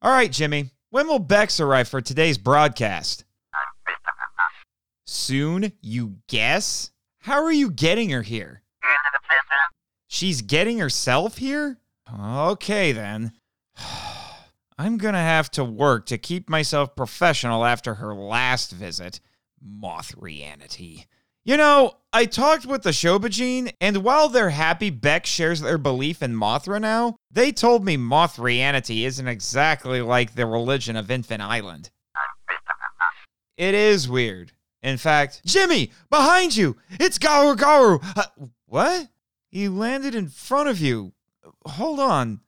All right, Jimmy. When will Bex arrive for today's broadcast? Soon, you guess? How are you getting her here? She's getting herself here? Okay, then. I'm gonna have to work to keep myself professional after her last visit. Moth reality. You know, I talked with the Shobijin, and while they're happy Bex shares their belief in Mothra now, they told me Mothrianity isn't exactly like the religion of Infant Island. It is weird. In fact, Jimmy, behind you! It's Garu Garu! Uh, what? He landed in front of you. Hold on.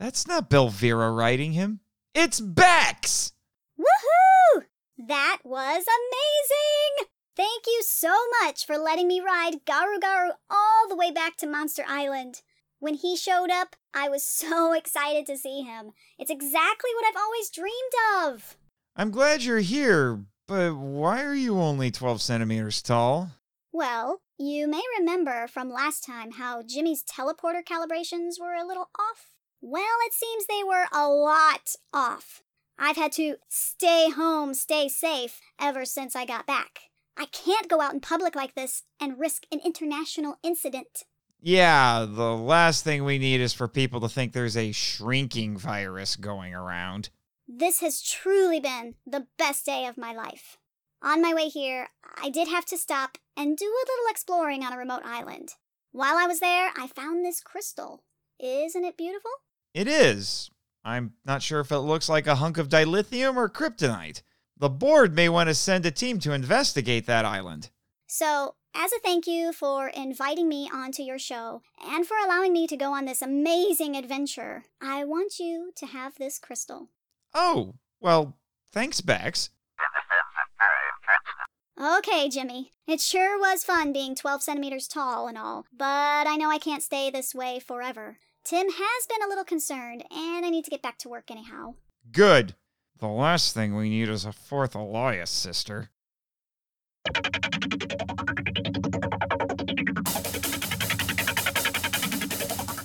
That's not Belvira riding him. It's Bex! Woohoo! That was amazing! Thank you so much for letting me ride Garu Garu all the way back to Monster Island. When he showed up, I was so excited to see him. It's exactly what I've always dreamed of. I'm glad you're here, but why are you only 12 centimeters tall? Well, you may remember from last time how Jimmy's teleporter calibrations were a little off. Well, it seems they were a lot off. I've had to stay home, stay safe ever since I got back. I can't go out in public like this and risk an international incident. Yeah, the last thing we need is for people to think there's a shrinking virus going around. This has truly been the best day of my life. On my way here, I did have to stop and do a little exploring on a remote island. While I was there, I found this crystal. Isn't it beautiful? It is. I'm not sure if it looks like a hunk of dilithium or kryptonite. The board may want to send a team to investigate that island. So, as a thank you for inviting me onto your show and for allowing me to go on this amazing adventure, I want you to have this crystal. Oh, well, thanks, Bex. Okay, Jimmy. It sure was fun being 12 centimeters tall and all, but I know I can't stay this way forever. Tim has been a little concerned, and I need to get back to work anyhow. Good. The last thing we need is a fourth Elias sister.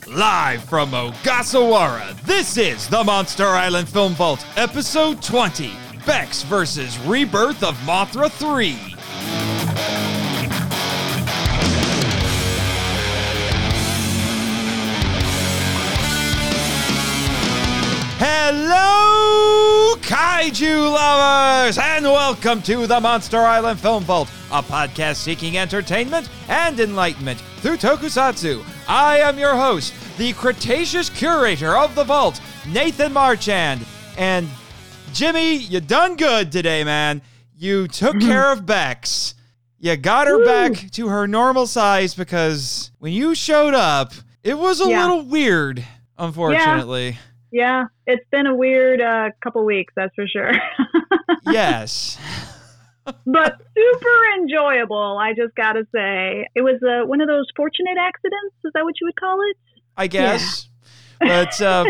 Live from Ogasawara, this is the Monster Island Film Vault, Episode 20 Bex vs. Rebirth of Mothra 3. Hello, kaiju lovers, and welcome to the Monster Island Film Vault, a podcast seeking entertainment and enlightenment through tokusatsu. I am your host, the Cretaceous curator of the vault, Nathan Marchand. And Jimmy, you done good today, man. You took mm-hmm. care of Bex. You got her back to her normal size because when you showed up, it was a Yeah. little weird, unfortunately. Yeah, it's been a weird uh, couple weeks, that's for sure. yes. but super enjoyable, I just got to say. It was uh, one of those fortunate accidents. Is that what you would call it? I guess. But uh,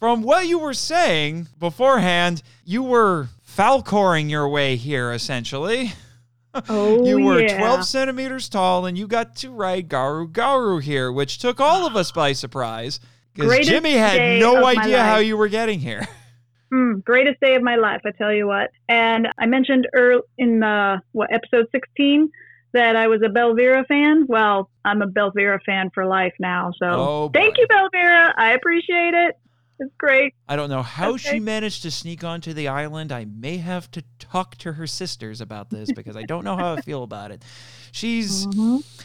from what you were saying beforehand, you were falcoring your way here, essentially. Oh, you were yeah. 12 centimeters tall, and you got to ride Garu Garu here, which took all of us by surprise. Because Jimmy had no idea how you were getting here. Hmm, greatest day of my life, I tell you what. And I mentioned earl in the, what, episode 16 that I was a Belvira fan. Well, I'm a Belvira fan for life now. So Oh, thank you, Belvira. I appreciate it. It's great. I don't know how she managed to sneak onto the island. I may have to talk to her sisters about this because I don't know how I feel about it. She's,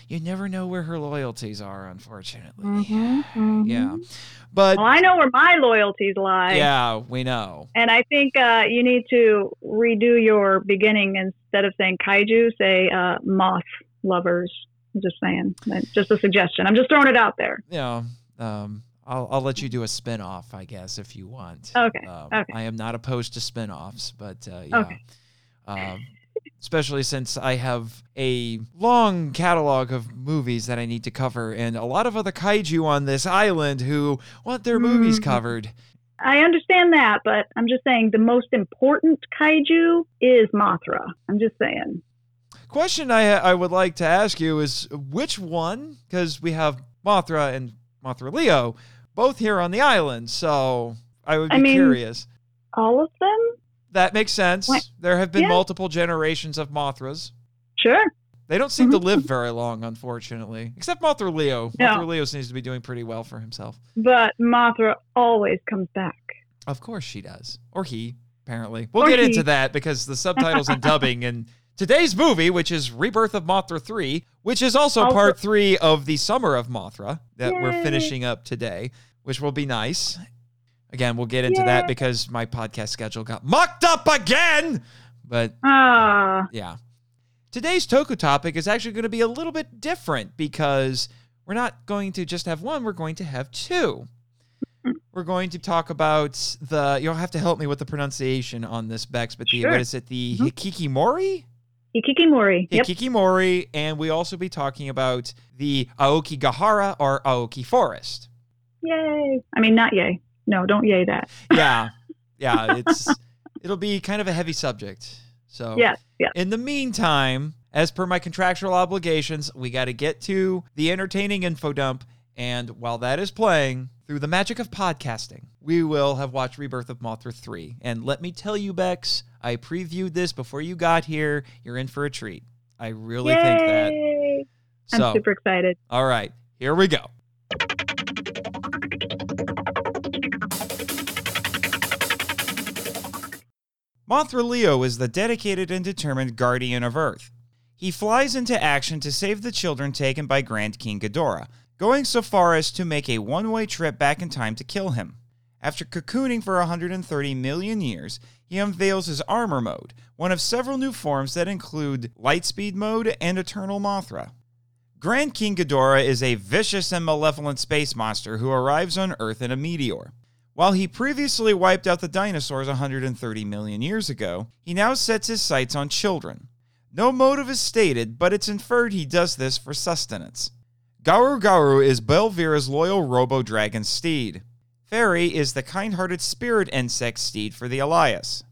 you never know where her loyalties are, unfortunately. Mhm, Yeah. mhm. But Well, I know where my loyalties lie. yeah, we know. And I think uh, you need to redo your beginning instead of saying kaiju, say uh, moth lovers. I'm just saying. Just a suggestion. I'm just throwing it out there. Yeah. um, I'll, I'll let you do a spin off, I guess, if you want. Okay, Um, okay. I am not opposed to spin offs, but uh, yeah. Okay. Um, especially since I have a long catalog of movies that I need to cover, and a lot of other kaiju on this island who want their movies Mhm. covered. I understand that, but I'm just saying the most important kaiju is Mothra. I'm just saying. Question I I would like to ask you is which one? Because we have Mothra and Mothra Leo both here on the island. So I would be I mean- curious. All of them? That makes sense. What? There have been Yeah. multiple generations of Mothras. Sure. They don't seem to Mhm. live very long, unfortunately. Except Mothra Leo. No. Mothra Leo seems to be doing pretty well for himself. But Mothra always comes back. Of course she does. Or he, apparently. We'll Or get he. into that because the subtitles and dubbing and today's movie, which is Rebirth of Mothra 3, which is also Also- part three of the Summer of Mothra that we're finishing up today, which will be nice. Again, we'll get into that because my podcast schedule got mucked up again. But Ah, yeah. Today's Toku topic is actually going to be a little bit different because we're not going to just have one, we're going to have two. We're going to talk about the, you'll have to help me with the pronunciation on this, Bex, but the, Sure. what is it, the Mhm. Hikikimori? Ikikimori. Yep. Hikikimori, and we also be talking about the Aokigahara or Aoki Forest. Yay. I mean, not yay. No, don't yay that. Yeah, yeah, it's, it'll be kind of a heavy subject. So, yeah, yes. In the meantime, as per my contractual obligations, we got to get to the entertaining info dump. And while that is playing, through the magic of podcasting, we will have watched Rebirth of Mothra 3. And let me tell you, Bex, I previewed this before you got here. You're in for a treat. I really think that. Yay. So, I'm super excited. all right, here we go. Mothra Leo is the dedicated and determined guardian of Earth. He flies into action to save the children taken by Grand King Ghidorah, going so far as to make a one way trip back in time to kill him. After cocooning for 130 million years, he unveils his armor mode, one of several new forms that include Lightspeed mode and Eternal Mothra. Grand King Ghidorah is a vicious and malevolent space monster who arrives on Earth in a meteor. While he previously wiped out the dinosaurs 130 million years ago, he now sets his sights on children. No motive is stated, but it's inferred he does this for sustenance. Garu Garu is Belvira's loyal robo dragon steed. Fairy is the kind hearted spirit insect steed for the Elias.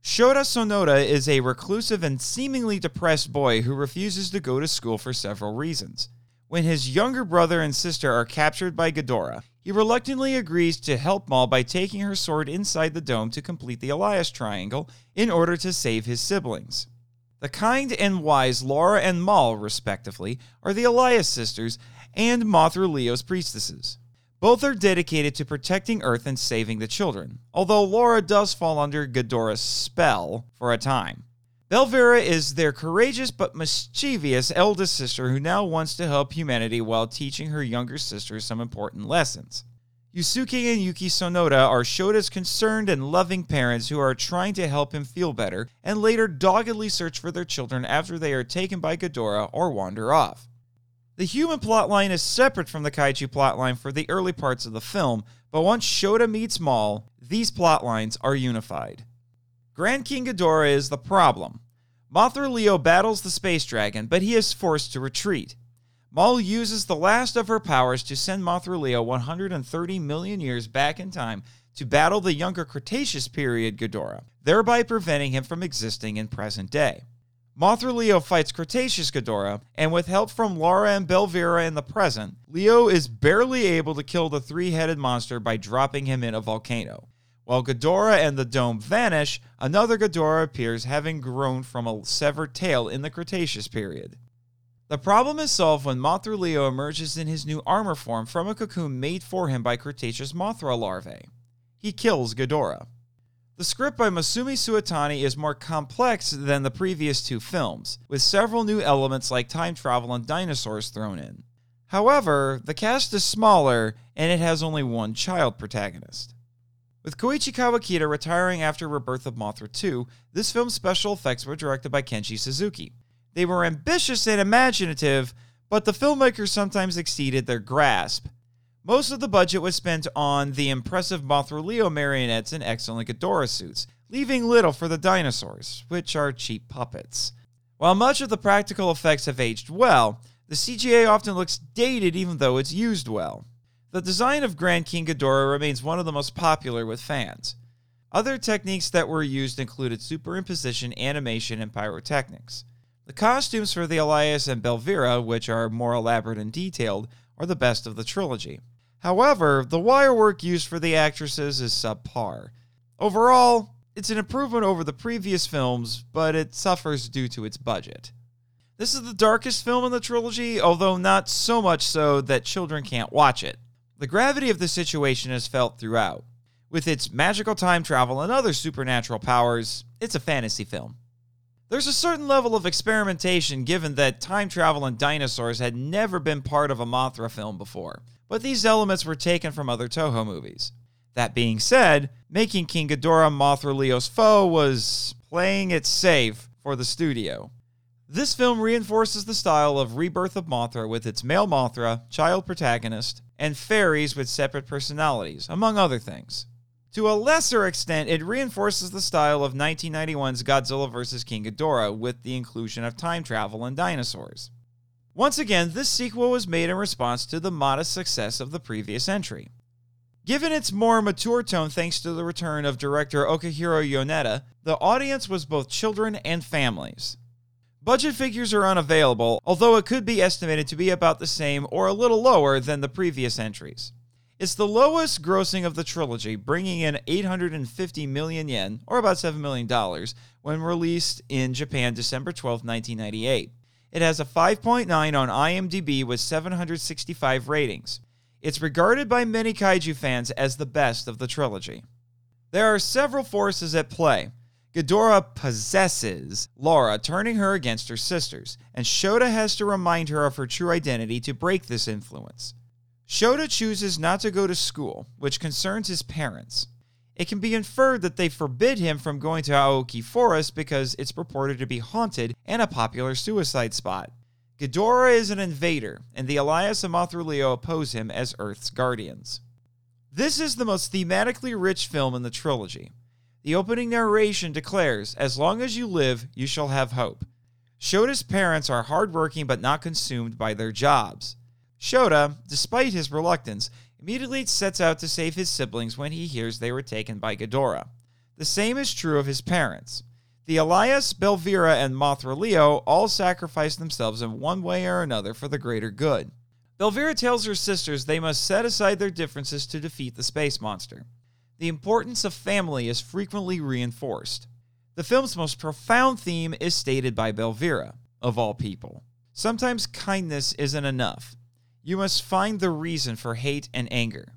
Shota Sonoda is a reclusive and seemingly depressed boy who refuses to go to school for several reasons. When his younger brother and sister are captured by Ghidorah, he reluctantly agrees to help Maul by taking her sword inside the dome to complete the Elias Triangle in order to save his siblings. The kind and wise Laura and Maul, respectively, are the Elias sisters and Mothra Leo's priestesses. Both are dedicated to protecting Earth and saving the children, although Laura does fall under Ghidorah's spell for a time. Belvira is their courageous but mischievous eldest sister who now wants to help humanity while teaching her younger sister some important lessons. Yusuke and Yuki Sonoda are Shota's concerned and loving parents who are trying to help him feel better and later doggedly search for their children after they are taken by Ghidorah or wander off. The human plotline is separate from the kaiju plotline for the early parts of the film, but once Shota meets Maul, these plotlines are unified. Grand King Ghidorah is the problem. Mothra Leo battles the space dragon, but he is forced to retreat. Maul uses the last of her powers to send Mothra Leo 130 million years back in time to battle the younger Cretaceous period Ghidorah, thereby preventing him from existing in present day. Mothra Leo fights Cretaceous Ghidorah, and with help from Lara and Belvira in the present, Leo is barely able to kill the three headed monster by dropping him in a volcano. While Ghidorah and the dome vanish, another Ghidorah appears, having grown from a severed tail in the Cretaceous period. The problem is solved when Mothra Leo emerges in his new armor form from a cocoon made for him by Cretaceous Mothra larvae. He kills Ghidorah. The script by Masumi Suetani is more complex than the previous two films, with several new elements like time travel and dinosaurs thrown in. However, the cast is smaller and it has only one child protagonist. With Koichi Kawakita retiring after Rebirth of Mothra 2, this film's special effects were directed by Kenji Suzuki. They were ambitious and imaginative, but the filmmakers sometimes exceeded their grasp. Most of the budget was spent on the impressive Mothra Leo marionettes and excellent Ghidorah suits, leaving little for the dinosaurs, which are cheap puppets. While much of the practical effects have aged well, the CGI often looks dated even though it's used well. The design of Grand King Ghidorah remains one of the most popular with fans. Other techniques that were used included superimposition, animation, and pyrotechnics. The costumes for the Elias and Belvira, which are more elaborate and detailed, are the best of the trilogy. However, the wire work used for the actresses is subpar. Overall, it's an improvement over the previous films, but it suffers due to its budget. This is the darkest film in the trilogy, although not so much so that children can't watch it. The gravity of the situation is felt throughout. With its magical time travel and other supernatural powers, it's a fantasy film. There's a certain level of experimentation given that time travel and dinosaurs had never been part of a Mothra film before, but these elements were taken from other Toho movies. That being said, making King Ghidorah Mothra Leo's foe was playing it safe for the studio. This film reinforces the style of Rebirth of Mothra with its male Mothra, child protagonist, and fairies with separate personalities, among other things. To a lesser extent, it reinforces the style of 1991's Godzilla vs. King Ghidorah with the inclusion of time travel and dinosaurs. Once again, this sequel was made in response to the modest success of the previous entry. Given its more mature tone thanks to the return of director Okihiro Yoneda, the audience was both children and families. Budget figures are unavailable, although it could be estimated to be about the same or a little lower than the previous entries. It's the lowest grossing of the trilogy, bringing in 850 million yen, or about $7 million, when released in Japan December 12, 1998. It has a 5.9 on IMDb with 765 ratings. It's regarded by many kaiju fans as the best of the trilogy. There are several forces at play. Ghidorah possesses Laura, turning her against her sisters, and Shota has to remind her of her true identity to break this influence. Shota chooses not to go to school, which concerns his parents. It can be inferred that they forbid him from going to Aoki Forest because it's purported to be haunted and a popular suicide spot. Ghidorah is an invader, and the Elias and Mothra Leo oppose him as Earth's guardians. This is the most thematically rich film in the trilogy. The opening narration declares, As long as you live, you shall have hope. Shota's parents are hardworking but not consumed by their jobs. Shota, despite his reluctance, immediately sets out to save his siblings when he hears they were taken by Ghidorah. The same is true of his parents. The Elias, Belvira, and Mothra Leo all sacrifice themselves in one way or another for the greater good. Belvira tells her sisters they must set aside their differences to defeat the space monster. The importance of family is frequently reinforced. The film's most profound theme is stated by Belvira, of all people. Sometimes kindness isn't enough. You must find the reason for hate and anger.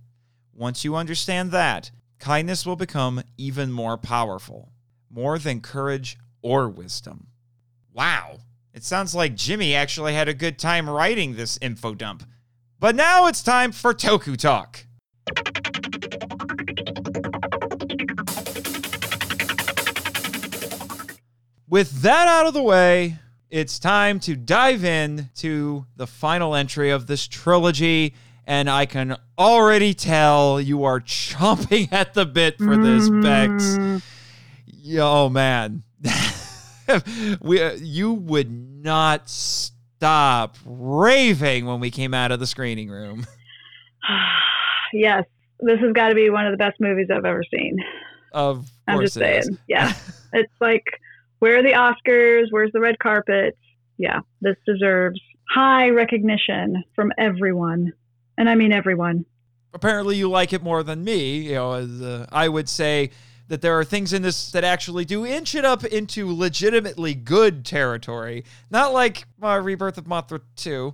Once you understand that, kindness will become even more powerful more than courage or wisdom. Wow, it sounds like Jimmy actually had a good time writing this info dump. But now it's time for Toku Talk. With that out of the way, it's time to dive in to the final entry of this trilogy. And I can already tell you are chomping at the bit for this, Bex. Oh man, we uh, you would not stop raving when we came out of the screening room. yes, this has got to be one of the best movies I've ever seen. Of course. I'm just saying, yeah. it's like, where are the Oscars? Where's the red carpet? Yeah, this deserves high recognition from everyone, and I mean everyone. Apparently, you like it more than me. You know, as, uh, I would say that there are things in this that actually do inch it up into legitimately good territory, not like uh, Rebirth of Mothra 2.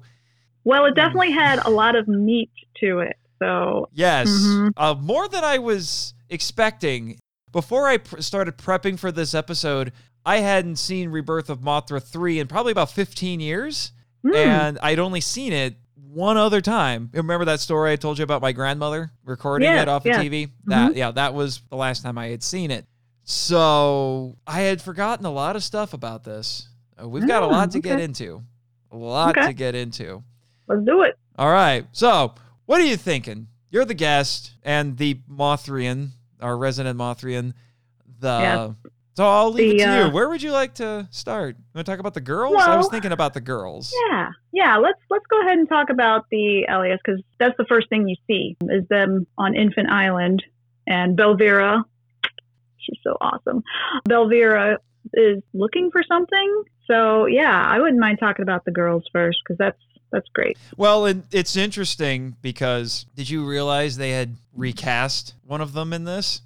Well, it definitely had a lot of meat to it. So, yes, mm-hmm. uh, more than I was expecting. Before I pr- started prepping for this episode, I hadn't seen Rebirth of Mothra 3 in probably about 15 years. Mm. And I'd only seen it one other time. Remember that story I told you about my grandmother recording yeah, it off yeah. of TV? That mm-hmm. yeah, that was the last time I had seen it. So I had forgotten a lot of stuff about this. Uh, we've got a lot to okay. get into. A lot okay. to get into. Let's do it. All right. So, what are you thinking? You're the guest and the Mothrian, our resident Mothrian. The yeah. So I'll leave the, it to you. Uh, Where would you like to start? You want to talk about the girls? Well, I was thinking about the girls. Yeah, yeah. Let's let's go ahead and talk about the Elias because that's the first thing you see is them on Infant Island and Belvira. She's so awesome. Belvira is looking for something. So yeah, I wouldn't mind talking about the girls first because that's that's great. Well, and it's interesting because did you realize they had recast one of them in this?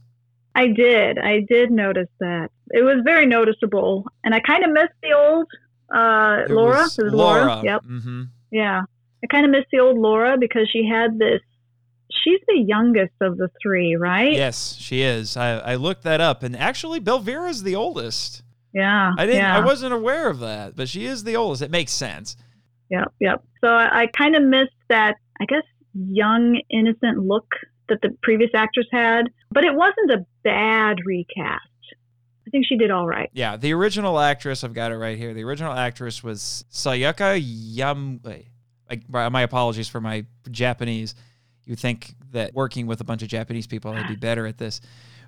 I did. I did notice that. It was very noticeable, and I kind of missed the old uh, Laura. was was Laura. Yep. hmm Yeah. I kind of miss the old Laura because she had this. She's the youngest of the three, right? Yes, she is. I, I looked that up, and actually, Belvira's the oldest. Yeah. I didn't. Yeah. I wasn't aware of that, but she is the oldest. It makes sense. Yep. Yep. So I, I kind of missed that. I guess young, innocent look that the previous actress had, but it wasn't a bad recast. I think she did all right. Yeah, the original actress. I've got it right here. The original actress was Sayaka Yam. Like, my apologies for my Japanese. You think that working with a bunch of Japanese people, I'd be better at this,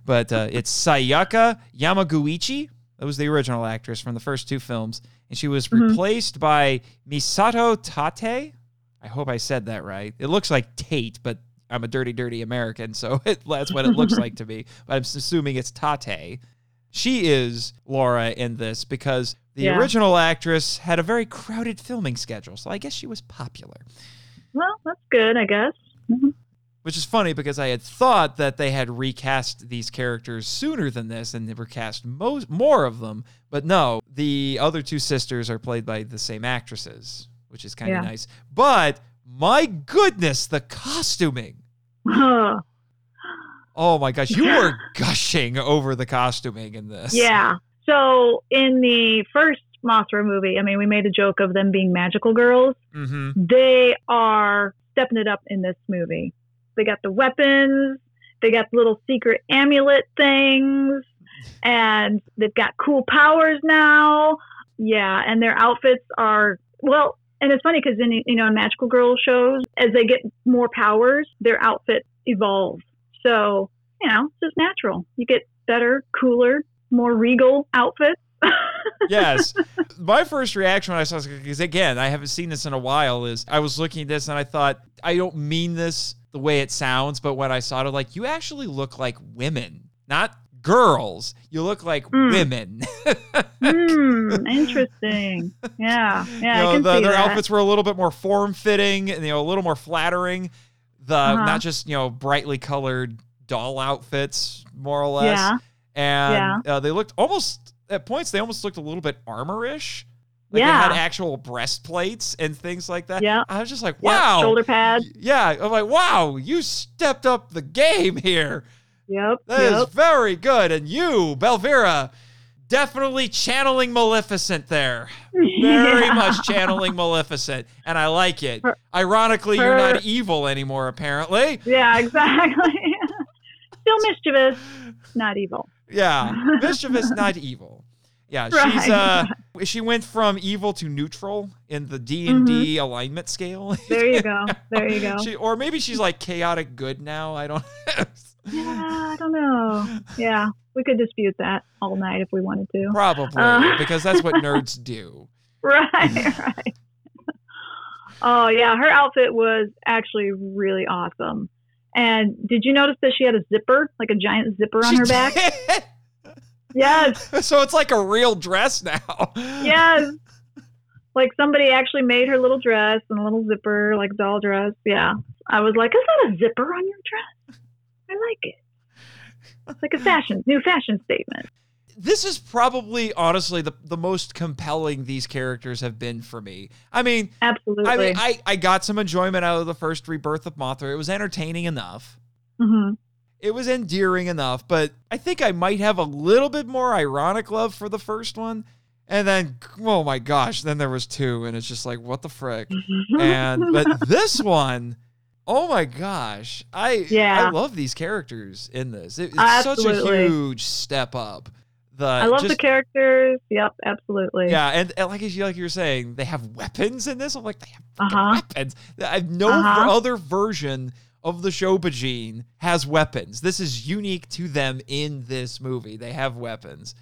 but uh, it's Sayaka Yamaguchi. That was the original actress from the first two films, and she was Mhm. replaced by Misato Tate. I hope I said that right. It looks like Tate, but I'm a dirty, dirty American, so it, that's what it looks like to me. But I'm assuming it's Tate. She is Laura in this because the Yeah. original actress had a very crowded filming schedule, so I guess she was popular. Well, that's good, I guess. Mhm. Which is funny because I had thought that they had recast these characters sooner than this and they recast most more of them, but no, the other two sisters are played by the same actresses, which is kind of Yeah. nice. But my goodness, the costuming. Oh my gosh, you were gushing over the costuming in this. yeah. So in the first Mothra movie, I mean, we made a joke of them being magical girls. Mm-hmm. They are stepping it up in this movie. They got the weapons, they got little secret amulet things, and they've got cool powers now. Yeah, and their outfits are well. And it's funny because in you know in magical girl shows, as they get more powers, their outfit evolves. So you know, it's just natural. You get better, cooler, more regal outfits. yes. My first reaction when I saw this, because again, I haven't seen this in a while, is I was looking at this and I thought, I don't mean this the way it sounds, but when I saw it, I'm like, you actually look like women, not girls. You look like Mm. women. Hmm, interesting. Yeah, yeah, you know, I can the, see their that. outfits were a little bit more form fitting and you know a little more flattering. The Uh-huh. not just you know brightly colored doll outfits, more or less. Yeah, and uh, they looked almost at points they almost looked a little bit armorish. Like Yeah. they had actual breastplates and things like that. Yeah. I was just like, yeah, wow. shoulder pads. Yeah, I'm like, wow, you stepped up the game here. Yep, That is yep. very good. And you, Belvira, definitely channeling Maleficent there. Very Yeah. much channeling Maleficent. And I like it. Her- Ironically, you're not evil anymore, apparently. Yeah, exactly. Still mischievous, not evil. Yeah. Mischievous, not evil. Yeah, she's Right. uh she went from evil to neutral in the D and D alignment scale. Mm-hmm. There you go. There you go. She, or maybe she's like chaotic good now. I don't Yeah, I don't know. Yeah, we could dispute that all night if we wanted to. Probably, Uh. because that's what nerds do. Right, right. Oh yeah, her outfit was actually really awesome. And did you notice that she had a zipper, like a giant zipper on She her back? Yes, so it's like a real dress now. yes. Like somebody actually made her little dress and a little zipper, like doll dress. Yeah. I was like, is that a zipper on your dress? I like it. It's like a fashion, new fashion statement. This is probably honestly the, the most compelling these characters have been for me. I mean, Absolutely. I mean, I, I got some enjoyment out of the first rebirth of Mothra. It was entertaining enough. hmm It was endearing enough, but I think I might have a little bit more ironic love for the first one. And then, oh my gosh, then there was two, and it's just like, what the frick? and but this one oh my gosh. I Yeah. i love these characters in this. It- it's such a huge step up the I love the characters. Yep, absolutely. yeah and, and like you like you were saying they have weapons in this? I'm like they have Uh-huh. weapons. I have no Uh-huh. other version of the Shobijin has weapons. This is unique to them in this movie. They have weapons.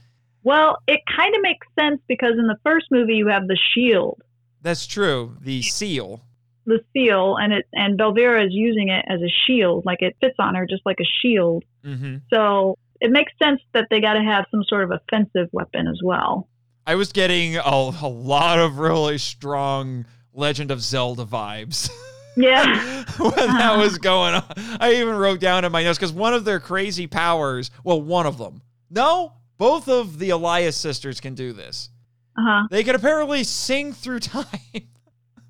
Well, it kind of makes sense because in the first movie you have the shield, that's true. The seal the seal, and it and Belvira is using it as a shield, like it fits on her just like a shield. hmm So it makes sense that they got to have some sort of offensive weapon as well. I was getting a, a lot of really strong Legend of Zelda vibes. Yeah. when that was going on. I even wrote down in my notes because one of their crazy powers, well, one of them. No, both of the Elias sisters can do this. Uh huh. They can apparently sing through time.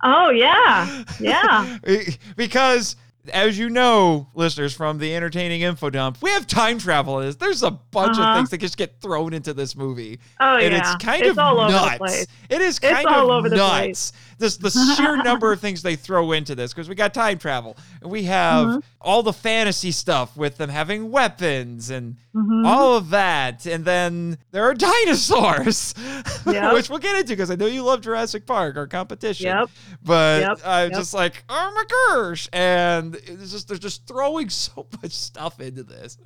Oh yeah. Yeah. because as you know, listeners from the entertaining info dump, we have time travel in this. There's a bunch of Uh-huh. things that just get thrown into this movie. Oh and yeah. it's kind it's of all over nuts. the place. It is It's kind all of over the nuts. place. This the sheer number of things they throw into this because we got time travel and we have Mhm. all the fantasy stuff with them having weapons and Mhm. all of that, and then there are dinosaurs, Yep. which we'll get into because I know you love Jurassic Park, our competition. Yep. But Yep, I'm just like, oh my gosh, and it's just they're just throwing so much stuff into this.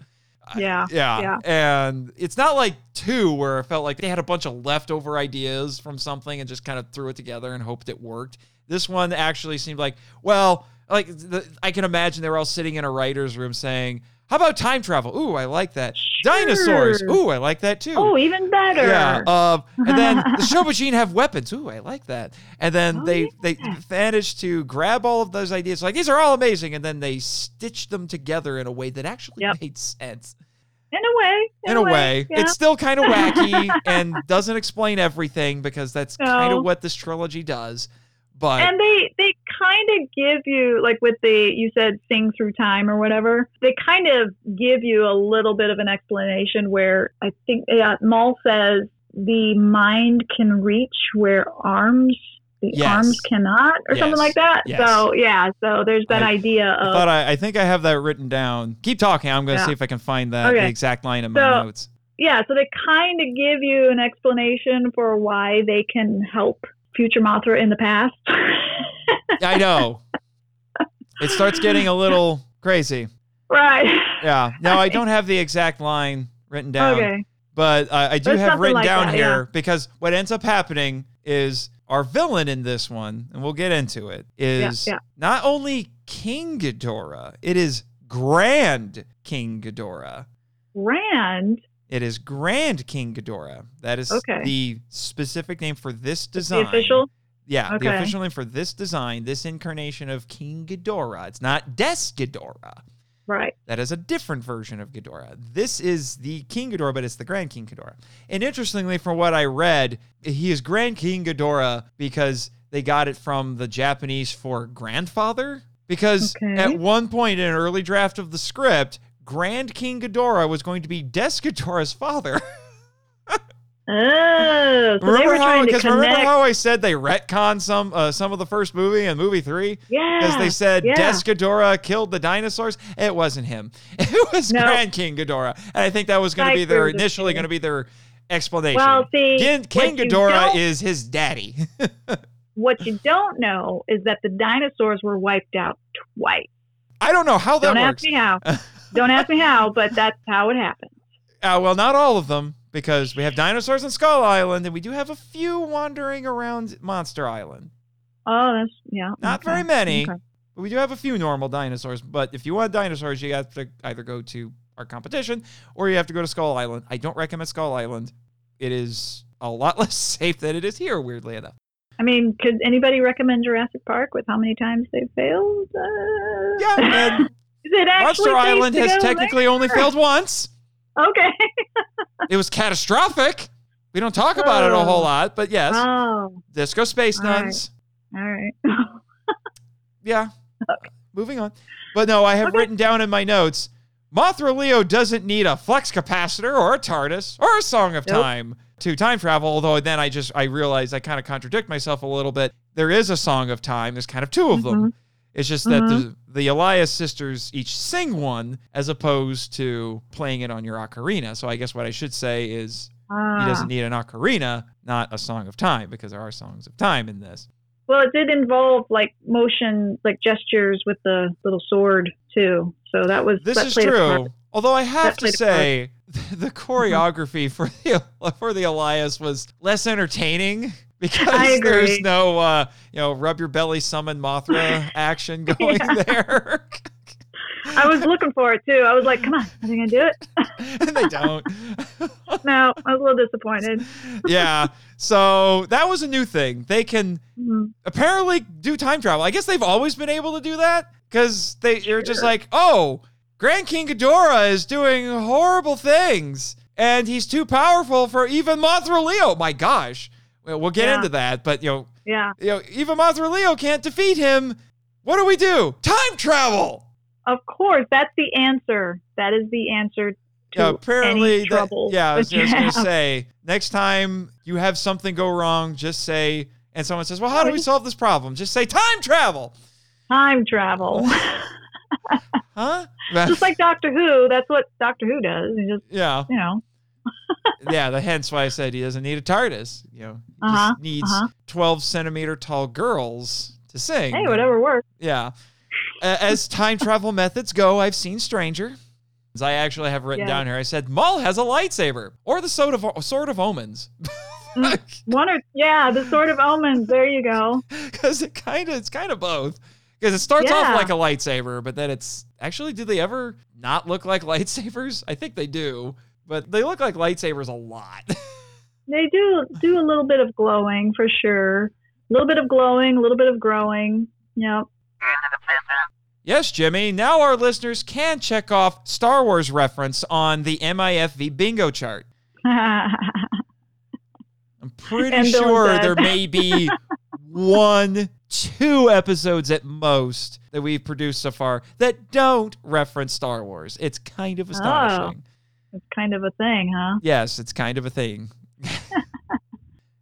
I- Yeah, yeah, yeah. and it's not like two where it felt like they had a bunch of leftover ideas from something and just kind of threw it together and hoped it worked. This one actually seemed like, well, like the, I can imagine they were all sitting in a writer's room saying, "How about time travel? Ooh, I like that. Dinosaurs. Sure. Ooh, I like that too." Oh, even better. Yeah. Uh, and then the Shobijin have weapons. Ooh, I like that. And then Oh, they they yeah. managed to grab all of those ideas. Like these are all amazing, and then they stitched them together in a way that actually Yep. made sense. in a way. In, a way, yeah. it's still kind of wacky and doesn't explain everything because that's kind of what this trilogy does. But and they they kind of give you like with the you said sing through time or whatever they kind of give you a little bit of an explanation where i think yeah, maul says the mind can reach where arms the Yes. arms cannot or Yes. something like that Yes. so yeah so there's that I- idea of But I, I think I have that written down. Keep talking. I'm going to Yeah. see if I can find that the exact line in my notes. yeah so they kind of give you an explanation for why they can help future mothra in the past I know. It starts getting a little crazy. right Yeah. Now I don't have the exact line written down. okay But uh, I do There's have written like down that, here yeah. because what ends up happening is our villain in this one, and we'll get into it, is yeah. not only King Ghidorah, it is Grand King Ghidorah. Rand It is Grand King Ghidorah. That is Okay. the specific name for this the design. official Yeah, the official name for this design, this incarnation of King Ghidorah. It's not Des Ghidorah. right That is a different version of Ghidorah. This is the King Ghidorah, but it's the Grand King Ghidorah. And interestingly, from what I read, he is Grand King Ghidorah because they got it from the Japanese for grandfather. Because Okay. at one point in an early draft of the script, Grand King Ghidorah was going to be Des Ghidorah's father. Oh, so remember how? Because remember how I said they retcon some uh, some of the first movie and movie three? yeah, Because they said yeah. Ghidorah killed the dinosaurs. It wasn't him. It was No. Grand King Ghidorah. And I think that was going to be their initially going to be their explanation. Well, see, King, King Ghidorah is his daddy. What you don't know is that the dinosaurs were wiped out twice. I don't know how that Don't ask works. me how. Don't ask me how, but that's how it happened. Uh, well, not all of them, because we have dinosaurs on Skull Island, and we do have a few wandering around Monster Island. Oh, that's yeah. Not okay, very many. okay. But we do have a few normal dinosaurs. But if you want dinosaurs, you have to either go to our competition or you have to go to Skull Island. I don't recommend Skull Island. It is a lot less safe than it is here, weirdly enough. I mean, could anybody recommend Jurassic Park with how many times they've failed? Uh, Yeah, and is it actually Monster Island has technically only failed once. Okay. It was catastrophic. We don't talk about it a whole Oh. lot, but yes, Oh, Disco Space All right. Nuns. all right. Yeah. Moving on. But no, I have Okay. written down in my notes Mothra Leo doesn't need a flux capacitor or a TARDIS or a Song of Nope. Time to time travel. Although then I just I realized I kind of contradict myself a little bit. There is a Song of Time. There's kind of two of them. It's just that the the Elias sisters each sing one as opposed to playing it on your ocarina. So I guess what I should say is he Ah. doesn't need an ocarina, not a Song of Time, because there are songs of time in this. Well, it did involve like motion, like gestures with the little sword too. So that was This that is played a part. true. Although I have That to played a part. say, the choreography for the for the Elias was less entertaining because there's no uh, you know rub your belly summon Mothra action going Yeah. there, I was looking for it too. I was like, "Come on, are they gonna do it?" and they don't. no, I was a little disappointed. yeah. So that was a new thing. They can Mhm. apparently do time travel. I guess they've always been able to do that because they, they're just like, oh, Grand King Ghidorah is doing horrible things and he's too powerful for even Mothra Leo. My gosh. Well, we'll get Yeah. into that, but you know, Yeah, you know, even Mothra can't defeat him. What do we do? Time travel. of course, that's the answer. That is the answer to Yeah, apparently, that- trouble. yeah, I was just gonna say next time you have something go wrong, just say, and someone says, "Well, how do we solve this problem?" Just say time travel, time travel. huh? just like Doctor Who, that's what Doctor Who does. He just, yeah, you know, yeah. The hence why I said he doesn't need a TARDIS. You know, he Uh-huh, just needs uh-huh. twelve centimeter tall girls to sing. hey, whatever works. Yeah. As time travel methods go, I've seen Stranger. As I actually have written Yeah. down here, I said Maul has a lightsaber or the sword of sword of omens. One or yeah, the sword of omens. There you go. because it kind of it's kind of both because it starts off like a lightsaber but then it's actually do they ever not look like lightsabers i think they do but they look like lightsabers a lot They do do a little bit of glowing for sure. A little bit of glowing, a little bit of growing. Yep. yes jimmy now our listeners can check off star wars reference on the mifv bingo chart i'm pretty And Bill and sure there may be one two episodes at most that we've produced so far that don't reference star wars it's kind Oh. of astonishing it's kind of a thing, huh? Yes, it's kind of a thing.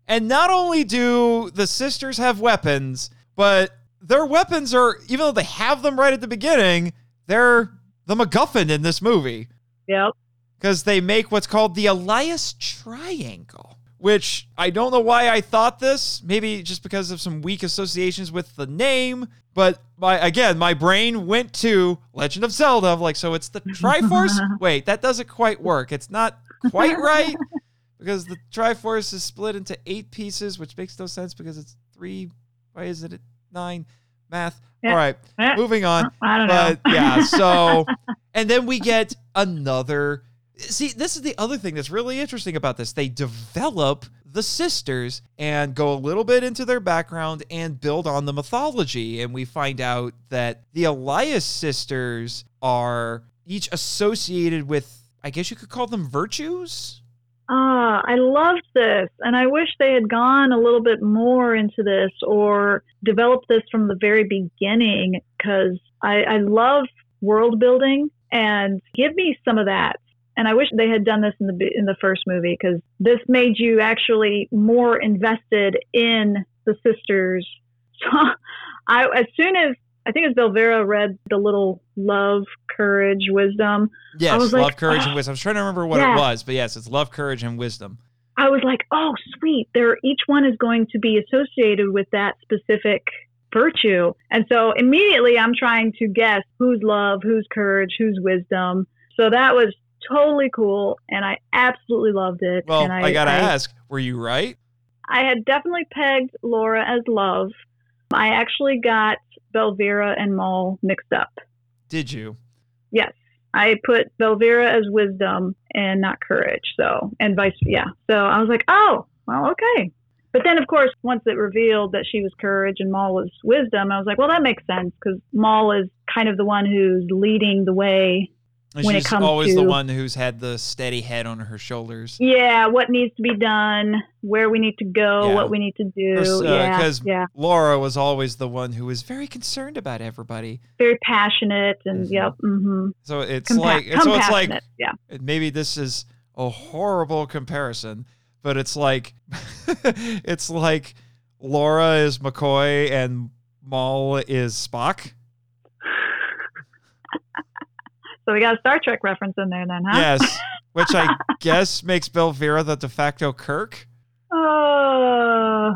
and not only do the sisters have weapons, but their weapons are, even though they have them right at the beginning, they're the MacGuffin in this movie Yep. because they make what's called the Elias Triangle, which I don't know why I thought this. Maybe just because of some weak associations with the name. But my again, my brain went to Legend of Zelda. Like, so it's the Triforce. Wait, that doesn't quite work. It's not quite right because the Triforce is split into eight pieces, which makes no sense because it's three. Why is it nine? Math. Yeah. All right, Eh, moving on I don't know. but yeah, so and then we get another. See, this is the other thing that's really interesting about this. They develop the sisters and go a little bit into their background and build on the mythology. And we find out that the Elias sisters are each associated with, I guess you could call them virtues. Ah, I loved this, and I wish they had gone a little bit more into this or developed this from the very beginning because I, I love world building and give me some of that. And I wish they had done this in the in the first movie because this made you actually more invested in the sisters. So I, as soon as I think it was Belvera read the little love, courage, wisdom. Yes, was love, like, courage, "Ah." and wisdom. I was trying to remember what Yeah. it was, but yes, it's love, courage, and wisdom. I was like, oh, sweet. There, each one is going to be associated with that specific virtue. And so immediately I'm trying to guess who's love, who's courage, who's wisdom. So that was totally cool. And I absolutely loved it. Well, and I, gotta ask, were you right? I had definitely pegged Laura as love. I actually got Belvira and Maul mixed up. Did you? Yes. I put Belvira as wisdom and not courage. So, and vice, yeah. So I was like, oh, well, okay. But then, of course, once it revealed that she was courage and Maul was wisdom, I was like, well, that makes sense because Maul is kind of the one who's leading the way. And When it she's comes always the one who's had the steady head on her shoulders. Yeah, what needs to be done, where we need to go, Yeah. what we need to do. Because yeah, yeah. Laura was always the one who was very concerned about everybody. Very passionate and Mhm. yep. Mm-hmm. So it's Compa- like so it's like yeah. maybe this is a horrible comparison, but it's like it's like Laura is McCoy and Maul is Spock. So we got a Star Trek reference in there then, huh? Yes, which I guess makes Belvira the de facto Kirk. Oh,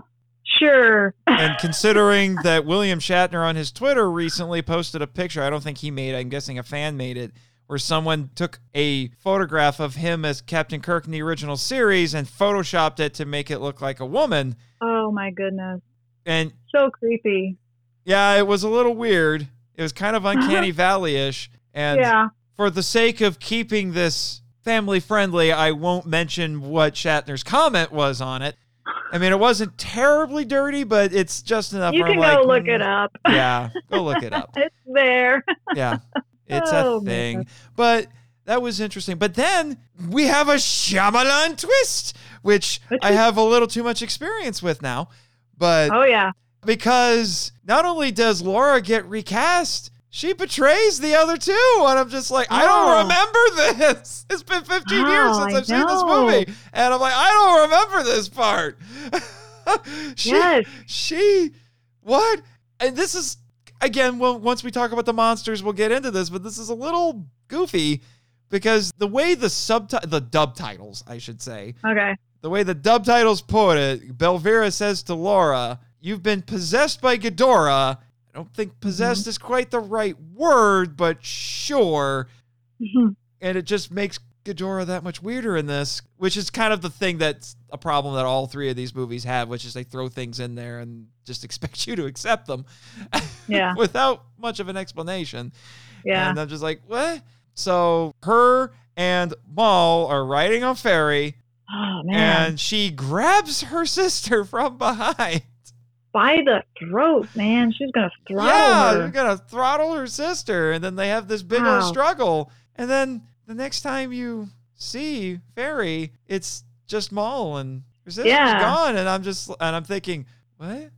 sure. And considering that William Shatner on his Twitter recently posted a picture, I don't think he made it, I'm guessing a fan made it, where someone took a photograph of him as Captain Kirk in the original series and photoshopped it to make it look like a woman. Oh my goodness. And So creepy. yeah, it was a little weird. It was kind of uncanny valley ish. And yeah. For the sake of keeping this family friendly, I won't mention what Shatner's comment was on it. I mean, it wasn't terribly dirty, but it's just enough. You can go like, look it mm, up. Yeah, go look it up. it's there. Yeah, it's Oh, a thing. man. But that was interesting. But then we have a Shyamalan twist, which A I have a little too much experience with now. But Oh yeah. because not only does Laura get recast, she betrays the other two. And I'm just like, I Oh. don't remember this. It's been 15 ah, years Oh, since I I've seen this movie. And I'm like, I don't remember this part. she, Yes. she, what? And this is, again, well, once we talk about the monsters, we'll get into this, but this is a little goofy because the way the subti- the dub titles, I should say, Okay. the way the dub titles put it, Belvira says to Laura, You've been possessed by Ghidorah. I don't think possessed mm-hmm. is quite the right word, but sure. Mm-hmm. And it just makes Ghidorah that much weirder in this, which is kind of the thing that's a problem that all three of these movies have, which is they throw things in there and just expect you to accept them Yeah. without much of an explanation. Yeah. And I'm just like, what? So her and Moll are riding on Fairy Oh man. and she grabs her sister from behind. By the throat, man. She's gonna throttle yeah, her. gonna throttle her sister, and then they have this big Wow. old struggle. And then the next time you see Fairy, it's just Moll and her sister's Yeah. gone, and I'm just and I'm thinking, what?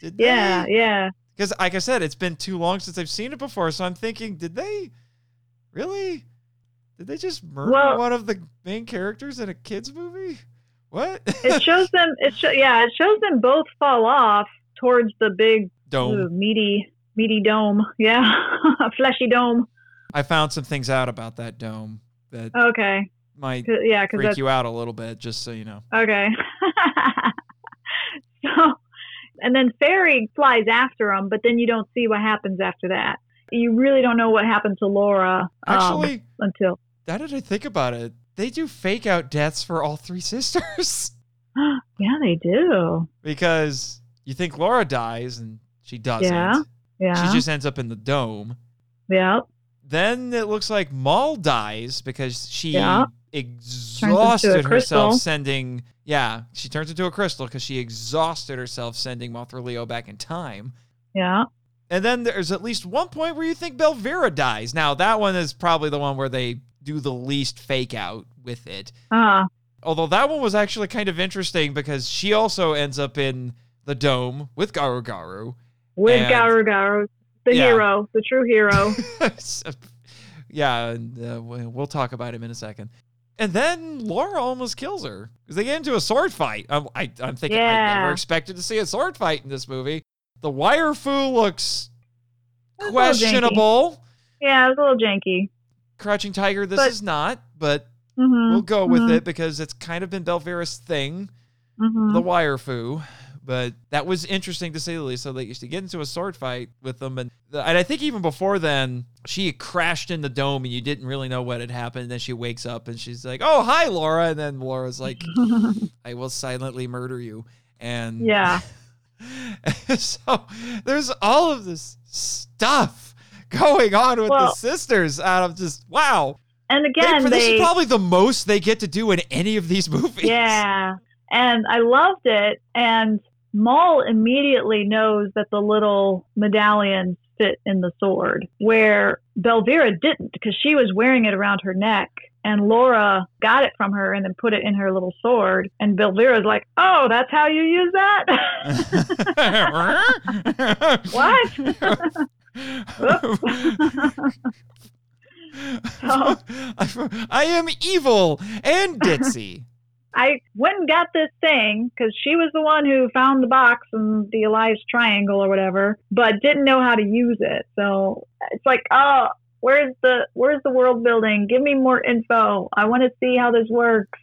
Did Yeah, yeah. Because like I said, it's been too long since I've seen it before, so I'm thinking, did they really? Did they just murder Well- one of the main characters in a kids movie? What? It shows them. It sho- yeah. It shows them both fall off towards the big Dome. ooh, meaty meaty dome. Yeah, fleshy dome. I found some things out about that dome that Okay. might 'Cause- yeah, because freak you out a little bit, just so you know. okay. so, and then Fairy flies after him, but then you don't see what happens after that. You really don't know what happened to Laura um, Actually, until. now that I think about it, they do fake out deaths for all three sisters yeah, they do. because you think Laura dies and she doesn't. Yeah. Yeah. She just ends up in the dome. yeah. Then it looks like Moll dies because she Yeah. exhausted herself sending. Yeah, she turns into a crystal because she exhausted herself sending Mothra Leo back in time. Yeah. And then there's at least one point where you think Belvira dies. Now that one is probably the one where they do the least fake out with it. Uh, Although that one was actually kind of interesting because she also ends up in the dome with Garu Garu. with And- Garu Garu, the Yeah. hero, the true hero. Yeah, uh, we- we'll talk about him in a second. And then Laura almost kills her because they get into a sword fight. I'm, I, I'm thinking I Yeah. never expected to see a sword fight in this movie. The wire fu looks That's a little janky. questionable. Yeah, it was a little janky. Crouching Tiger, this But- is not, but hmm we'll go with mhm. it because it's kind of been Belvira's thing, hmm the wire fu. But that was interesting to say the least. So they used to get into a sword fight with them, and and I think even before then, she crashed in the dome, and you didn't really know what had happened. And then she wakes up, and she's like, "Oh, hi, Laura," and then Laura's like, "I will silently murder you." And Yeah. so there's all of this stuff going on with the sisters, out of just wow. and They- again, this they is probably the most they get to do in any of these movies. yeah, and I loved it. And Moll immediately knows that the little medallions fit in the sword, where Belvira didn't because she was wearing it around her neck. And Laura got it from her and then put it in her little sword. And Belvira's like, "Oh, that's how you use that." So- I am evil and ditzy. I went and got this thing because she was the one who found the box and the Elias triangle or whatever, but didn't know how to use it. So it's like, oh, where's the where's the world building? Give me more info. I want to see how this works.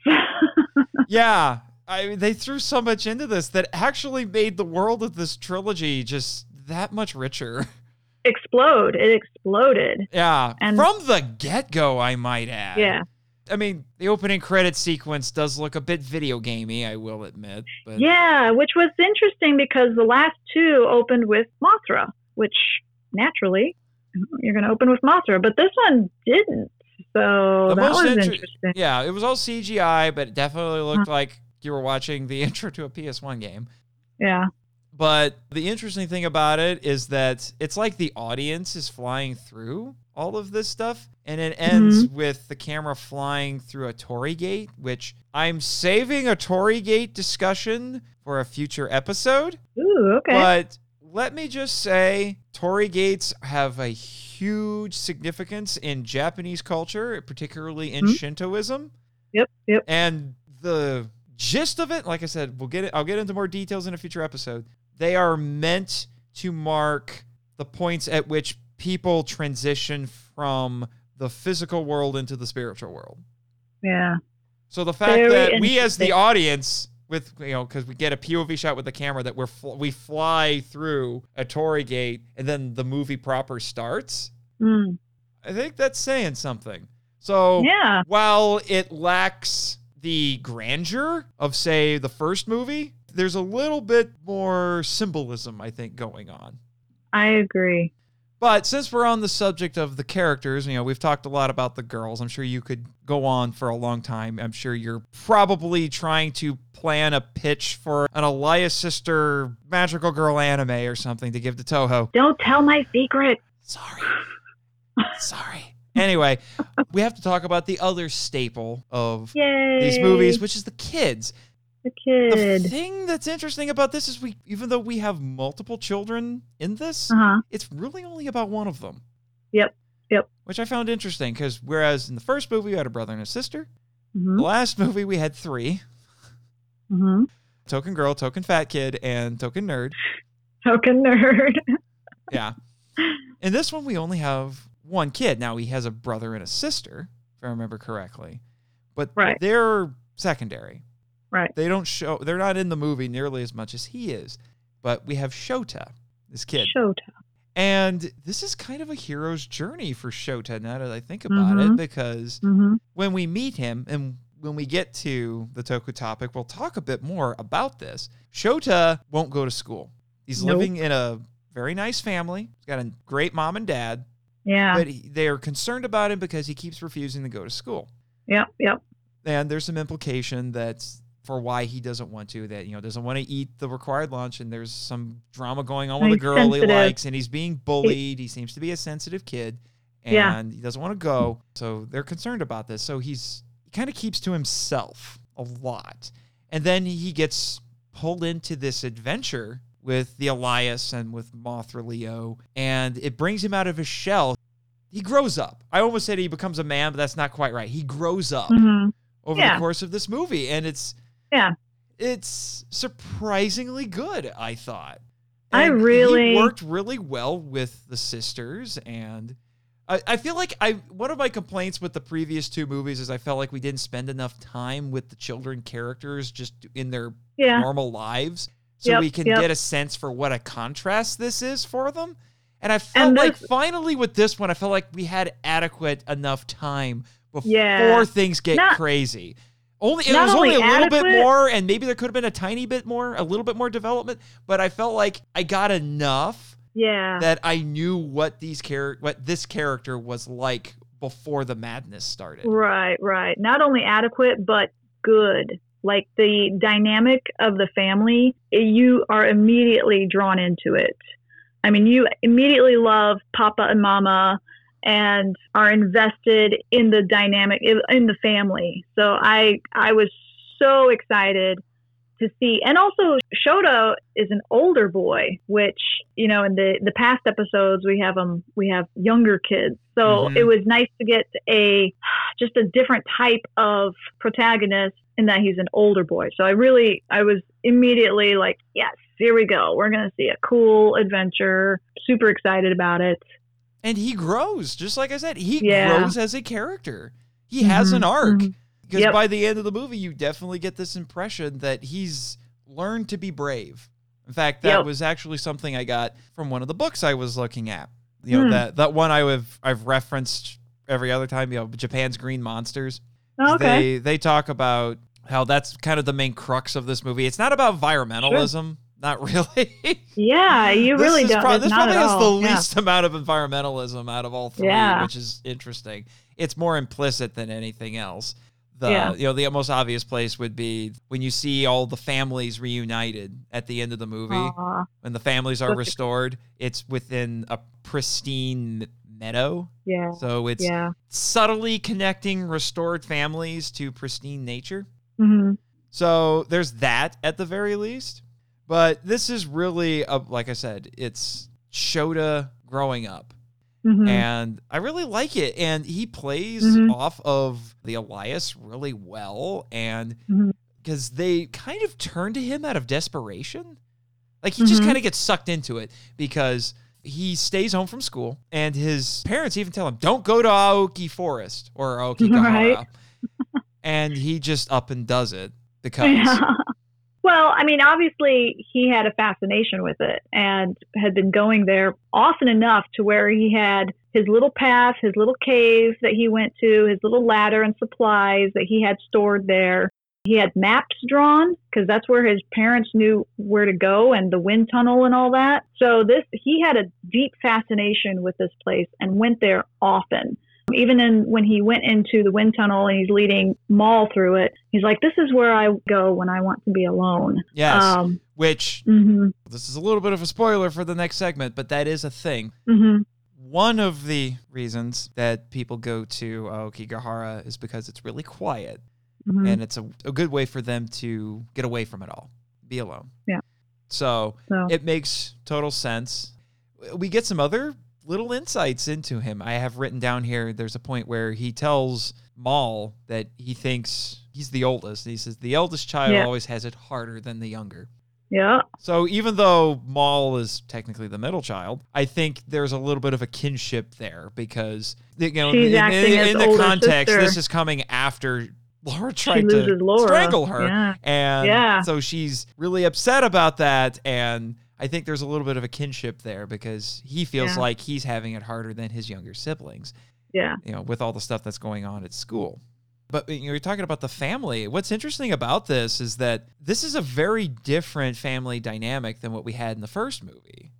yeah, I they threw so much into this that actually made the world of this trilogy just that much richer. Explode! It exploded. Yeah, And- from the get go, I might add. Yeah, I mean, the opening credit sequence does look a bit video gamey, I will admit. But yeah, which was interesting because the last two opened with Mothra, which naturally you're going to open with Mothra, but this one didn't. So The that was inter- interesting. Yeah, it was all CGI, but it definitely looked uh-huh. like you were watching the intro to a PS1 game. Yeah. But the interesting thing about it is that it's like the audience is flying through all of this stuff, and it ends with the camera flying through a torii gate, which I'm saving a torii gate discussion for a future episode. Ooh, okay. But let me just say, torii gates have a huge significance in Japanese culture, particularly in Mhm. Shintoism. yep, yep. And the gist of it, like I said, we'll get it. I'll get into more details in a future episode. They are meant to mark the points at which people transition from the physical world into the spiritual world. Yeah. So the fact Very that we, as the audience, with you know, because we get a POV shot with the camera, that we're fl- we fly through a torii gate, and then the movie proper starts. Mm. I think that's saying something. So Yeah. while it lacks the grandeur of, say, the first movie, there's a little bit more symbolism, I think, going on. I agree. But since we're on the subject of the characters, you know, we've talked a lot about the girls. I'm sure you could go on for a long time. I'm sure you're probably trying to plan a pitch for an Elias sister magical girl anime or something to give to Toho. Don't tell my secret. Sorry. Sorry. Anyway, we have to talk about the other staple of Yay. these movies, which is the kids. The The thing that's interesting about this is we even though we have multiple children in this, Uh huh. it's really only about one of them. Yep. Yep. Which I found interesting because whereas in the first movie we had a brother and a sister, hmm the last movie we had three hmm token girl, token fat kid, and token nerd. Token nerd. Yeah. In this one, we only have one kid. Now he has a brother and a sister, if I remember correctly, but Right. they're secondary. Right. They don't show. They're not in the movie nearly as much as he is. But we have Shota, this kid, Shota. and this is kind of a hero's journey for Shota. Now that I think about it, Mhm. because hmm when we meet him and when we get to the Toku topic, we'll talk a bit more about this. Shota won't go to school. He's Nope. living in a very nice family. He's got a great mom and dad, Yeah. but he, they are concerned about him because he keeps refusing to go to school. Yep. Yep. And there's some implication that's for why he doesn't want to, that, you know, doesn't want to eat the required lunch. And there's some drama going on with He's a girl he likes, and he's being bullied. He seems to be a sensitive kid. And Yeah. he doesn't want to go. So they're concerned about this. So he's he kind of keeps to himself a lot. And then he gets pulled into this adventure with the Elias and with Mothra Leo, and it brings him out of his shell. He grows up. I almost said he becomes a man, but that's not quite right. He grows up hmm over Yeah. the course of this movie, and it's Yeah. it's surprisingly good. I thought. I really- worked really well with the sisters, and I, I feel like I one of my complaints with the previous two movies is I felt like we didn't spend enough time with the children characters just in their Yeah. normal lives, so Yep, we can yep. get a sense for what a contrast this is for them. And I felt And like finally with this one, I felt like we had adequate enough time before Yeah. things get Not- crazy. Only it Not was only, only a little bit more, and maybe there could have been a tiny bit more, a little bit more development. But I felt like I got enough Yeah. that I knew what these char- what this character was like before the madness started. Right, right. Not only adequate, but good. Like the dynamic of the family, eh, you are immediately drawn into it. I mean, you immediately love Papa and Mama and are invested in the dynamic in the family. So I I was so excited to see and also Shota is an older boy which you know in the the past episodes we have um we have younger kids. So Mhm. it was nice to get a just a different type of protagonist in that he's an older boy. So I really I was immediately like yes here we go. We're gonna see a cool adventure. Super excited about it And he grows, just like I said, he Yeah. grows as a character. He has an arc. mhm. Because Yep. by the end of the movie, you definitely get this impression that he's learned to be brave. In fact, that Yep. was actually something I got from one of the books I was looking at. You know, Hmm. that that one I have I've referenced every other time, you know, Japan's Green Monsters. Oh, okay They they talk about how that's kind of the main crux of this movie. It's not about environmentalism, not really. yeah you really don't it's this probably has the Yeah. least amount of environmentalism out of all three, Yeah. which is interesting. it's more implicit than anything else. The Yeah. you know the most obvious place would be when you see all the families reunited at the end of the movie Aw, when the families are restored. It's within a pristine meadow, yeah, so it's yeah. subtly connecting restored families to pristine nature. hmm So there's that at the very least. But this is really, a, like I said, it's Shota growing up. hmm And I really like it. And he plays Mhm. off of the Elias really well. And because they kind of turn to him out of desperation. Like he just Mhm. kind of gets sucked into it because he stays home from school and his parents even tell him, don't go to Aoki Forest or Aoki Gahara. Right. and he just up and does it because. Yeah. Well, I mean, obviously he had a fascination with it and had been going there often enough to where he had his little path, his little cave that he went to, his little ladder and supplies that he had stored there. He had maps drawn because that's where his parents knew where to go and the wind tunnel and all that. So this he had a deep fascination with this place and went there often. Even in when he went into the wind tunnel and he's leading Moll through it, he's like, "This is where I go when I want to be alone." Yes. Um, which hmm this is a little bit of a spoiler for the next segment, but that is a thing. hmm One of the reasons that people go to Aokigahara is because it's really quiet hmm and it's a, a good way for them to get away from it all, be alone. Yeah. So So it makes total sense. We get some other little insights into him. I have written down here there's a point where he tells Moll that he thinks he's the oldest. He says the eldest child Yeah. always has it harder than the younger. yeah, So even though Moll is technically the middle child, I think there's a little bit of a kinship there because you know She's in, in- in the context, sister. this is coming after Laura tried to Laura. strangle her, Yeah. and Yeah. so she's really upset about that. And I think there's a little bit of a kinship there because he feels Yeah. like he's having it harder than his younger siblings Yeah. you know, with all the stuff that's going on at school. But you know, you're talking about the family. What's interesting about this is that this is a very different family dynamic than what we had in the first movie,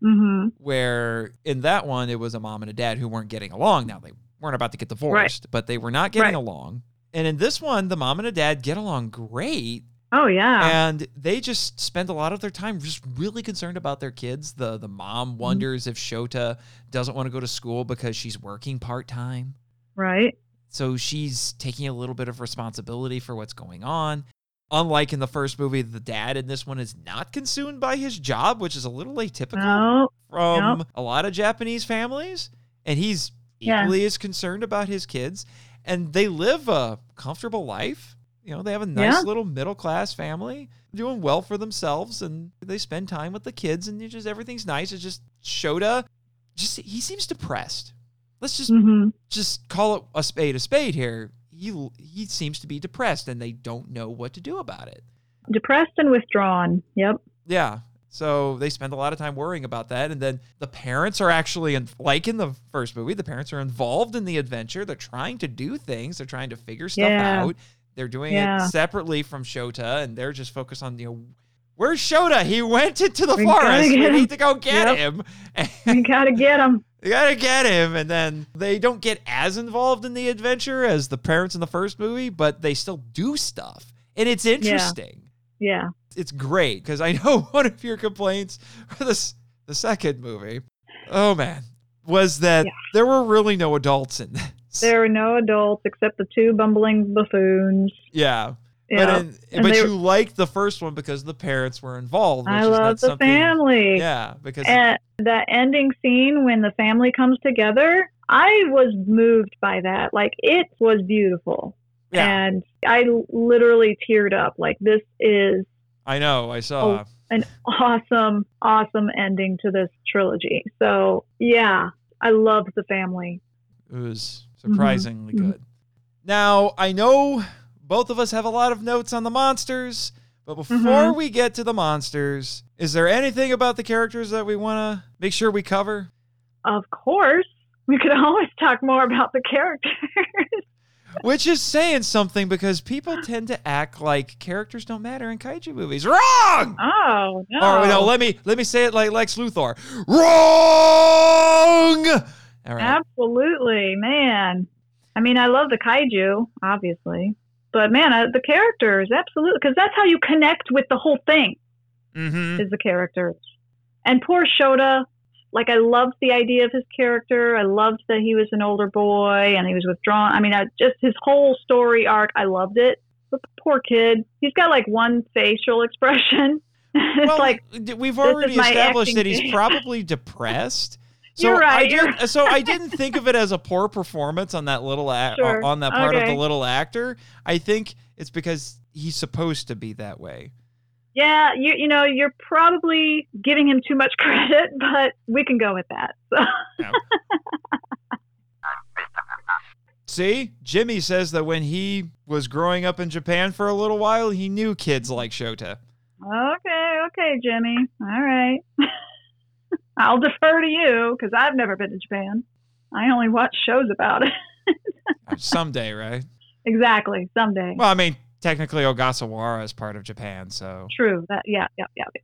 hmm where in that one it was a mom and a dad who weren't getting along. Now they weren't about to get divorced, but they were not getting Right. along. And in this one, the mom and a dad get along great, Oh yeah. and they just spend a lot of their time just really concerned about their kids. The the Mm-hmm. mom wonders if Shota doesn't want to go to school because she's working part time. right. So she's taking a little bit of responsibility for what's going on. Unlike in the first movie, the dad in this one is not consumed by his job, which is a little atypical No. from a lot of Japanese families. And he's Yeah. equally as concerned about his kids. And they live a comfortable life. You know, they have a nice Yeah. little middle class family, doing well for themselves, and they spend time with the kids, and just everything's nice. It's just Shota, just he seems depressed. Let's just hmm just call it a spade a spade here. He he seems to be depressed and they don't know what to do about it. Depressed and withdrawn. Yep. Yeah. So they spend a lot of time worrying about that and then the parents are actually in, like in the first movie, the parents are involved in the adventure. They're trying to do things, they're trying to figure stuff Yeah. out. They're doing Yeah. it separately from Shota and they're just focused on you know Where's Shota? He went into the We forest. We him. need to go get Yep. him. We gotta get him. They gotta get him, and then they don't get as involved in the adventure as the parents in the first movie, but they still do stuff, and it's interesting. Yeah. It's great because I know one of your complaints for this the second movie. Oh man, was that Yeah. there were really no adults in this. There are no adults except the two bumbling buffoons. yeah, Yeah. but in, And but they- you liked the first one because the parents were involved. Which I love the family. Yeah, because And that ending scene when the family comes together, I was moved by that. Like it was beautiful. yeah, And I literally teared up. Like this is I know. I saw. an awesome, awesome ending to this trilogy. So yeah, I love the family. It was surprisingly Mhm. good. Now, I know both of us have a lot of notes on the monsters, but before Mhm. we get to the monsters, is there anything about the characters that we want to make sure we cover? Of course, we could always talk more about the characters. Which is saying something because people tend to act like characters don't matter in kaiju movies. Wrong! oh no! Or no, let me let me say it like Lex Luthor. Wrong! All right. Absolutely, man. I mean, I love the kaiju, obviously, but man, I, the characters, absolutely, because that's how you connect with the whole thing Mm-hmm. is the characters. And poor Shota, like I loved the idea of his character. I loved that he was an older boy and he was withdrawn. I mean, I, just his whole story arc, I loved it. But the poor kid, he's got like one facial expression. it's well, like we've already established that he's probably depressed. So You're I right, you're didn't, so I didn't think of it as a poor performance on that little Sure, on that part of the little actor. I think it's because he's supposed to be that way. Yeah, you you know, you're probably giving him too much credit, but we can go with that. So. See, Jimmy says that when he was growing up in Japan for a little while, he knew kids like Shota. Okay, okay, Jimmy. All right. I'll defer to you because I've never been to Japan. I only watch shows about it. Someday, right? exactly, someday. Well, I mean, technically Ogasawara is part of Japan, so True. That yeah, yeah, yeah, yeah.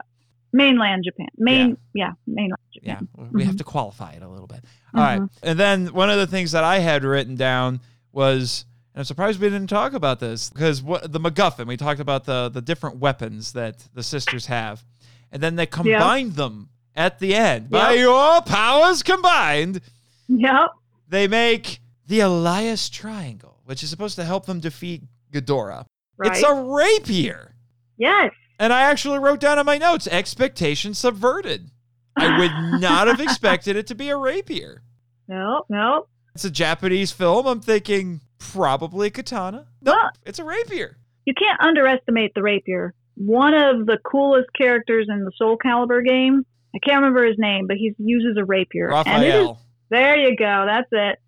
Mainland Japan. Main yeah, mainland Japan. yeah, we have Mhm. to qualify it a little bit. All right. And then one of the things that I had written down was, and I'm surprised we didn't talk about this because what the MacGuffin. We talked about the the different weapons that the sisters have, and then they combined them at the end by your powers combined. Yep. They make the Elias Triangle, which is supposed to help them defeat Ghidorah. Right. It's a rapier. yes. And I actually wrote down in my notes expectation subverted. I would not have expected it to be a rapier. Nope. Nope. It's a Japanese film. I'm thinking probably katana. Nope, Well- it's a rapier. You can't underestimate the rapier. One of the coolest characters in the Soul Calibur game. I can't remember his name, but he uses a rapier. And it is, Raphael. there you go. That's it.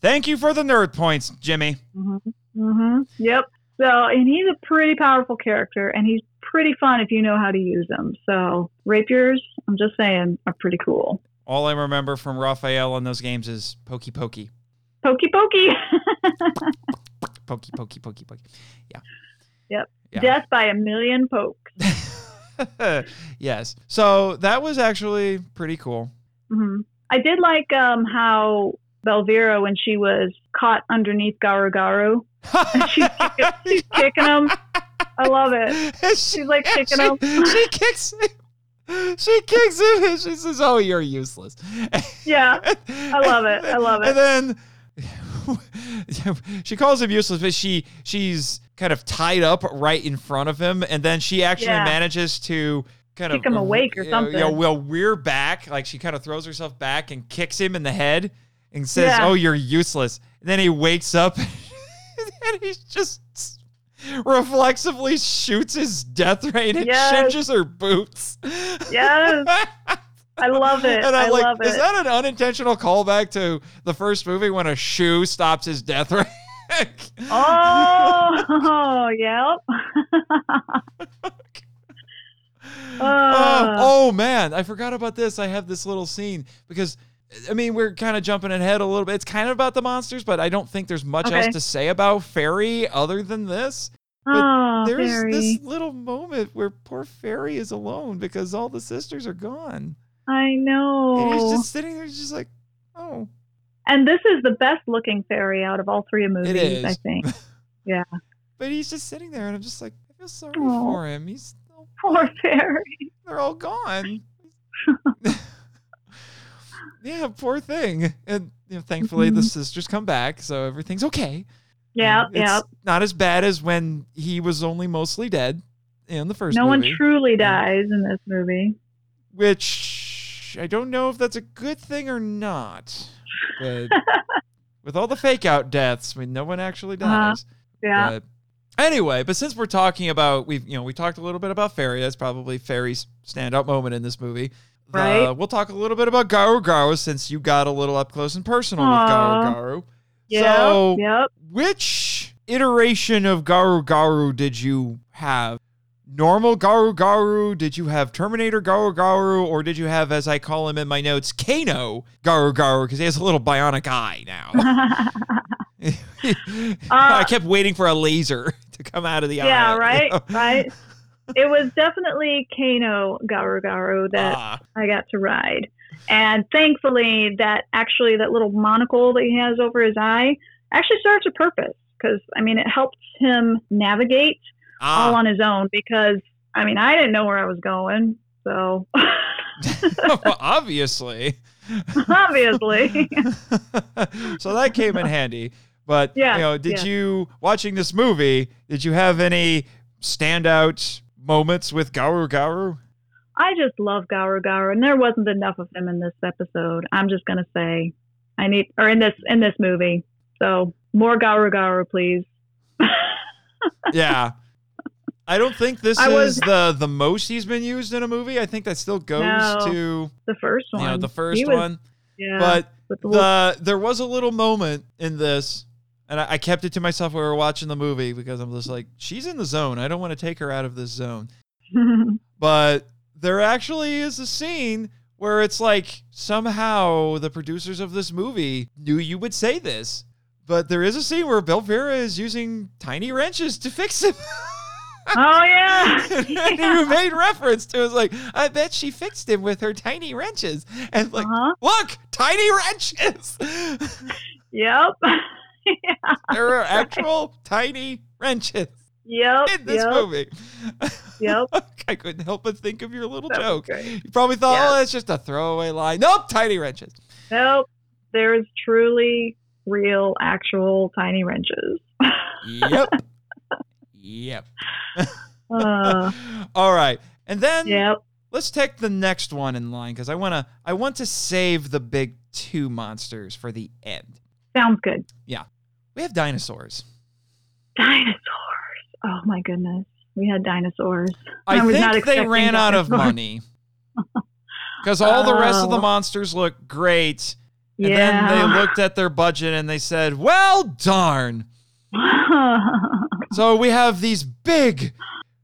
Thank you for the nerd points, Jimmy. hmm hmm Yep. So, and he's a pretty powerful character, and he's pretty fun if you know how to use them. So, rapiers, I'm just saying, are pretty cool. All I remember from Raphael in those games is pokey pokey. Pokey pokey. Pokey pokey pokey pokey. Yeah. Yep. Yeah. Death by a million pokes. yes. So that was actually pretty cool. hmm I did like um, how Belvira, when she was caught underneath Garu Garu, she's, kicking, she's kicking him. I love it. She's like kicking she, him. She kicks him. She kicks him and she says, Oh, you're useless. Yeah. I love it. I love it. And then she calls him useless, but she she's kind of tied up right in front of him, and then she actually Yeah. manages to kind of Kick of him awake or you Yeah, You know, something. will rear back, like she kind of throws herself back and kicks him in the head and says, Yeah. "Oh, you're useless." And then he wakes up, and he just reflexively shoots his death ray and Yes. changes her boots. Yes. I love it. And I'm I like, love is it. that an unintentional callback to the first movie when a shoe stops his death ray? Oh, yep. Uh, Uh. oh man, I forgot about this. I have this little scene because I mean we're kind of jumping ahead a little bit. It's kind of about the monsters, but I don't think there's much else to say about Fairy other than this. oh, There's Barry. this little moment where poor Fairy is alone because all the sisters are gone. I know. And he's just sitting there, just like, oh. And this is the best looking fairy out of all three movies, is. I think. Yeah. but he's just sitting there, and I'm just like, I feel sorry Aw. for him. He's Poor fairy. they're all gone. yeah, poor thing. And you know, thankfully the Mhm. sisters come back, so everything's okay. Yeah, yeah. Not as bad as when he was only mostly dead in the first No one truly dies in this movie. which I don't know if that's a good thing or not. But with all the fake out deaths, I mean, no one actually Uh-huh. dies. yeah. But anyway, but since we're talking about we've you know we talked a little bit about Fairy. That's probably Fairy's standout moment in this movie. Right. Uh, we'll talk a little bit about Garu Garu since you got a little up close and personal with Garu Garu. Yep. So, yep. which iteration of Garu Garu did you have? Normal Garu Garu? Did you have Terminator Garu Garu? Or did you have, as I call him in my notes, Kano Garu Garu? Because he has a little bionic eye now. I kept waiting for a laser to come out of the eye. yeah, you right, know? right. It was definitely Kano Garu Garu that Ah, I got to ride. And thankfully, that actually that little monocle that he has over his eye actually serves a purpose because I mean it helps him navigate all Ah, on his own because I mean I didn't know where I was going, so obviously. obviously. so that came in handy. But Yeah, you know, did yeah. you watching this movie? Did you have any standout moments with Garu Garu? I just love Garu Garu, and there wasn't enough of him in this episode. I'm just gonna say, I need or in this in this movie. So more Garu Garu, please. Yeah. I don't think this I is was- the the most he's been used in a movie. I think that still goes No. to The first you one, know the first He was- one. yeah. But with the little- the there was a little moment in this, and I, I kept it to myself when we were watching the movie because I'm just like, she's in the zone. I don't want to take her out of this zone. But there actually is a scene where it's like somehow the producers of this movie knew you would say this. But there is a scene where Belvira is using tiny wrenches to fix him. oh yeah, and you made reference to it. was like, I bet she fixed him with her tiny wrenches. And like, uh-huh. look, tiny wrenches. Yep. yeah. there are actual tiny wrenches Yep. in this yep. movie. Yep. I couldn't help but think of your little That joke. You probably thought, Yeah. oh, that's just a throwaway line. Nope, tiny wrenches. Nope. There's truly real, actual tiny wrenches. Yep. Yep. Uh, All right. And then yep. let's take the next one in line because I wanna I want to save the big two monsters for the end. Sounds good. Yeah. We have dinosaurs. Dinosaurs. Oh my goodness. We had dinosaurs. I, I was not think they ran out of money. Because all the rest of the Oh. monsters look great. And yeah. then they looked at their budget and they said, well, darn. So we have these big,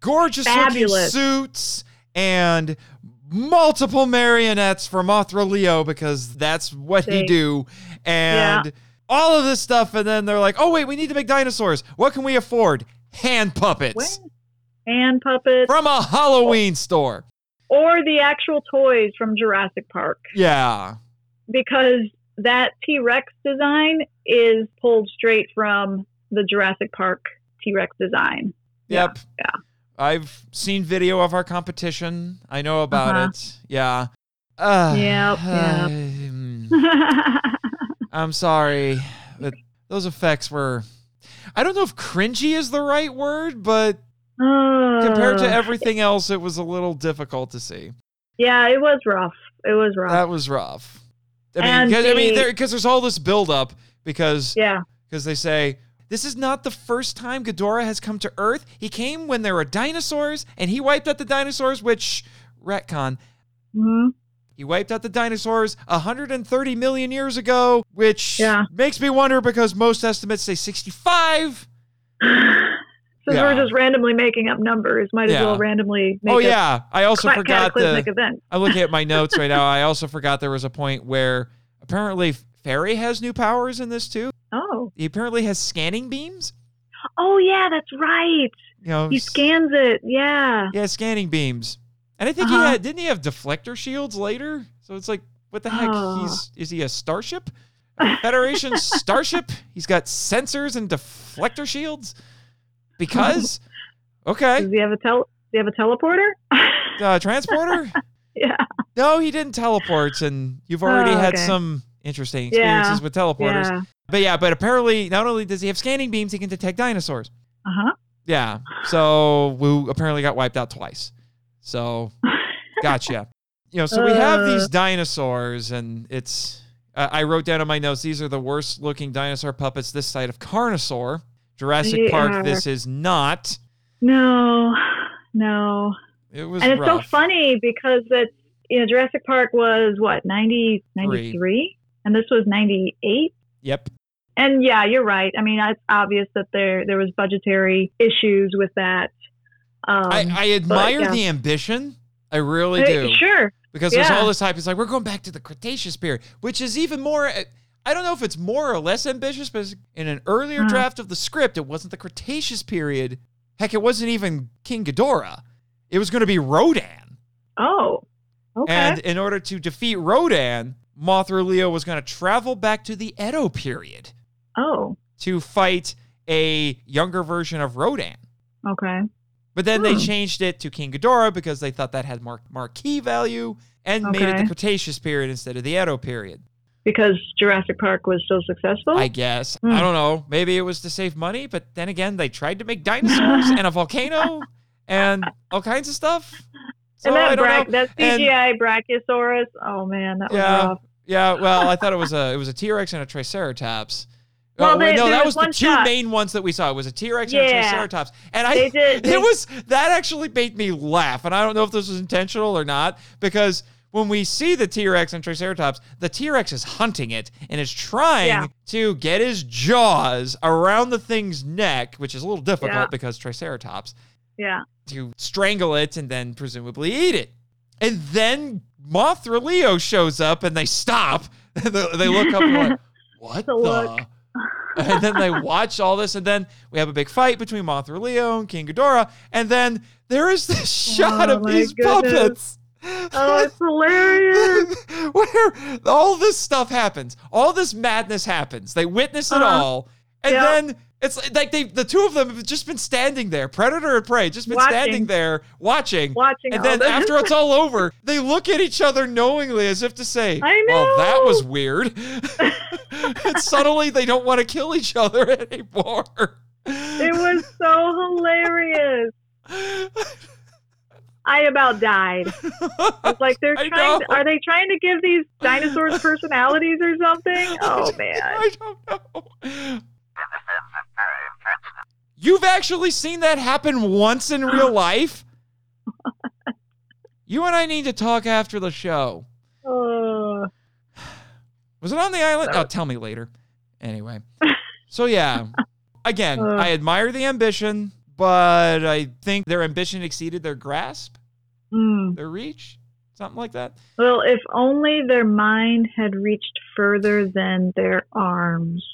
gorgeous Fabulous. suits and multiple marionettes for Mothra Leo because that's what he do. And all of this stuff. And then they're like, oh, wait, we need to make dinosaurs. What can we afford? Hand puppets Hand puppets from a Halloween store. or the actual toys from Jurassic Park Yeah. because that T Rex design is pulled straight from the Jurassic Park T Rex design. Yep. yeah. I've seen video of our competition. I know about Uh-huh. it. Yeah. Uh, Yep, yep. I'm sorry, but those effects were. I don't know if cringy is the right word, but compared to Uh, everything else, it was a little difficult to see. yeah, it was rough. It was rough. That was rough. I mean, And 'cause- I mean, there because there's all this buildup because yeah. because they say this is not the first time Ghidorah has come to Earth. He came when there were dinosaurs, and he wiped out the dinosaurs. Which retcon? hmm He wiped out the dinosaurs 130 million years ago, which Yeah. makes me wonder because most estimates say 65. Since Yeah. we're just randomly making up numbers, might as Yeah. well randomly make oh yeah, I also forgot the. event. I'm looking at my notes right now. I also forgot there was a point where apparently Fairy has new powers in this too. Oh, He apparently has scanning beams. oh yeah, that's right. You know, He scans it. Yeah. Yeah, scanning beams. And I think Uh-huh. he had didn't he have deflector shields later? So it's like, what the heck? Oh. He's is he a starship? Federation starship? He's got sensors and deflector shields? Because okay. Does he have a tel? Does he have a teleporter? Uh, transporter? yeah. No, he didn't teleport, and you've already Oh, had some interesting Yeah, experiences with teleporters. Yeah. But yeah, but apparently not only does he have scanning beams, he can detect dinosaurs. Uh huh. Yeah. So Wu apparently got wiped out twice. So gotcha. You know, so we have Uh. these dinosaurs, and it's. Uh, I wrote down in my notes these are the worst looking dinosaur puppets this side of Carnosaur. Jurassic They Park, are. this is not. No, no. It was and it's rough. so funny because it's you know Jurassic Park was what 90, 93? and this was ninety eight. Yep. And yeah, you're right. I mean, it's obvious that there there was budgetary issues with that. Um, I, I admire yeah. the ambition. I really uh, do. Sure. because there's all this hype. It's like we're going back to the Cretaceous period, which is even more. I don't know if it's more or less ambitious, but in an earlier Uh-huh. draft of the script, it wasn't the Cretaceous period. Heck, it wasn't even King Ghidorah. It was going to be Rodan. Oh, Okay. And in order to defeat Rodan, Mothra Leo was going to travel back to the Edo period oh, to fight a younger version of Rodan. okay. But then they Hmm. changed it to King Ghidorah because they thought that had more marquee value and made it the Cretaceous period instead of the Edo period. Because Jurassic Park was so successful. I guess. Hmm. I don't know. Maybe it was to save money, but then again, they tried to make dinosaurs and a volcano and all kinds of stuff. So and that bra- that And- CGI Brachiosaurus. Oh man, that was Yeah. rough. Yeah, well, I thought it was a it was a T Rex and a Triceratops. Uh, well, oh, they- no, that was was the two shot. main ones that we saw. It was a T Rex and a Triceratops, and I They did- they- it was that actually made me laugh, and I don't know if this was intentional or not because when we see the T Rex and Triceratops, the T Rex is hunting it and is trying Yeah. to get his jaws around the thing's neck, which is a little difficult Yeah. because Triceratops Yeah. to strangle it and then presumably eat it. And then Mothra Leo shows up and they stop. They they look up and like, what the? The look. and then they watch all this, and then we have a big fight between Mothra Leo and King Ghidorah. And then there is this shot Oh of these goodness. puppets. Oh, it's hilarious. Where all this stuff happens, all this madness happens. They witness it Uh-huh. all, and Yep. then it's like they, the two of them have just been standing there, predator and prey, just been standing there watching. Watching And then after it's all over, they look at each other knowingly as if to say, I Well, that was weird. and suddenly they don't want to kill each other anymore. it was so hilarious. I about died. It's like they're I trying. know. are they trying to give these dinosaurs personalities or something? Oh man. I don't know. You've actually seen that happen once in real life? You and I need to talk after the show. Uh, Was it on the island? No. Oh, tell me later. Anyway. So yeah. Again, Uh. I admire the ambition, but I think their ambition exceeded their grasp, mm. their reach, something like that. Well, if only their mind had reached further than their arms.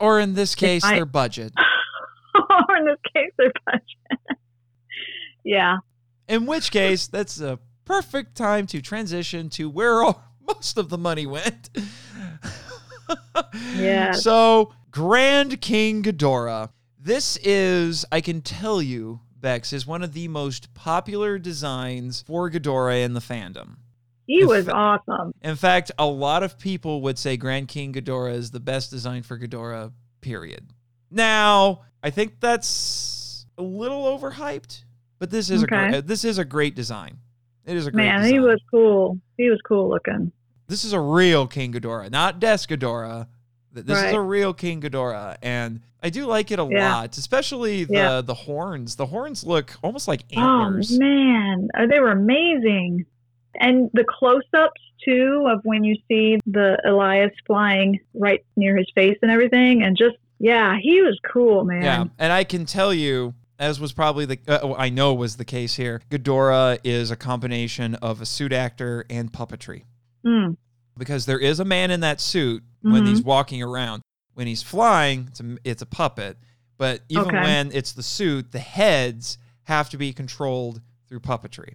Or in this case, I- their budget. or in this case, their budget. yeah. In which case, that's a perfect time to transition to where all, most of the money went. Yes. So, Grand King Ghidorah. This is, I can tell you, Bex, is one of the most popular designs for Ghidorah in the fandom. He In was fa- awesome. In fact, a lot of people would say Grand King Ghidorah is the best design for Ghidorah, period. Now, I think that's a little overhyped, but this is a great, this is a great design. It is a great Man, design. he was cool. He was cool looking. this is a real King Ghidorah, not Desghidorah. Th- This is a real King Ghidorah, and I do like it a Yeah. lot, especially the Yeah. the horns. The horns look almost like antlers. Oh man, Uh, they were amazing. And the close-ups too of when you see the Elias flying right near his face and everything, and just yeah, he was cool, man. Yeah, and I can tell you, as was probably the uh, I know was the case here. Ghidorah is a combination of a suit actor and puppetry Mm, because there is a man in that suit when Mhm. he's walking around. When he's flying, it's a, it's a puppet, but even Okay. when it's the suit, the heads have to be controlled through puppetry.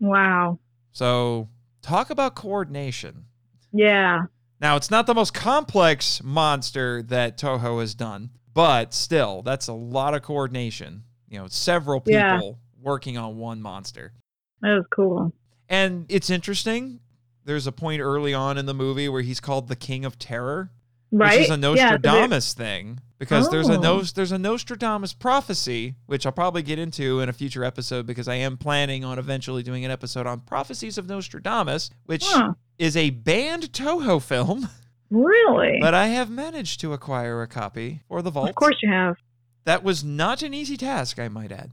wow. So talk about coordination. Yeah. Now, it's not the most complex monster that Toho has done, but still, that's a lot of coordination. You know, several people Yeah. working on one monster. That was cool. And it's interesting. There's a point early on in the movie where he's called the King of Terror, Right? which is a Yeah, Nostradamus thing. Because there's a Oh. Nos- there's a Nostradamus prophecy, which I'll probably get into in a future episode because I am planning on eventually doing an episode on prophecies of Nostradamus, which Huh. is a banned Toho film. Really? But I have managed to acquire a copy for the vault. of course you have. That was not an easy task, I might add.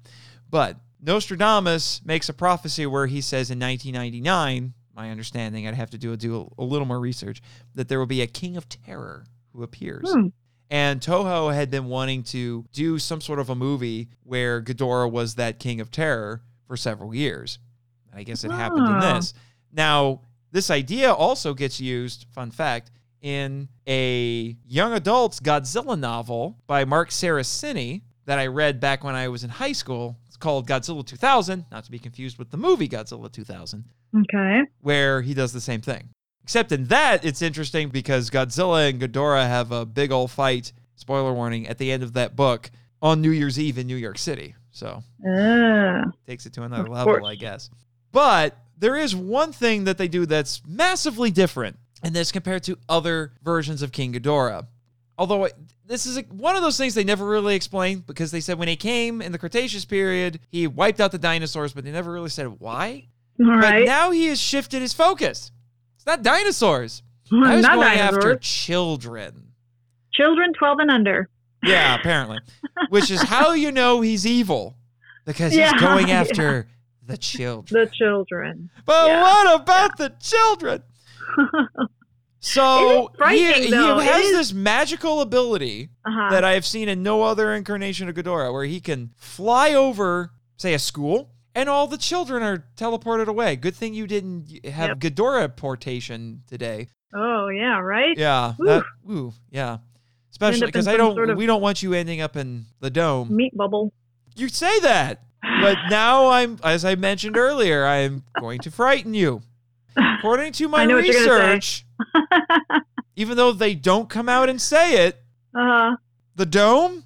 But Nostradamus makes a prophecy where he says in 1999, my understanding, I'd have to do a, do a, little more research, that there will be a king of terror who appears. Hmm. And Toho had been wanting to do some sort of a movie where Ghidorah was that king of terror for several years. I guess it happened in Oh. this. Now, this idea also gets used, fun fact, in a young adult's Godzilla novel by Marc Cerasini that I read back when I was in high school. It's called Godzilla 2000, not to be confused with the movie Godzilla 2000. Okay. where he does the same thing. Except in that, it's interesting because Godzilla and Ghidorah have a big old fight, spoiler warning, at the end of that book on New Year's Eve in New York City. So Ah. takes it to another level, course. I guess. But there is one thing that they do that's massively different in this compared to other versions of King Ghidorah. Although this is a, one of those things they never really explained because they said when he came in the Cretaceous period, he wiped out the dinosaurs, but they never really said why. All But right. now he has shifted his focus. It's not dinosaurs. I was Not going dinosaurs. after children. Children 12 and under. Yeah, apparently. Which is how you know he's evil. Because he's Yeah, going yeah. after the children. The children. But Yeah. what about the children? So he, he has is- this magical ability uh-huh. that I have seen in no other incarnation of Ghidorah, where he can fly over, say, a school, and all the children are teleported away. Good thing you didn't have Yep. Ghidorah portation today. oh, yeah, right? Yeah, Ooh. that, ooh, yeah. Especially because I don't, sort of- we don't want you ending up in the dome. Meat bubble. You say that, but now I'm, as I mentioned earlier, I'm going to frighten you. According to my I know what you're gonna say. research, even though they don't come out and say it, uh-huh. the dome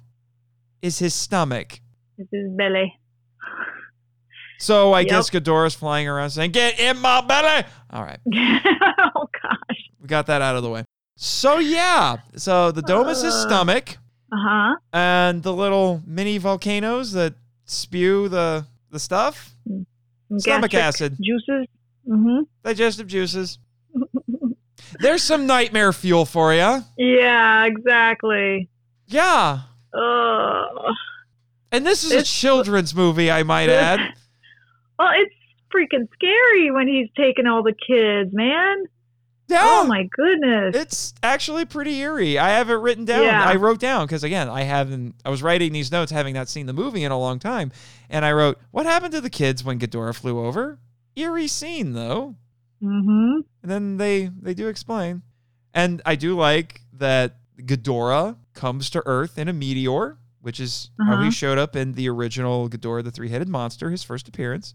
is his stomach. This is belly. So I Yep. guess Ghidorah's flying around saying, "Get in my belly." All right, oh, gosh. we got that out of the way. So yeah, so the dome is his Uh. stomach, Uh-huh. and the little mini volcanoes that spew the the stuff, stomach acid, Juices. Mm-hmm. digestive juices. There's some nightmare fuel for you. Yeah, exactly. Yeah, Ugh. and this is a children's movie, I might add. Well, it's freaking scary when he's taking all the kids, man. Yeah. Oh my goodness. It's actually pretty eerie. I have it written down. Yeah. I wrote down because again, I haven't. I was writing these notes, having not seen the movie in a long time, and I wrote, "What happened to the kids when Ghidorah flew over?" Eerie scene though, mm-hmm. and then they they do explain, and I do like that Ghidorah comes to Earth in a meteor, which is how he Uh-huh. showed up in the original Ghidorah, the three-headed monster, his first appearance.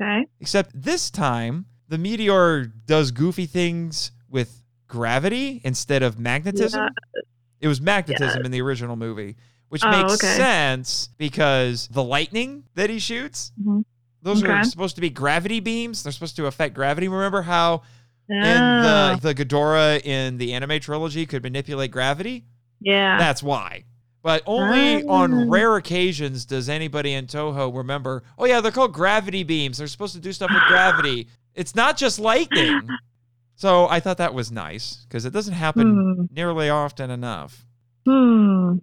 Okay. Except this time, the meteor does goofy things with gravity instead of magnetism. Yeah. It was magnetism in the original movie, which Oh, makes okay. sense because the lightning that he shoots, Mhm. those are supposed to be gravity beams. They're supposed to affect gravity. Remember how in Ah, the the Ghidorah in the anime trilogy could manipulate gravity? yeah. That's why. But only on rare occasions does anybody in Toho remember, oh, yeah, they're called gravity beams. They're supposed to do stuff with gravity. It's not just lightning. So I thought that was nice because it doesn't happen Hmm. nearly often enough. Hmm.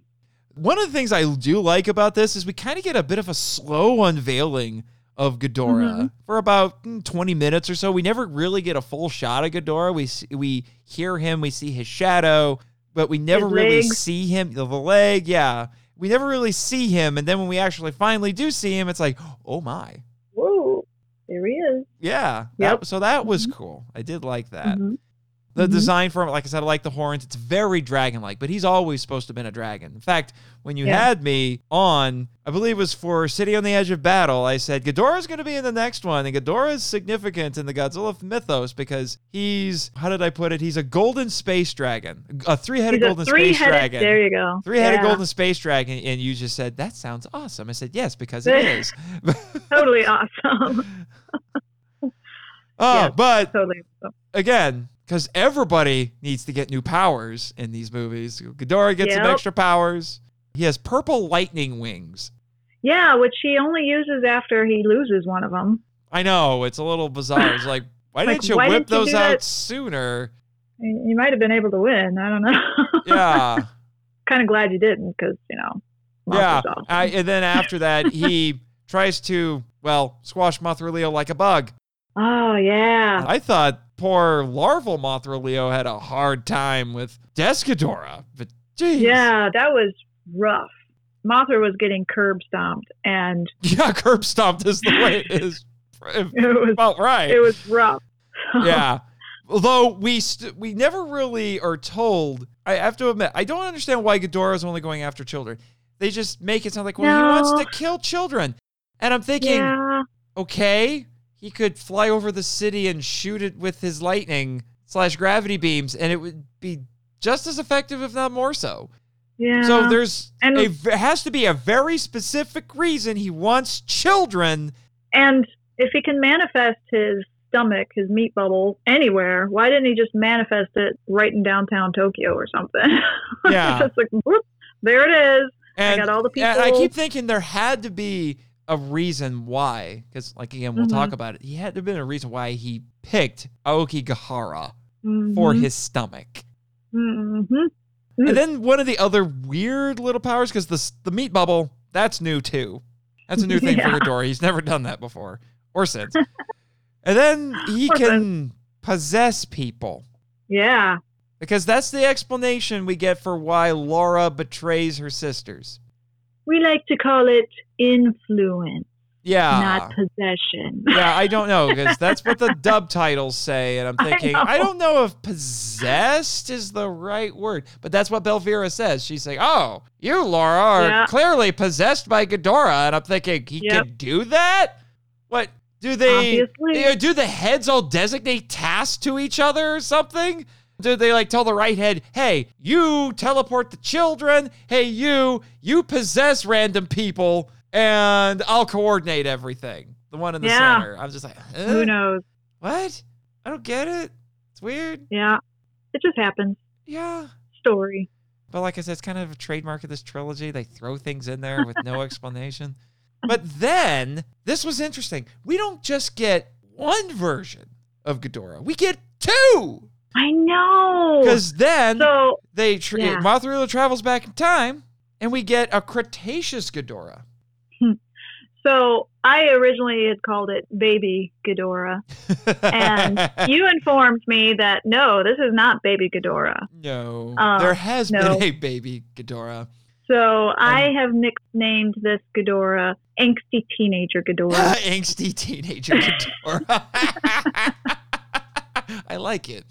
One of the things I do like about this is we kind of get a bit of a slow unveiling of Ghidorah Mhm. for about mm, 20 minutes or so. We never really get a full shot of Ghidorah. We we hear him, we see his shadow, but we never His really legs. see him. The leg, yeah. We never really see him, and then when we actually finally do see him, it's like, oh my, Whoa. There he is. yeah. Yep. That- so that was Mhm. cool. I did like that. Mhm. The Mhm. design for him, like I said, I like the horns. It's very dragon like, but he's always supposed to have been a dragon. In fact, when you Yeah. had me on, I believe it was for City on the Edge of Battle, I said Ghidorah's going to be in the next one. And Ghidorah is significant in the Godzilla mythos because he's, how did I put it? He's a golden space dragon, a three headed golden space three-headed. dragon. There you go. Three headed Yeah. golden space dragon. And you just said, that sounds awesome. I said, yes, because it is. Totally awesome. Oh, Yeah. but totally. awesome. again, because everybody needs to get new powers in these movies. Ghidorah gets some extra powers. He has purple lightning wings. Yeah, which he only uses after he loses one of them. I know it's a little bizarre. It's like, why Like, didn't you why whip didn't you those out that? sooner? You might have been able to win. I don't know. Yeah, kind of glad you didn't because, you know. yeah. Awesome. I, and then after that, he tries to well squash Mothra Leo like a bug. Oh, yeah. I thought poor larval Mothra Leo had a hard time with Desghidorah, but geez. Yeah, that was rough. Mothra was getting curb stomped, and yeah, curb stomped is the way it is. It was felt right. it was rough. yeah. Although we st- we never really are told. I have to admit, I don't understand why Ghidorah is only going after children. They just make it sound like, well, he wants to kill children, and I'm thinking, yeah. okay, he could fly over the city and shoot it with his lightning slash gravity beams, and it would be just as effective, if not more so. Yeah. So there's And- a has to be a very specific reason he wants children. And if he can manifest his stomach, his meat bubble, anywhere, why didn't he just manifest it right in downtown Tokyo or something? Yeah. just like, whoop, there it is. And, got all the and I keep thinking there had to be a reason why, because like again, we'll Mhm. talk about it. He had to have been a reason why he picked Aokigahara for Mhm. his stomach. Mhm. And Mm. then one of the other weird little powers, because the the meat bubble, that's new too. That's a new thing Yeah. for Ghidorah. He's never done that before or since. and then he Or can possess people. Yeah. Because that's the explanation we get for why Lora betrays her sisters. We like to call it influence, Yeah. not possession. yeah, I don't know because that's what the dub titles say, and I'm thinking I, know. don't know if possessed is the right word, but that's what Belvera says. She's like, "Oh, you Lora are Yeah. clearly possessed by Ghidorah," and I'm thinking he Yep. can do that. What do they? Obviously. do the heads all designate tasks to each other or something? Do they like tell the right head, "Hey, you teleport the children. Hey, you, you possess random people, and I'll coordinate everything." The one in the Yeah. center. I'm just like, huh? Who knows? What? I don't get it. It's weird. Yeah. It just happens. Yeah. Story. But like I said, it's kind of a trademark of this trilogy. They throw things in there with no explanation. But then, this was interesting. We don't just get one version of Ghidorah. We get two. I know. Because then So they tra- yeah. Mothra travels back in time, and we get a Cretaceous Ghidorah. so I originally had called it Baby Ghidorah. And you informed me that no, this is not Baby Ghidorah. no, Uh, there has no. been a baby Ghidorah. So I have nicknamed this Ghidorah Angsty Teenager Ghidorah. angsty teenager Ghidorah. I like it.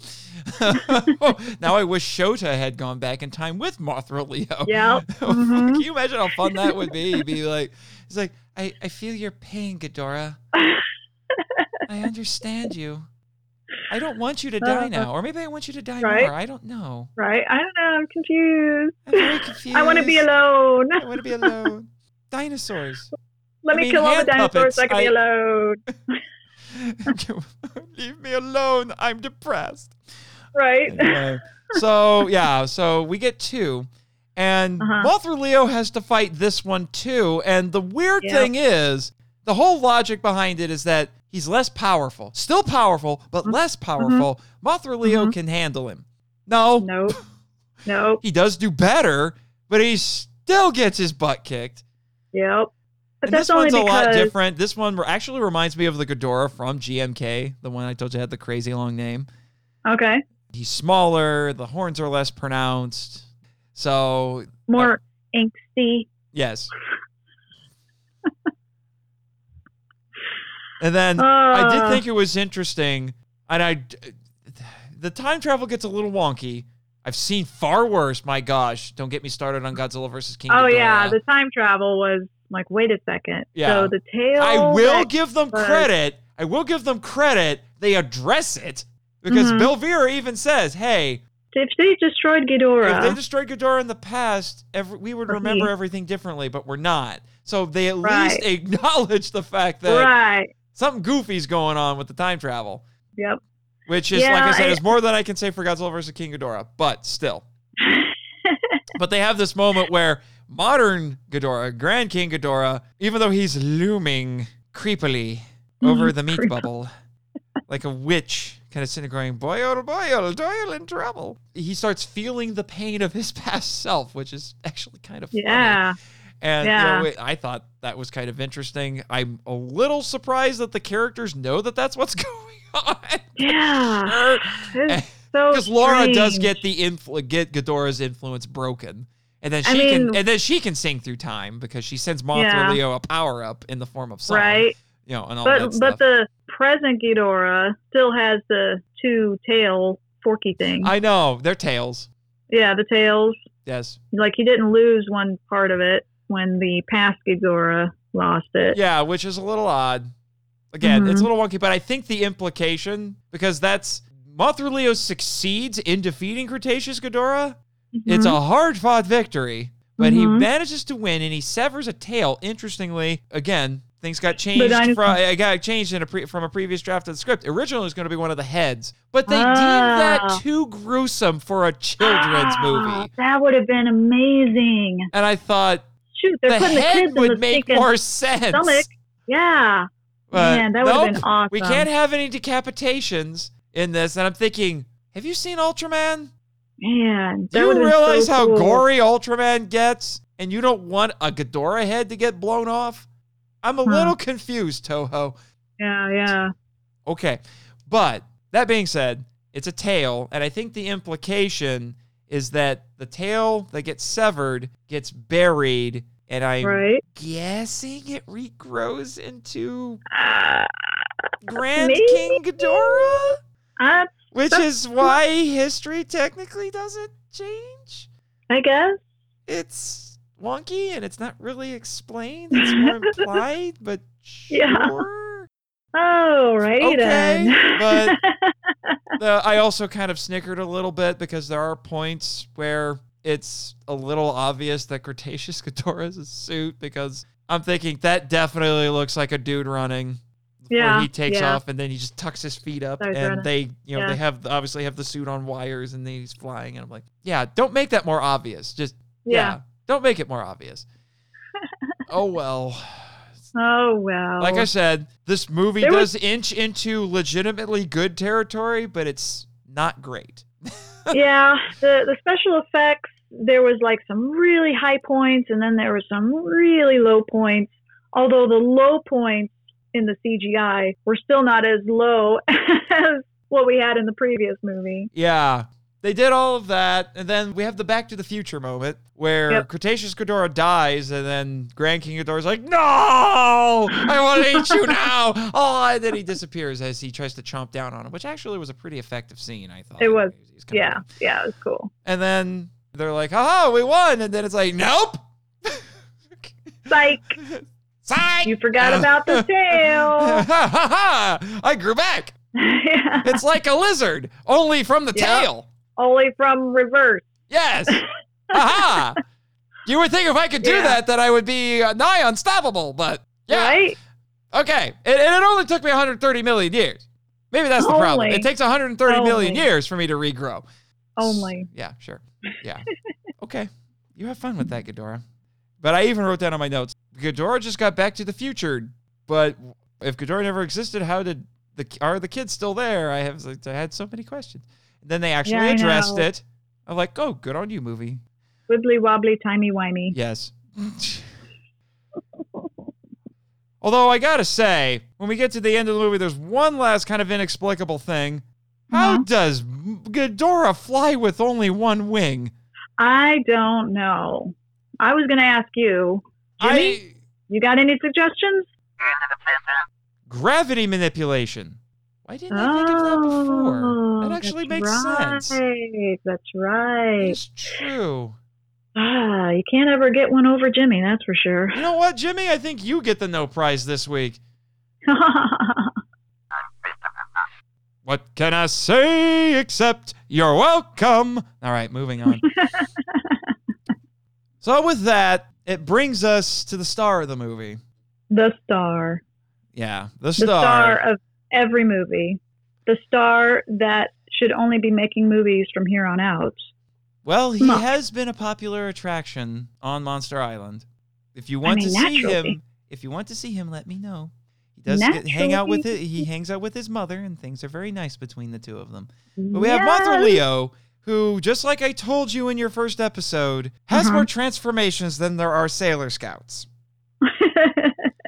now I wish Shota had gone back in time with Mothra Leo. Yep. Mhm. Can you imagine how fun that would be? Be like, it's like, I, I feel your pain, Ghidorah. I understand you. I don't want you to die Uh, now, or maybe I want you to die right? more. I don't know. right? I don't know. I'm confused. I'm very confused. I want to be alone. I want to be alone. Dinosaurs. Let I me mean, kill all the dinosaurs so I puppets, can be alone. Leave me alone. I'm depressed. Right? Anyway, so yeah, so we get two. And Uh-huh. Mothra Leo has to fight this one too. And the weird thing is, the whole logic behind it is that he's less powerful. Still powerful, but Mm-hmm. less powerful. Mothra Leo Mhm. can handle him. No, Nope. Nope. he does do better, but he still gets his butt kicked. Yep. But and this one's a lot different. This one actually reminds me of the Ghidorah from GMK, the one I told you had the crazy long name. okay, He's smaller, the horns are less pronounced. So, more angsty. yes. and then I did Uh, think it was interesting, and I the time travel gets a little wonky. I've seen far worse. My gosh, don't get me started on Godzilla versus King. Oh yeah, the time travel was like, wait a second. Yeah. So the tail. I will give them was- credit. I will give them credit. They address it because Mhm. Belvera even says, "Hey, if they destroyed Ghidorah, if they destroyed Ghidorah in the past, every, we would remember everything differently, but we're not." So they at Right. least acknowledge the fact that right? something goofy's going on with the time travel, Yep. which is like I said, I- is more than I can say for Godzilla versus King Ghidorah, but still. But they have this moment where modern Ghidorah, Grand King Ghidorah, even though he's looming creepily over the meat bubble, like a witch, kind of sitting going, boy, oh boy, oh Doyle in trouble. He starts feeling the pain of his past self, which is actually kind of funny. yeah. And you know, I thought that was kind of interesting. I'm a little surprised that the characters know that that's what's going on. Yeah. Er, it's eh, so Because Lora does get the influ- get Ghidorah's influence broken, and then I she can and then she can sing through time because she sends Mothra Yeah. Leo a power up in the form of song, right. You know, and all that But stuff. but the present Ghidorah still has the two tail forky thing. I know they're tails. yeah, the tails. Yes, Like he didn't lose one part of it when the past Ghidorah lost it. yeah, which is a little odd. again, it's a Mhm. little wonky, but I think the implication because that's Mothra Leo succeeds in defeating Cretaceous Ghidorah. It's Mhm. a hard fought victory, but he Mhm. manages to win and he severs a tail. Interestingly, again, things got changed from it got changed in a pre- from a previous draft of the script. Originally, it was going to be one of the heads, but they deemed that Ah. too gruesome for a children's Ah, movie. That would have been amazing. And I thought Shoot, they're the putting the head kids in the make more sense. stomach. Yeah. But Man, that would've been awesome. We can't have any decapitations in this. And I'm thinking, have you seen Ultraman? Man, Do you realize so how cool. gory Ultraman gets? And you don't want a Ghidorah head to get blown off? I'm a Huh. little confused, Toho. Yeah, yeah. Okay. But that being said, it's a tail. And I think the implication is that the tail that gets severed gets buried. And I'm Right. guessing it regrows into Uh, Grand Maybe. King Ghidorah? I, Which is why history technically doesn't change. I guess. It's wonky and it's not really explained. It's more implied, but Yeah. Oh, righty Okay, then. but- The, I also kind of snickered a little bit because there are points where it's a little obvious that Cretaceous Ghidorah is a suit because I'm thinking that definitely looks like a dude running. Yeah, he takes yeah. off and then he just tucks his feet up Starts and running. they you know Yeah. they have obviously have the suit on wires and then he's flying and I'm like yeah don't make that more obvious just yeah, yeah. don't make it more obvious oh well Oh well. like I said, this movie There does was- inch into legitimately good territory, but it's not great. yeah, the the special effects. There was like some really high points, and then there were some really low points. Although the low points in the CGI were still not as low as what we had in the previous movie. Yeah. They did all of that, and then we have the Back to the Future moment where Yep. Cretaceous Ghidorah dies, and then Grand King Ghidorah's like, "No, I want to eat you now!" Oh, and then he disappears as he tries to chomp down on him, which actually was a pretty effective scene. I thought It was, He's kinda- Yeah, yeah, it was cool. And then they're like, "Haha, we won!" And then it's like, "Nope." Psych, Psych! you forgot about the tail. I grew back. yeah. It's like a lizard, only from the Yeah. tail. Only from reverse. Yes. Aha. You would think if I could do Yeah. that, that I would be uh, nigh unstoppable, but yeah. Right? Okay. And, and it only took me 130 million years. Maybe that's the problem. It takes 130 million Only. years for me to regrow. Only. Yeah, sure. Yeah. okay. You have fun with that, Ghidorah. But I even wrote down on my notes Ghidorah just got back to the future, but if Ghidorah never existed, how did the are the kids still there? I have I had so many questions. And then they actually I addressed know. it. I'm like, oh, good on you, movie. Wibbly wobbly, timey wimey. Yes. Although I gotta say, when we get to the end of the movie, there's one last kind of inexplicable thing. How does Ghidorah fly with only one wing? I don't know. I was going to ask you, Jimmy, I you got any suggestions? gravity manipulation. Why didn't I think of that before? That actually Oh, that's makes right. sense. That's right. It's true. Ah, you can't ever get one over Jimmy, that's for sure. You know what, Jimmy? I think you get the no prize this week. What can I say except you're welcome? All right, moving on. so, with that, it brings us to the star of the movie. the star. Yeah, the star. The star. of every movie. The star that should only be making movies from here on out. Well, he has been a popular attraction on Monster Island. If you want mean, to see him, if you want to see him, let me know. He does get, hang out with it. He hangs out with his mother, and things are very nice between the two of them. But we have Mothra Leo, who, just like I told you in your first episode, has Uh-huh. more transformations than there are Sailor Scouts.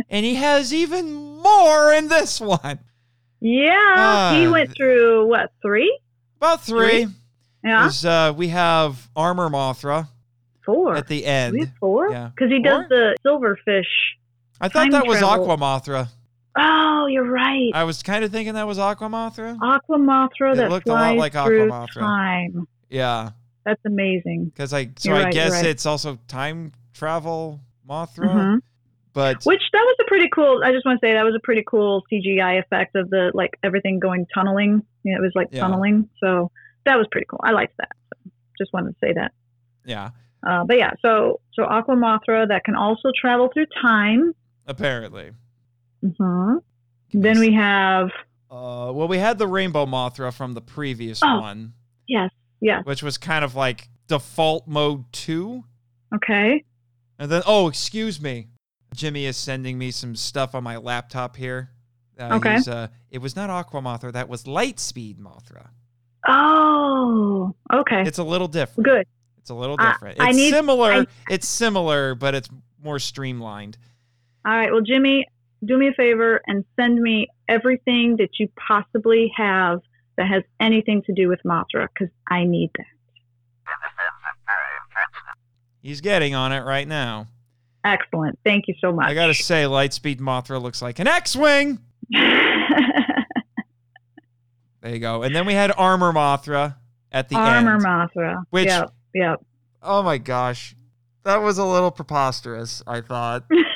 And he has even more in this one. yeah, he Ah, went through what three? About three. Yeah, 'Cause, uh, we have Armor Mothra four. at the We end. have four Yeah. because he does Four? the silverfish. I thought that was. Aqua Mothra. Oh, you're right. I was kind of thinking that was Aqua Mothra. Aqua Mothra It that looked a lot flies like through Mothra. time. Yeah, That's amazing. because I so You're I right, guess right. it's also time travel Mothra. Mhm. But Which that was a pretty cool. I just want to say that was a pretty cool CGI effect of the like everything going tunneling. Yeah, it was like Yeah. tunneling. So that was pretty cool. I liked that. So just wanted to say that. yeah, Uh, but yeah, so so Aqua Mothra that can also travel through time. apparently. Hmm Then we have Uh, well, we had the Rainbow Mothra from the previous Oh. one, yes, yes, which was kind of like default mode two. okay. And then, oh, excuse me. Jimmy is sending me some stuff on my laptop here. Uh, Okay. Uh, it was not Aqua Mothra. That was Lightspeed Mothra. Oh, okay, It's a little different. good. It's a little different. I it's need- similar. I- it's similar, but it's more streamlined. All right. Well, Jimmy, do me a favor and send me everything that you possibly have that has anything to do with Mothra because I need that. He's getting on it right now. Excellent. Thank you so much. I gotta say, Lightspeed Mothra looks like an X-wing. There you go. And then we had Armor Mothra at the Armor end. Armor Mothra. Which- Yep. Yep. Oh my gosh. That was a little preposterous, I thought.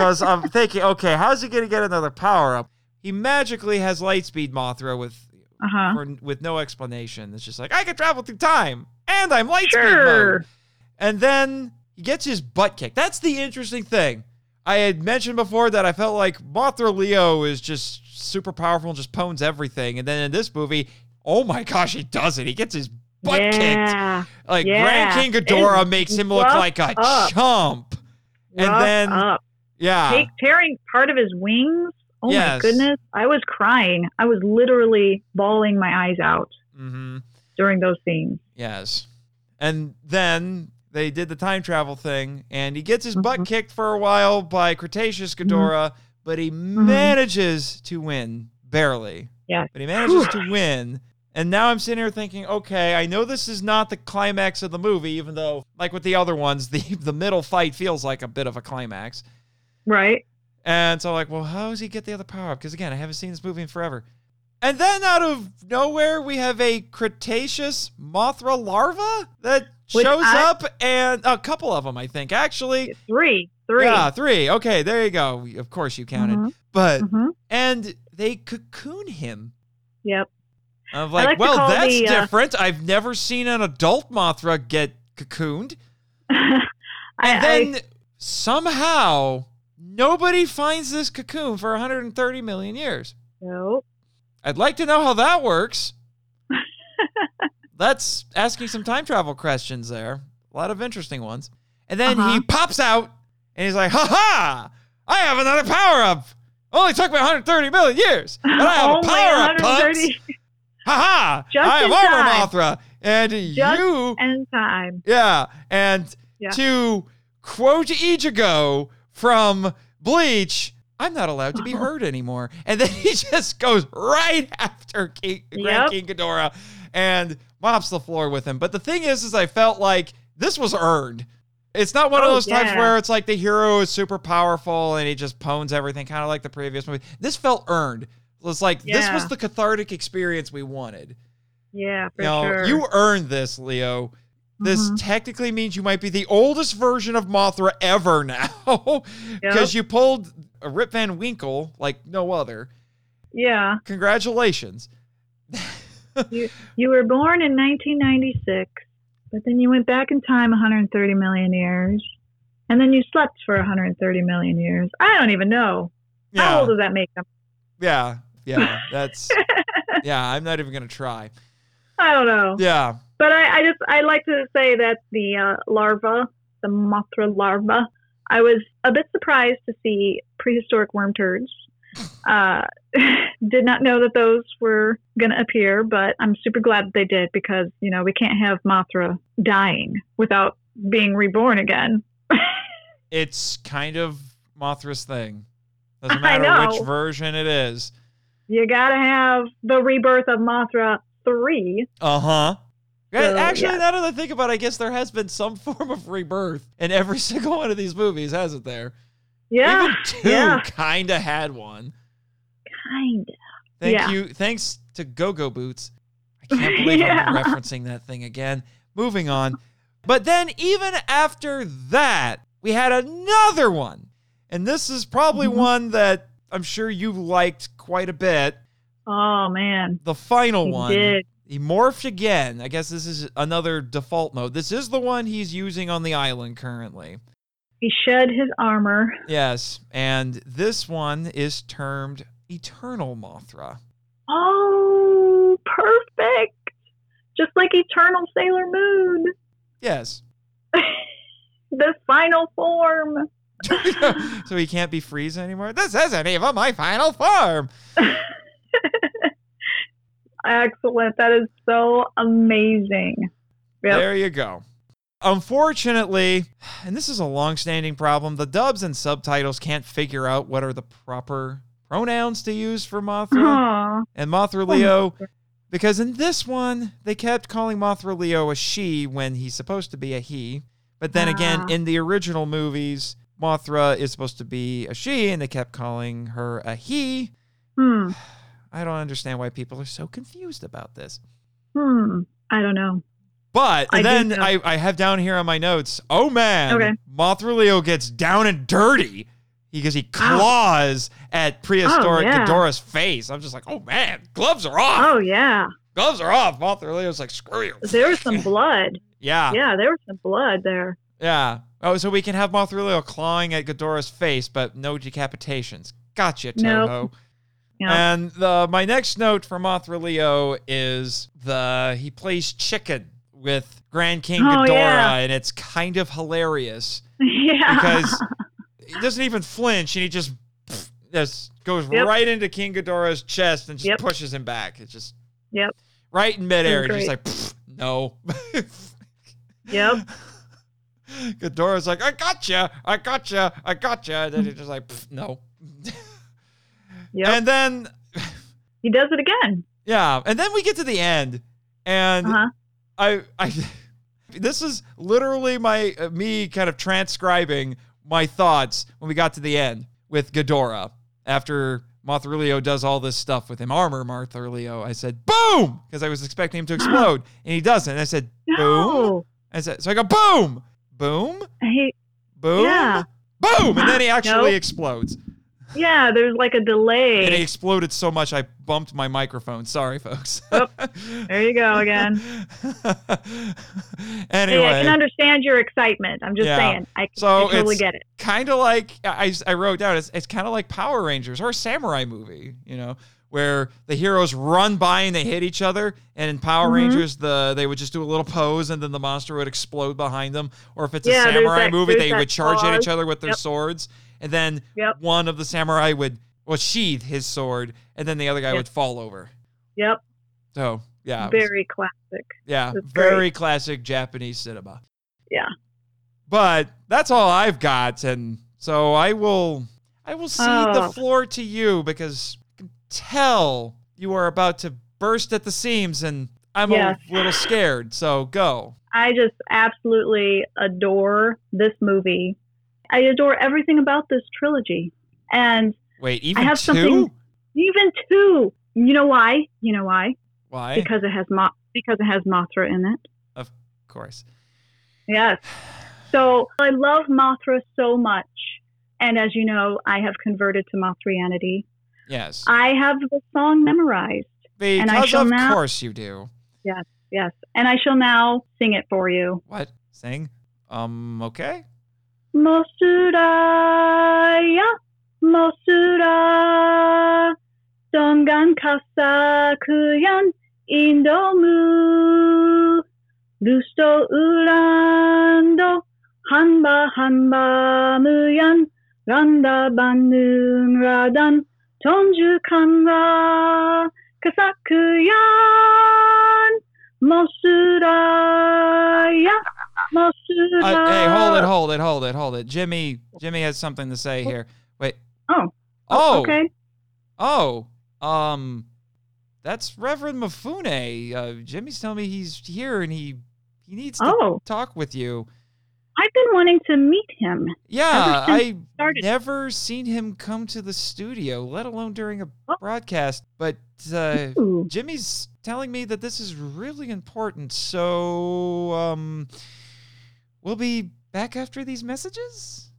Because I'm thinking, okay, how's he going to get another power up? He magically has Lightspeed Mothra with Uh huh. for, with no explanation. It's just like, I can travel through time, and I'm Lightspeed Sure. mode. And then he gets his butt kicked. That's the interesting thing. I had mentioned before that I felt like Mothra Leo is just super powerful and just pwns everything. And then in this movie, oh my gosh, he does it. He gets his butt kicked. Like Yeah. Grand King Ghidorah It's makes him look like a up. chump. And then- up. Yeah. Take, tearing part of his wings. Oh Yes. my goodness. I was crying. I was literally bawling my eyes out hmm during those scenes. Yes. And then they did the time travel thing, and he gets his butt Mhm. kicked for a while by Cretaceous Ghidorah, but he Mm-hmm. manages to win. Barely. Yes. But he manages to win. And now I'm sitting here thinking, okay, I know this is not the climax of the movie, even though, like with the other ones, the, the middle fight feels like a bit of a climax. Right? And so, like, well, how does he get the other power up? Because again, I haven't seen this movie in forever. And then out of nowhere, we have a Cretaceous Mothra larva that Which shows I- up, and a couple of them, I think, actually. Three. Three. Yeah, three. Okay, there you go. Of course, you counted. Mhm. But Mhm. and they cocoon him. Yep. I'm like, like well, that's the, uh, different. I've never seen an adult Mothra get cocooned. I, And I- then somehow nobody finds this cocoon for 130 million years. no. I'd like to know how that works. That's asking some time travel questions there. A lot of interesting ones. And then he Uh-huh. pops out and he's like, ha ha! I have another power up. Only took me 130 million years. And I have a power up, 130 punks. Ha ha! I am in Armor time. Mothra. And Just you and time. yeah, and Yeah. to quote Ichigo from Bleach, I'm not allowed to be oh. heard anymore. And then he just goes right after King, Grand Yep. King Ghidorah and mops the floor with him. But the thing is, is I felt like this was earned. It's not one of Oh, those times where it's like the hero is super powerful and he just pwns everything, kind of like the previous movie. This felt earned. It was like this was the cathartic experience we wanted. Yeah, for You know, sure. you earned this, Leo. This Mhm. technically means you might be the oldest version of Mothra ever now, because you pulled a Rip Van Winkle like no other. yeah. Congratulations. You you were born in 1996, but then you went back in time 130 million years, and then you slept for 130 million years. I don't even know. How old does that make them? yeah, yeah. That's yeah. I'm not even gonna try. I don't know. Yeah, But I, I just I like to say that the uh, larva, the Mothra larva, I was a bit surprised to see prehistoric worm turds. Uh, did not know that those were going to appear, but I'm super glad that they did because you know we can't have Mothra dying without being reborn again. it's kind of Mothra's thing. Doesn't matter which version it is. You got to have the rebirth of Mothra three. Uh huh. So, Actually, yeah. now that I think about it, I guess there has been some form of rebirth in every single one of these movies, hasn't there? Yeah, Even two yeah. kind of had one. kind. Of. Thank Yeah. you. Thanks to Go Go Boots. I can't believe I'm referencing that thing again. Moving on. But then, even after that, we had another one. And this is probably Mhm. one that I'm sure you liked quite a bit. Oh man, The final he one. did. He morphed again. I guess this is another default mode. This is the one he's using on the island currently. He shed his armor. Yes, and this one is termed Eternal Mothra. Oh, perfect. Just like Eternal Sailor Moon. Yes. the final form. so he can't be Frieza anymore? This isn't even my final form. Excellent. That is so amazing. Yep. There you go. Unfortunately, and this is a long-standing problem, the dubs and subtitles can't figure out what are the proper pronouns to use for Mothra Aw. and Mothra Leo. Because in this one, they kept calling Mothra Leo a she when he's supposed to be a he. But then again, Ah. in the original movies, Mothra is supposed to be a she, and they kept calling her a he. Hmm. I don't understand why people are so confused about this. Hmm. I don't know. But I then. I, I have down here on my notes, oh man, Okay. Mothra Leo gets down and dirty because he claws at prehistoric Oh, yeah. Ghidorah's face. I'm just like, oh man, gloves are off. Oh yeah. Gloves are off. Mothra Leo's like, screw you. There was some blood. Yeah. Yeah, there was some blood there. Yeah. Oh, so we can have Mothra Leo clawing at Ghidorah's face, but no decapitations. Gotcha, Toho. Nope. Yeah. And the my next note for Mothra Leo is the he plays chicken with Grand King Oh, Ghidorah, yeah. and it's kind of hilarious yeah. because he doesn't even flinch, and he just just goes Yep. right into King Ghidorah's chest and just Yep. pushes him back. It's just Yep. right in midair, It like "Pfft, no. Yep. Ghidorah's like, I gotcha, I gotcha, I gotcha. And then he's just like, no. Yep. And then, he does it again. yeah, and then we get to the end, and Uh huh. I, I, this is literally my uh, me kind of transcribing my thoughts when we got to the end with Ghidorah after Mothra Leo does all this stuff with him, armor Mothra Leo. I said, boom, because I was expecting him to explode, and he doesn't. I said, boom. No. I said, so I go, boom, boom, boom, Yeah. boom, and then he actually Nope. explodes. Yeah, there's like a And It exploded so much I bumped my microphone. Sorry, folks. There you go again. anyway, Hey, I can understand your excitement. I'm just Yeah. saying. I, So I totally get it. kind of like I, I wrote down. It's, it's kind of like Power Rangers or a samurai movie, you know, where the heroes run by and they hit each other. And in Power Mhm. Rangers, the they would just do a little pose and then the monster would explode behind them. Or if it's Yeah, a samurai that- movie, they would charge at each other with their Yep. swords, and then Yep. one of the samurai would well sheath his sword, and then the other guy Yep. would fall over. Yep. So yeah, it was- Very classic. yeah, very classic Japanese cinema. Yeah. But that's all I've got, and so I will I will cede the Oh. floor to you because I can tell you are about to burst at the seams, and I'm Yes. a little scared. So go. I just absolutely adore this movie. I adore everything about this trilogy. And Wait, even I have two? something- even two. You know why? You know why? Why? Because it has Mo- because it has Mothra in it. of course. Yes. So I love Mothra so much. And as you know, I have converted to Mothrianity. Yes. I have the song memorized. because and I shall of now- course you do. Yes. And I shall now sing it for you. What? Sing? Um. Okay. モスラーや、モスラー。ドンガンカサクヤン、インドム。ルストウランド、ハンバハンバムヤン、ランダバンヌンラダン、トンジュカンラ、カサクヤン、モスラーヤ。Uh, hey, hold it, hold it, hold it, hold it. Jimmy, Jimmy has something to say here. Wait. Oh. Oh. Okay. Oh. Um. That's Reverend Mifune. Uh, Jimmy's telling me he's here and he he needs to Oh, talk with you. I've been wanting to meet him. Yeah, I never seen him come to the studio, let alone during a Oh. broadcast. But uh, Jimmy's telling me that this is really important. So, um, We'll be back after these messages?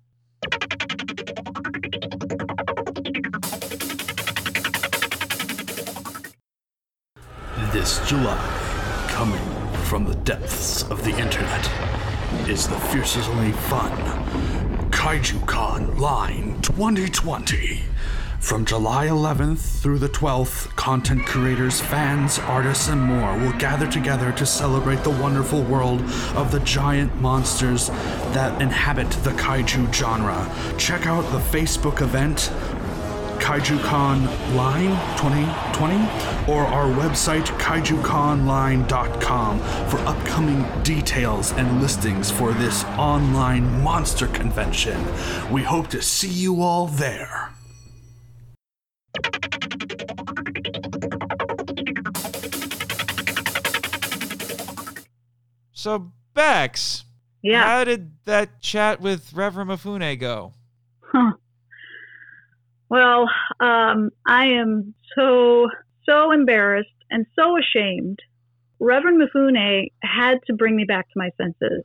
This July, coming from the depths of the internet, is the fiercest, only fun KaijuCon Line 2020. From July 11th through the 12th, content creators, fans, artists, and more will gather together to celebrate the wonderful world of the giant monsters that inhabit the kaiju genre. Check out the Facebook event KaijuCon Line 2020 or our website kaijuconline.com for upcoming details and listings for this online monster convention. We hope to see you all there. So, Bex, Yeah. how did that chat with Reverend Mifune go? Huh. Well, um, I am so, so embarrassed and so ashamed. Reverend Mifune had to bring me back to my senses.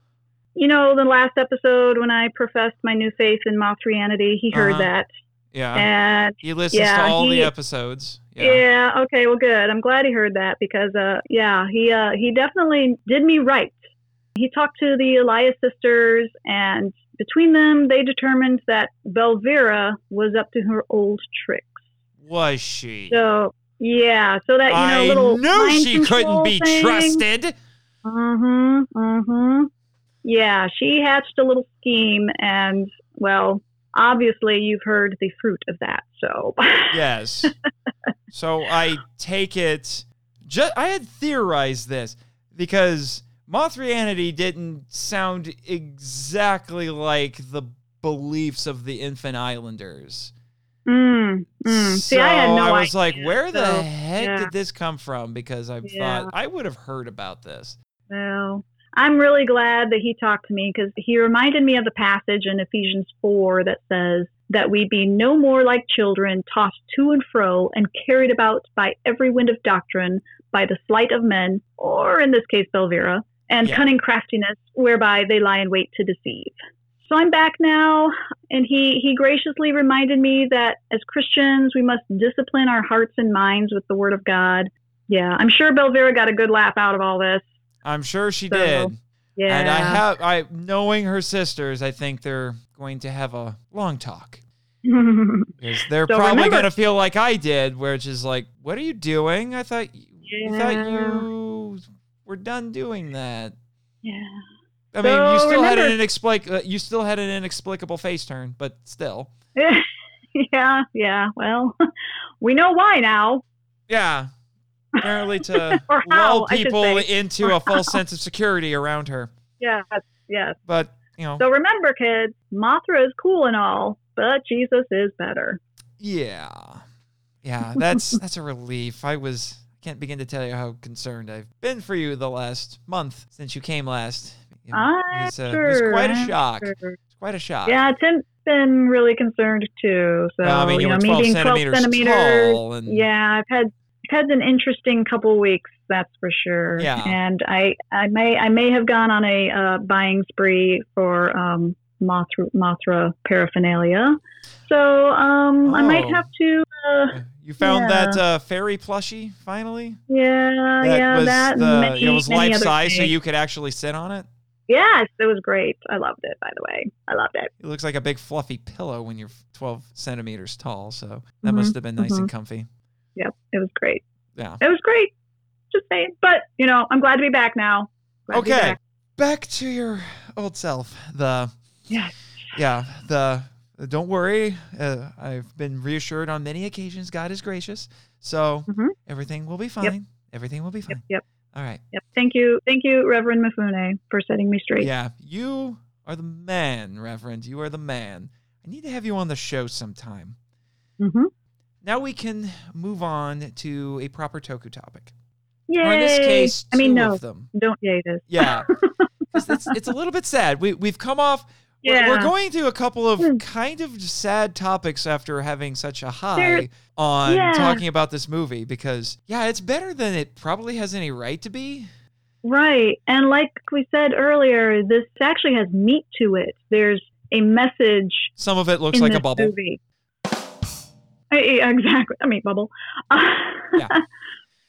You know, the last episode when I professed my new faith in Mothrianity, he heard Uh-huh. that. Yeah. And he listens yeah, to all the episodes. Yeah. Yeah. okay, well good. I'm glad he heard that because uh yeah, he uh he definitely did me right. He talked to the Elias sisters and between them they determined that Belvera was up to her old tricks. Was she? So yeah, so that you know I little knew she couldn't be thing. trusted. Mhm. Mhm. Yeah, she hatched a little scheme and well, obviously you've heard the fruit of that. So Yes. so I take it. Just I had theorized this because Mothrianity didn't sound exactly like the beliefs of the Infant Islanders. Mm, mm. See, so I had no was like, where the so, heck yeah. did this come from? Because I Yeah. thought I would have heard about this. Well, I'm really glad that he talked to me because he reminded me of the passage in Ephesians 4 that says that we be no more like children, tossed to and fro and carried about by every wind of doctrine, by the sleight of men, or in this case, Belvera, and Yeah. cunning craftiness, whereby they lie in wait to deceive. So I'm back now, and he, he graciously reminded me that as Christians, we must discipline our hearts and minds with the Word of God. Yeah, I'm sure Belvera got a good laugh out of all this. I'm sure she So, did. Yeah. And I have I knowing her sisters, I think they're going to have a long talk. They're So probably remember- going to feel like I did, where it's just like, what are you doing? I thought you, I thought you were done doing that. yeah. I mean, you So still had an remember- inexplic- uh, you still had an inexplicable face turn, but still, yeah, yeah. Well, we know why now. yeah. Apparently, to Or how, lull people into a false sense of security around her. Yes, yes. But you know, So remember, kids, Mothra is cool and all, but Jesus is better. Yeah. Yeah, that's that's a relief. I was can't begin to tell you how concerned I've been for you the last month since you came last. It was, uh, it sure. was quite a shock. sure. It's quite a shock. Yeah, Tim's been really concerned too. So Well, I mean, you, know, were me 12 being centimeters, 12 centimeters. tall, and Yeah, I've had had an interesting couple weeks, that's for sure. Yeah. And I I may I may have gone on a uh, buying spree for um, Mothra, Mothra paraphernalia. So um, I might Oh. have to. Uh, you found yeah. that uh, fairy plushie finally. yeah, that yeah, was that the many, it was life size, so you could actually sit on it. Yes, it was great. I loved it. By the way, I loved it. It looks like a big fluffy pillow when you're 12 centimeters tall. So that Mhm, must have been nice and comfy. Yep, it was great. Yeah. It was great. Just saying. But you know, I'm glad to be back now. Glad to Okay, back. back to your old self. The Yes. yeah the don't worry. Uh, I've been reassured on many occasions. God is gracious, so Mhm. everything will be fine. Everything will be fine. Yep. Yep. All right. Yep. Thank you. Thank you, Reverend Mifune, for setting me straight. Yeah, you are the man, Reverend. You are the man. I need to have you on the show sometime. Mm-hmm. Now we can move on to a proper Toku topic. Yay. Or in this case, I mean, no, of them. don't yay this. Yeah. it's, it's a little bit sad. We, we've come off. we're- Yeah. We're, going to a couple of Hmm. kind of sad topics after having such a high There- on Yeah. talking about this movie because, yeah, it's better than it probably has any right to be. Right. And like we said earlier, this actually has meat to it. There's a message Some of it looks like a bubble. movie. Eh, Exactly. I mean, bubble. Yeah.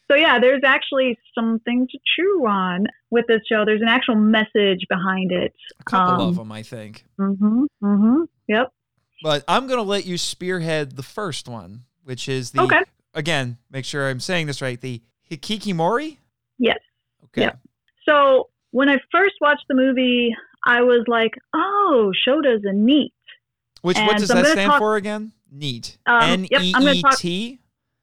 So yeah, there's actually something to chew on with this show. There's an actual message behind it. A couple Um, of them, I think. Mm-hmm. Mm-hmm. Yep. But I'm going to let you spearhead the first one, which is the, Okay. again, make sure I'm saying this right, the Hikikimori? Yes. Okay. Yeah. So when I first watched the movie, I was like, "Oh, Shota's a NEET." Which, what And does so that stand talk- for again? NEET. Um, N E E talk- T?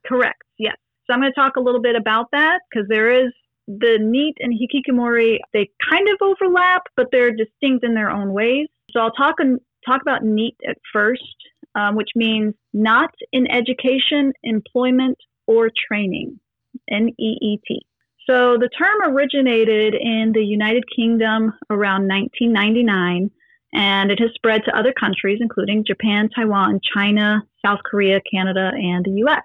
Correct. Yes. So I'm going to talk a little bit about that because there is the NEET and hikikomori. They kind of overlap, but they're distinct in their own ways. So I'll talk talk about NEET at first, um, which means not in education, employment, or training. N E E T. So the term originated in the United Kingdom around 1999, and it has spread to other countries, including Japan, Taiwan, China, South Korea, Canada, and the U.S.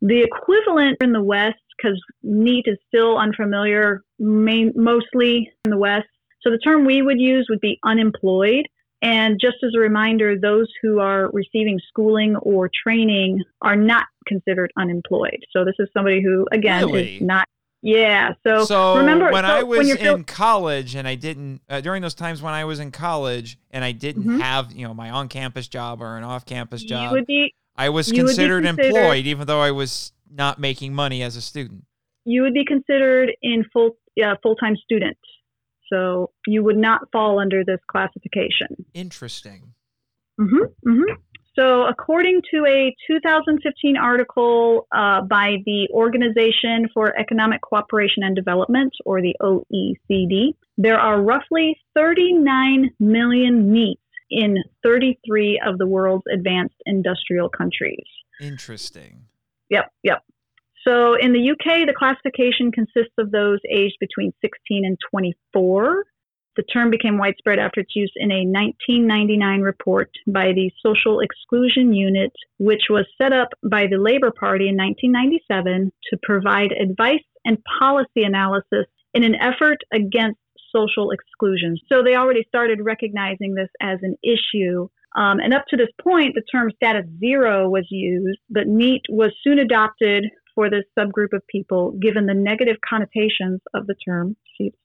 The equivalent in the West, because NEET is still unfamiliar, main, mostly in the West. So the term we would use would be unemployed. And just as a reminder, those who are receiving schooling or training are not considered unemployed. So this is somebody who, again, Really? is not. Yeah. So, So remember when so I was you're in college and I didn't uh, during those times when I was in college and I didn't Mhm. have you know my on-campus job or an off-campus job, would be I was you would be considered considered- employed even though I was not making money as a student. you would be considered in full uh, full time student. So you would not fall under this classification. Interesting. Mm hmm Mm hmm So, according to a 2015 article uh, by the Organization for Economic Cooperation and Development, or the OECD, there are roughly 39 million NEETs in 33 of the world's advanced industrial countries. Interesting. Yep, yep. So in the UK, the classification consists of those aged between 16 and 24. The term became widespread after its use in a 1999 report by the Social Exclusion Unit, which was set up by the Labour Party in 1997 to provide advice and policy analysis in an effort against social exclusion. So they already started recognizing this as an issue um, and up to this point, the term status zero was used, but NEET was soon adopted for this subgroup of people, given the negative connotations of the term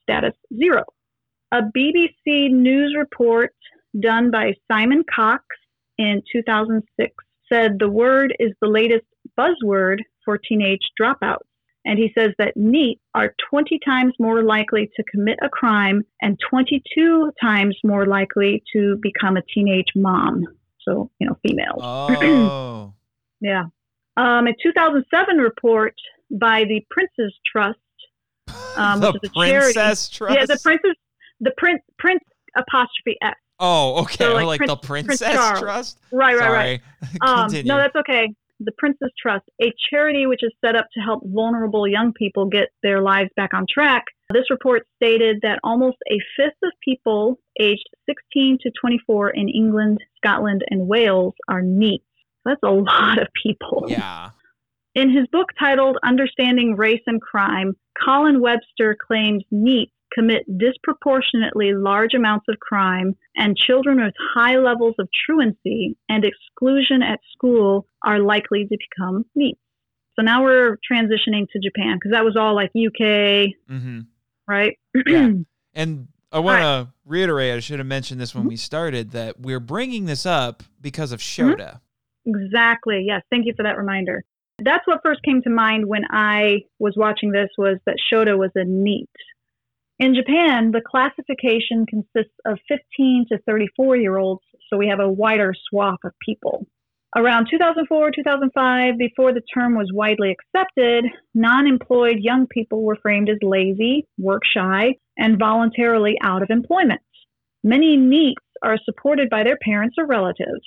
status zero. A BBC News report done by Simon Cox in 2006 said the word is the latest buzzword for teenage dropouts. And he says that NEET are 20 times more likely to commit a crime and 22 times more likely to become a teenage mom. So, you know, females. Oh. Yeah. Um, a 2007 report by the Prince's Trust, um, the which is charity. Princess Trust. yeah, the Prince's, the Prince, Prince apostrophe S. Oh, okay. So, like like, the Prince- Princess Prince Trust. Right, right, right. Um, no, that's okay. The Princess Trust, a charity which is set up to help vulnerable young people get their lives back on track. This report stated that almost a fifth of people aged 16 to 24 in England, Scotland, and Wales are NEET. That's a lot of people. yeah. In his book titled Understanding Race and Crime, Colin Webster claims NEET commit disproportionately large amounts of crime, and children with high levels of truancy and exclusion at school are likely to become NEET. So now we're transitioning to Japan because that was all like UK, mm-hmm. right? Yeah. And I want to reiterate, I should have mentioned this when Mm-hmm. we started, that we're bringing this up because of Shota. Exactly. Yes. Thank you for that reminder. That's what first came to mind when I was watching this was that Shota was a NEET. In Japan, the classification consists of 15 to 34 year olds, so we have a wider swath of people. Around 2004, 2005, before the term was widely accepted, non employed young people were framed as lazy, work shy, and voluntarily out of employment. Many NEETs are supported by their parents or relatives.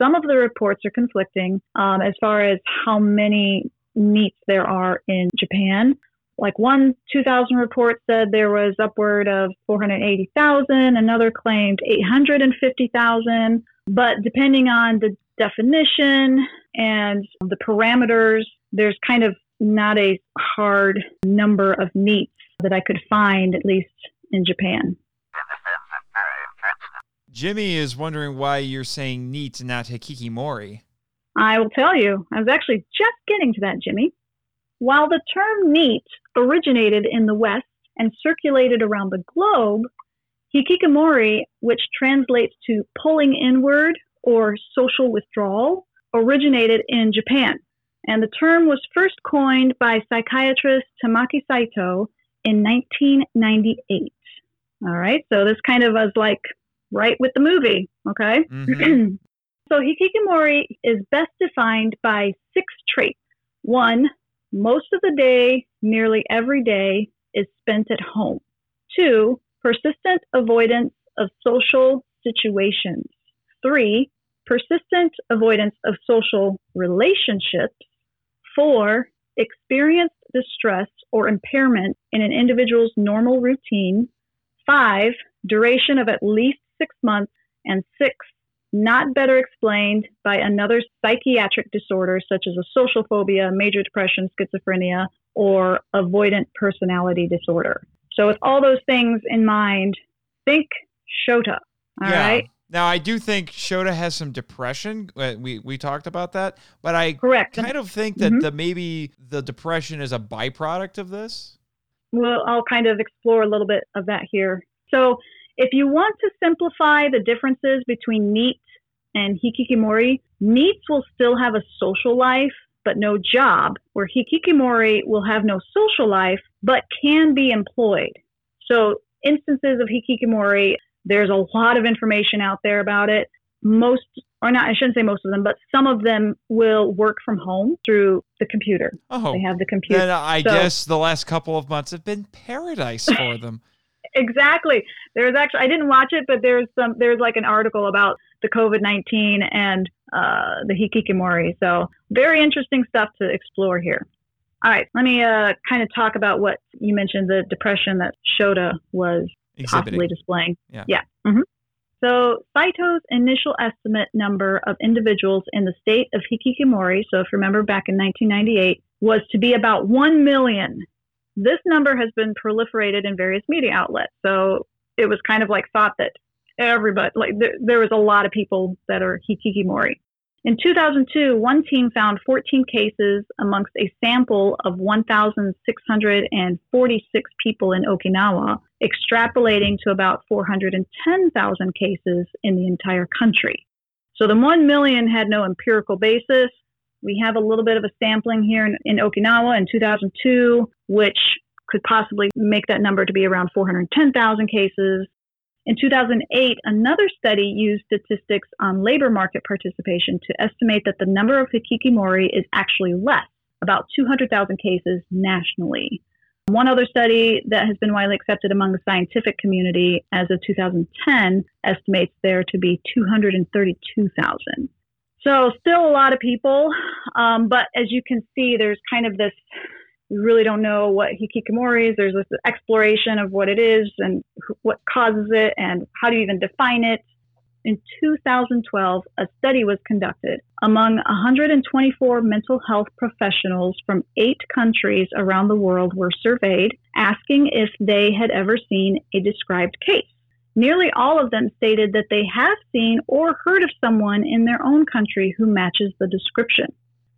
Some of the reports are conflicting um, as far as how many NEETs there are in Japan. Like one 2000 report said there was upward of 480,000, another claimed 850,000. But depending on the definition and the parameters, there's kind of not a hard number of NEETs that I could find, at least in Japan. Jimmy is wondering why you're saying NEET and not hikikomori. I will tell you, I was actually just getting to that, Jimmy. While the term NEET originated in the West and circulated around the globe, hikikomori, which translates to pulling inward or social withdrawal, originated in Japan. And the term was first coined by psychiatrist Tamaki Saito in 1998. All right, so this kind of was like right with the movie, okay? Mhm. so hikikomori is best defined by six traits. One, most of the day, nearly every day, is spent at home. Two, persistent avoidance of social situations. Three, persistent avoidance of social relationships. Four, experienced distress or impairment in an individual's normal routine. Five, duration of at least six months. And six, not better explained by another psychiatric disorder such as a social phobia, major depression, schizophrenia, or avoidant personality disorder. So, with all those things in mind, think Shota. All right, yeah. Now I do think Shota has some depression. Uh, We we talked about that, but I correct. kind of think that Mhm. the maybe the depression is a byproduct of this. well, I'll kind of explore a little bit of that here. So, if you want to simplify the differences between NEET and hikikomori, NEETs will still have a social life but no job, where hikikomori will have no social life but can be employed. So, instances of hikikomori, there's a lot of information out there about it. Most, or not, I shouldn't say most of them, but some of them will work from home through the computer. Oh, They have the computer. then I So- guess the last couple of months have been paradise for them. Exactly. There's actually I didn't watch it, but there's some there's like an article about the COVID nineteen and uh, the hikikomori. So very interesting stuff to explore here. All right, let me uh, kind of talk about what you mentioned the depression that Shota was possibly displaying. Yeah. Yeah. hmm So Saito's initial estimate number of individuals in the state of hikikomori, so if you remember back in 1998, was to be about 1 million. This number has been proliferated in various media outlets. So it was kind of like thought that everybody, like there, there was a lot of people that are hikikomori. In 2002, one team found 14 cases amongst a sample of 1,646 people in Okinawa, extrapolating to about 410,000 cases in the entire country. So the 1 million had no empirical basis. We have a little bit of a sampling here in, in Okinawa in 2002, which could possibly make that number to be around 410,000 cases. In 2008, another study used statistics on labor market participation to estimate that the number of hikikomori is actually less, about 200,000 cases nationally. One other study that has been widely accepted among the scientific community as of 2010 estimates there to be 232,000. So, still a lot of people, um, but as you can see, there's kind of this we really don't know what hikikomori is. There's this exploration of what it is and what causes it and how do you even define it. In 2012, a study was conducted among 124 mental health professionals from eight countries around the world were surveyed, asking if they had ever seen a described case. Nearly all of them stated that they have seen or heard of someone in their own country who matches the description.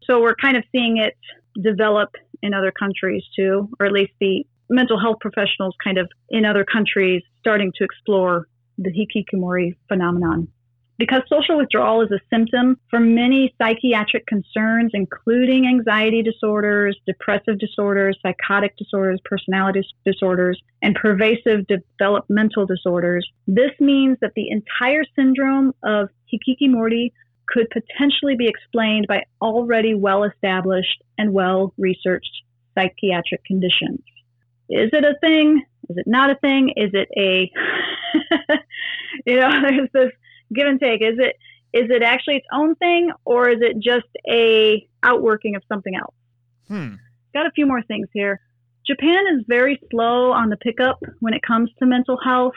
So we're kind of seeing it develop in other countries too, or at least the mental health professionals kind of in other countries starting to explore the hikikomori phenomenon. Because social withdrawal is a symptom for many psychiatric concerns, including anxiety disorders, depressive disorders, psychotic disorders, personality disorders, and pervasive developmental disorders, this means that the entire syndrome of hikikomori could potentially be explained by already well established and well researched psychiatric conditions. Is it a thing? Is it not a thing? Is it a, you know, there's this give and take. Is it is it actually its own thing or is it just a outworking of something else? Hmm. Got a few more things here. Japan is very slow on the pickup when it comes to mental health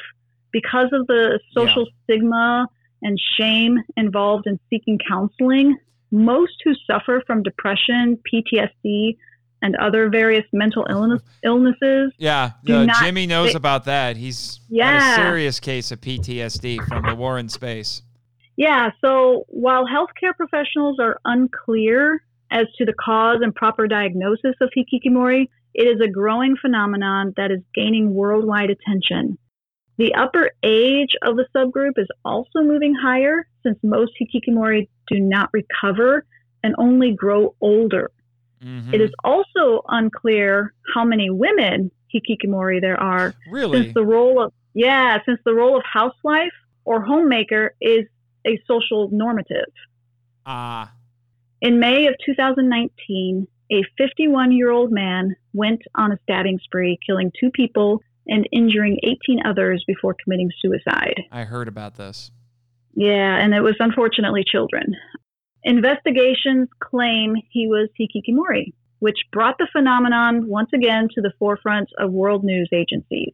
because of the social stigma and shame involved in seeking counseling. Most who suffer from depression, PTSD, and other various mental illness, illnesses Yeah, uh, not- Jimmy knows they- about that. He's Yeah. a serious case of PTSD from the war in space. Yeah, so while healthcare professionals are unclear as to the cause and proper diagnosis of hikikomori, it is a growing phenomenon that is gaining worldwide attention. The upper age of the subgroup is also moving higher since most hikikomori do not recover and only grow older. Mhm. It is also unclear how many women hikikomori there are really since the role of yeah, since the role of housewife or homemaker is a social normative. ah In May of 2019, a 51 year old man went on a stabbing spree, killing two people and injuring 18 others before committing suicide. I heard about this. Yeah, and it was unfortunately children. Investigations claim he was hikikomori, which brought the phenomenon once again to the forefront of world news agencies.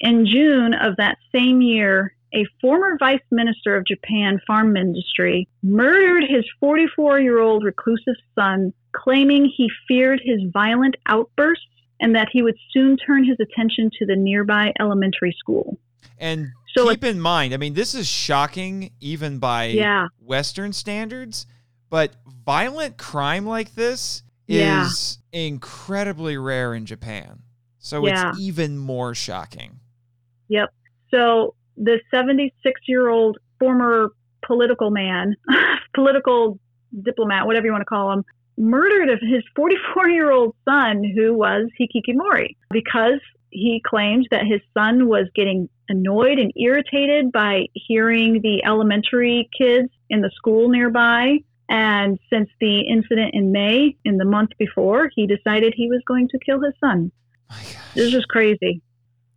In June of that same year, a former vice minister of Japan farm industry murdered his 44 year old reclusive son, claiming he feared his violent outbursts and that he would soon turn his attention to the nearby elementary school. And So keep in mind, I mean, this is shocking even by Yeah. Western standards, but violent crime like this Yeah. is incredibly rare in Japan. So Yeah. it's even more shocking. Yep. So the 76 year old former political man, political diplomat, whatever you want to call him, murdered of his 44 year old son who was hikikomori, because he claimed that his son was getting annoyed and irritated by hearing the elementary kids in the school nearby. And since the incident in May, in the month before, he decided he was going to kill his son. This is crazy.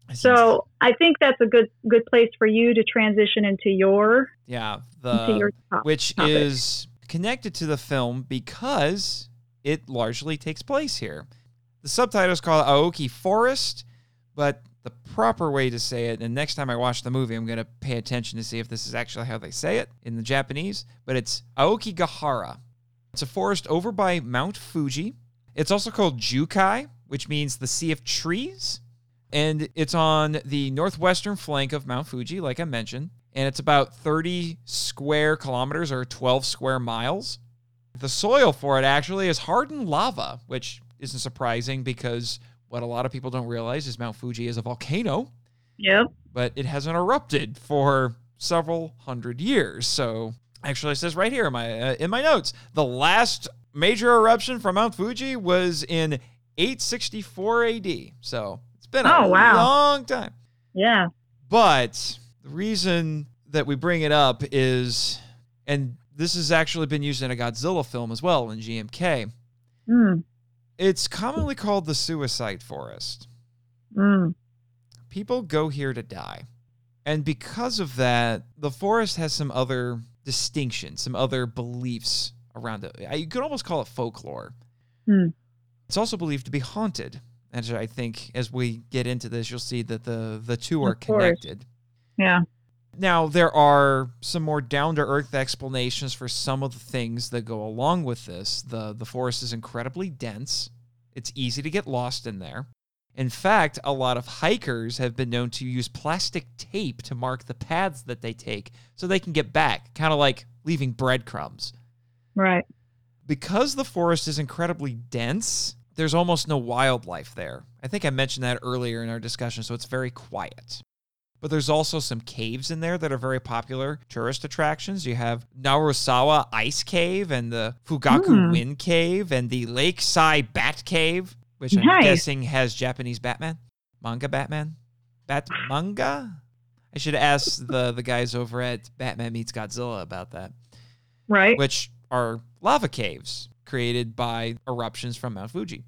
It's So I think that's a good good place for you to transition into your yeah, into the your top. which topic. is connected to the film because it largely takes place here. The subtitles call it Aoki Forest, but the proper way to say it, and next time I watch the movie, I'm going to pay attention to see if this is actually how they say it in the Japanese, but it's Aokigahara. It's a forest over by Mount Fuji. It's also called Jukai, which means the Sea of Trees. And it's on the northwestern flank of Mount Fuji, like I mentioned. And it's about 30 square kilometers or 12 square miles. The soil for it actually is hardened lava, which isn't surprising because what a lot of people don't realize is Mount Fuji is a volcano, Yep. but it hasn't erupted for several hundred years. So actually, it says right here in my uh, in my notes, the last major eruption from Mount Fuji was in 864 AD. So it's been a Oh, wow. long time. Yeah. But the reason that we bring it up is, and this has actually been used in a Godzilla film as well in GMK. Mm. It's commonly called the suicide forest. Mm. People go here to die. And because of that, the forest has some other distinctions, some other beliefs around it. You could almost call it folklore. Hmm. It's also believed to be haunted. And I think as we get into this, you'll see that the, the two are connected. Yeah. Now, there are some more down to earth explanations for some of the things that go along with this. The, the forest is incredibly dense, it's easy to get lost in there. In fact, a lot of hikers have been known to use plastic tape to mark the paths that they take so they can get back, kind of like leaving breadcrumbs. Right. Because the forest is incredibly dense, there's almost no wildlife there. I think I mentioned that earlier in our discussion, so it's very quiet. But there's also some caves in there that are very popular tourist attractions. You have Narusawa Ice Cave and the Fugaku Hmm. Wind Cave and the Lake Sai Bat Cave, which I'm Nice. guessing has Japanese Batman, manga Batman, Bat manga. I should ask the the guys over at Batman Meets Godzilla about that Right. which are lava caves created by eruptions from Mount Fuji.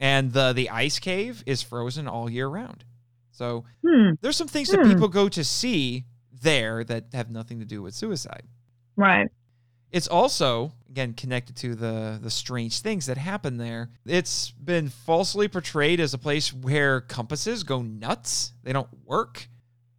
And the the ice cave is frozen all year round. So Hmm. there's some things that Hmm. people go to see there that have nothing to do with suicide. Right. It's also again connected to the the strange things that happen there. It's been falsely portrayed as a place where compasses go nuts. They don't work.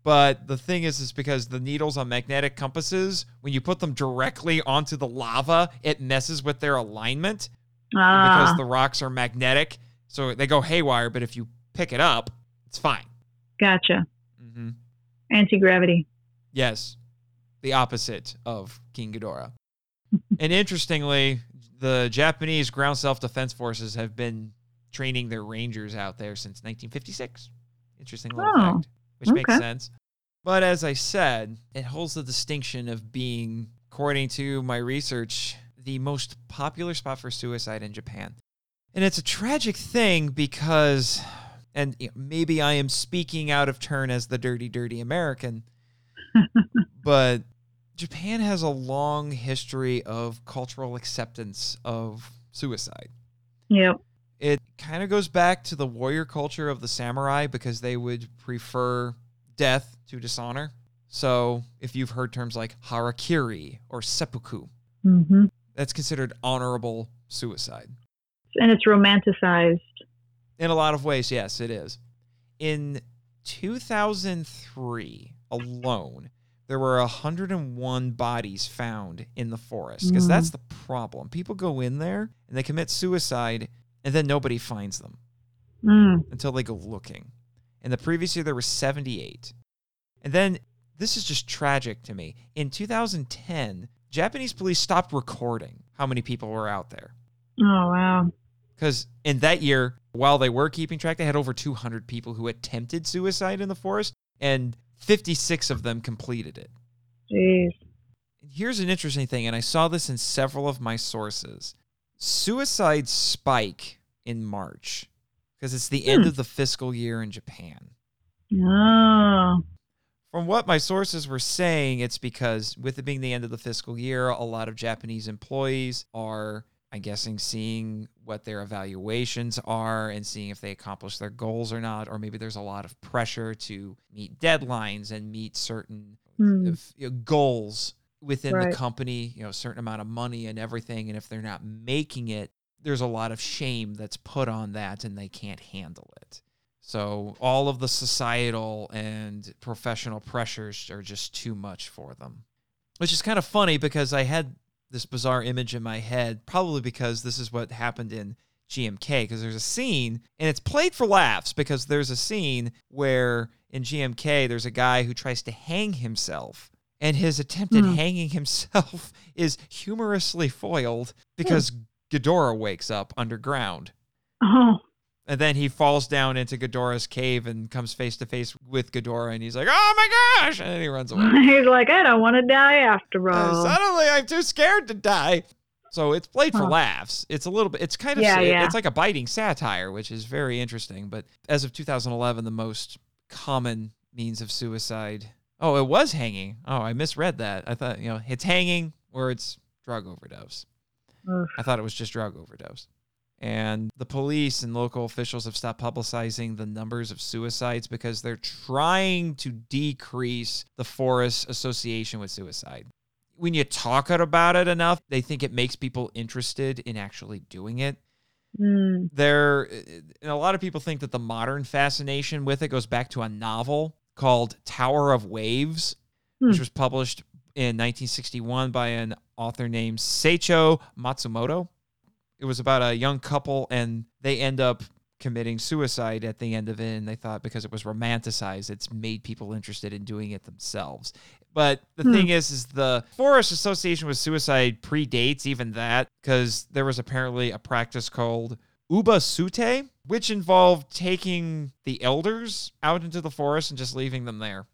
But the thing is, is because the needles on magnetic compasses, when you put them directly onto the lava, it messes with their alignment Ah. because the rocks are magnetic. So they go haywire. But if you pick it up, it's fine. Gotcha. Mm-hmm. Anti gravity. Yes, the opposite of King Ghidorah. and interestingly, The Japanese ground self defense forces have been training their rangers out there since 1956. Interesting little Oh, fact, which makes sense. But as I said, it holds the distinction of being, according to my research, the most popular spot for suicide in Japan. And it's a tragic thing because, and you know, maybe I am speaking out of turn as the dirty, dirty American, but Japan has a long history of cultural acceptance of suicide. Yep. It kind of goes back to the warrior culture of the samurai because they would prefer death to dishonor. So, if you've heard terms like harakiri or seppuku, hmm that's considered honorable suicide. And it's romanticized. In a lot of ways, yes, it is. In 2003 alone, there were 101 bodies found in the forest because Mm. that's the problem. People go in there and they commit suicide and then nobody finds them Mm. until they go looking. In the previous year there were 78. And then this is just tragic to me. In 2010, Japanese police stopped recording how many people were out there. Oh wow. Because in that year, while they were keeping track, they had over 200 people who attempted suicide in the forest, and 56 of them completed it. Jeez. Here's an interesting thing, and I saw this in several of my sources. Suicides spike in March because it's the end Hmm. of the fiscal year in Japan. Oh. From what my sources were saying, it's because with it being the end of the fiscal year, a lot of Japanese employees are, I'm guessing, seeing what their evaluations are and seeing if they accomplish their goals or not. Or maybe there's a lot of pressure to meet deadlines and meet certain hmm. of, you know, goals within Right. the company, you know, a certain amount of money and everything. And if they're not making it, there's a lot of shame that's put on that and they can't handle it. So all of the societal and professional pressures are just too much for them. Which is kind of funny because I had this bizarre image in my head, probably because this is what happened in GMK, because there's a scene, and it's played for laughs because there's a scene where in GMK there's a guy who tries to hang himself. And his attempt at Hmm. hanging himself is humorously foiled because Ghidorah wakes up underground. Oh. And then he falls down into Ghidorah's cave and comes face to face with Ghidorah, and he's like, "Oh my gosh!" And then he runs away. He's like, I don't want to die after all. suddenly, I'm too scared to die. So it's played for Huh. laughs. It's a little bit. It's kind of. Yeah, yeah. It's like a biting satire, which is very interesting. But as of 2011, the most common means of suicide. Oh, it was hanging. Oh, I misread that. I thought you know it's hanging or it's drug overdose. Ugh. I thought it was just drug overdose. And the police and local officials have stopped publicizing the numbers of suicides because they're trying to decrease the forest association with suicide. When you talk about it enough, they think it makes people interested in actually doing it. Mm. There, and a lot of people think that the modern fascination with it goes back to a novel called Tower of Waves, which Hmm. was published in 1961 by an author named Seicho Matsumoto. It was about a young couple, and they end up committing suicide at the end of it. And they thought because it was romanticized, it's made people interested in doing it themselves. But the Hmm. thing is, is the Forest Association with suicide predates even that because there was apparently a practice called Ubasute, which involved taking the elders out into the forest and just leaving them there.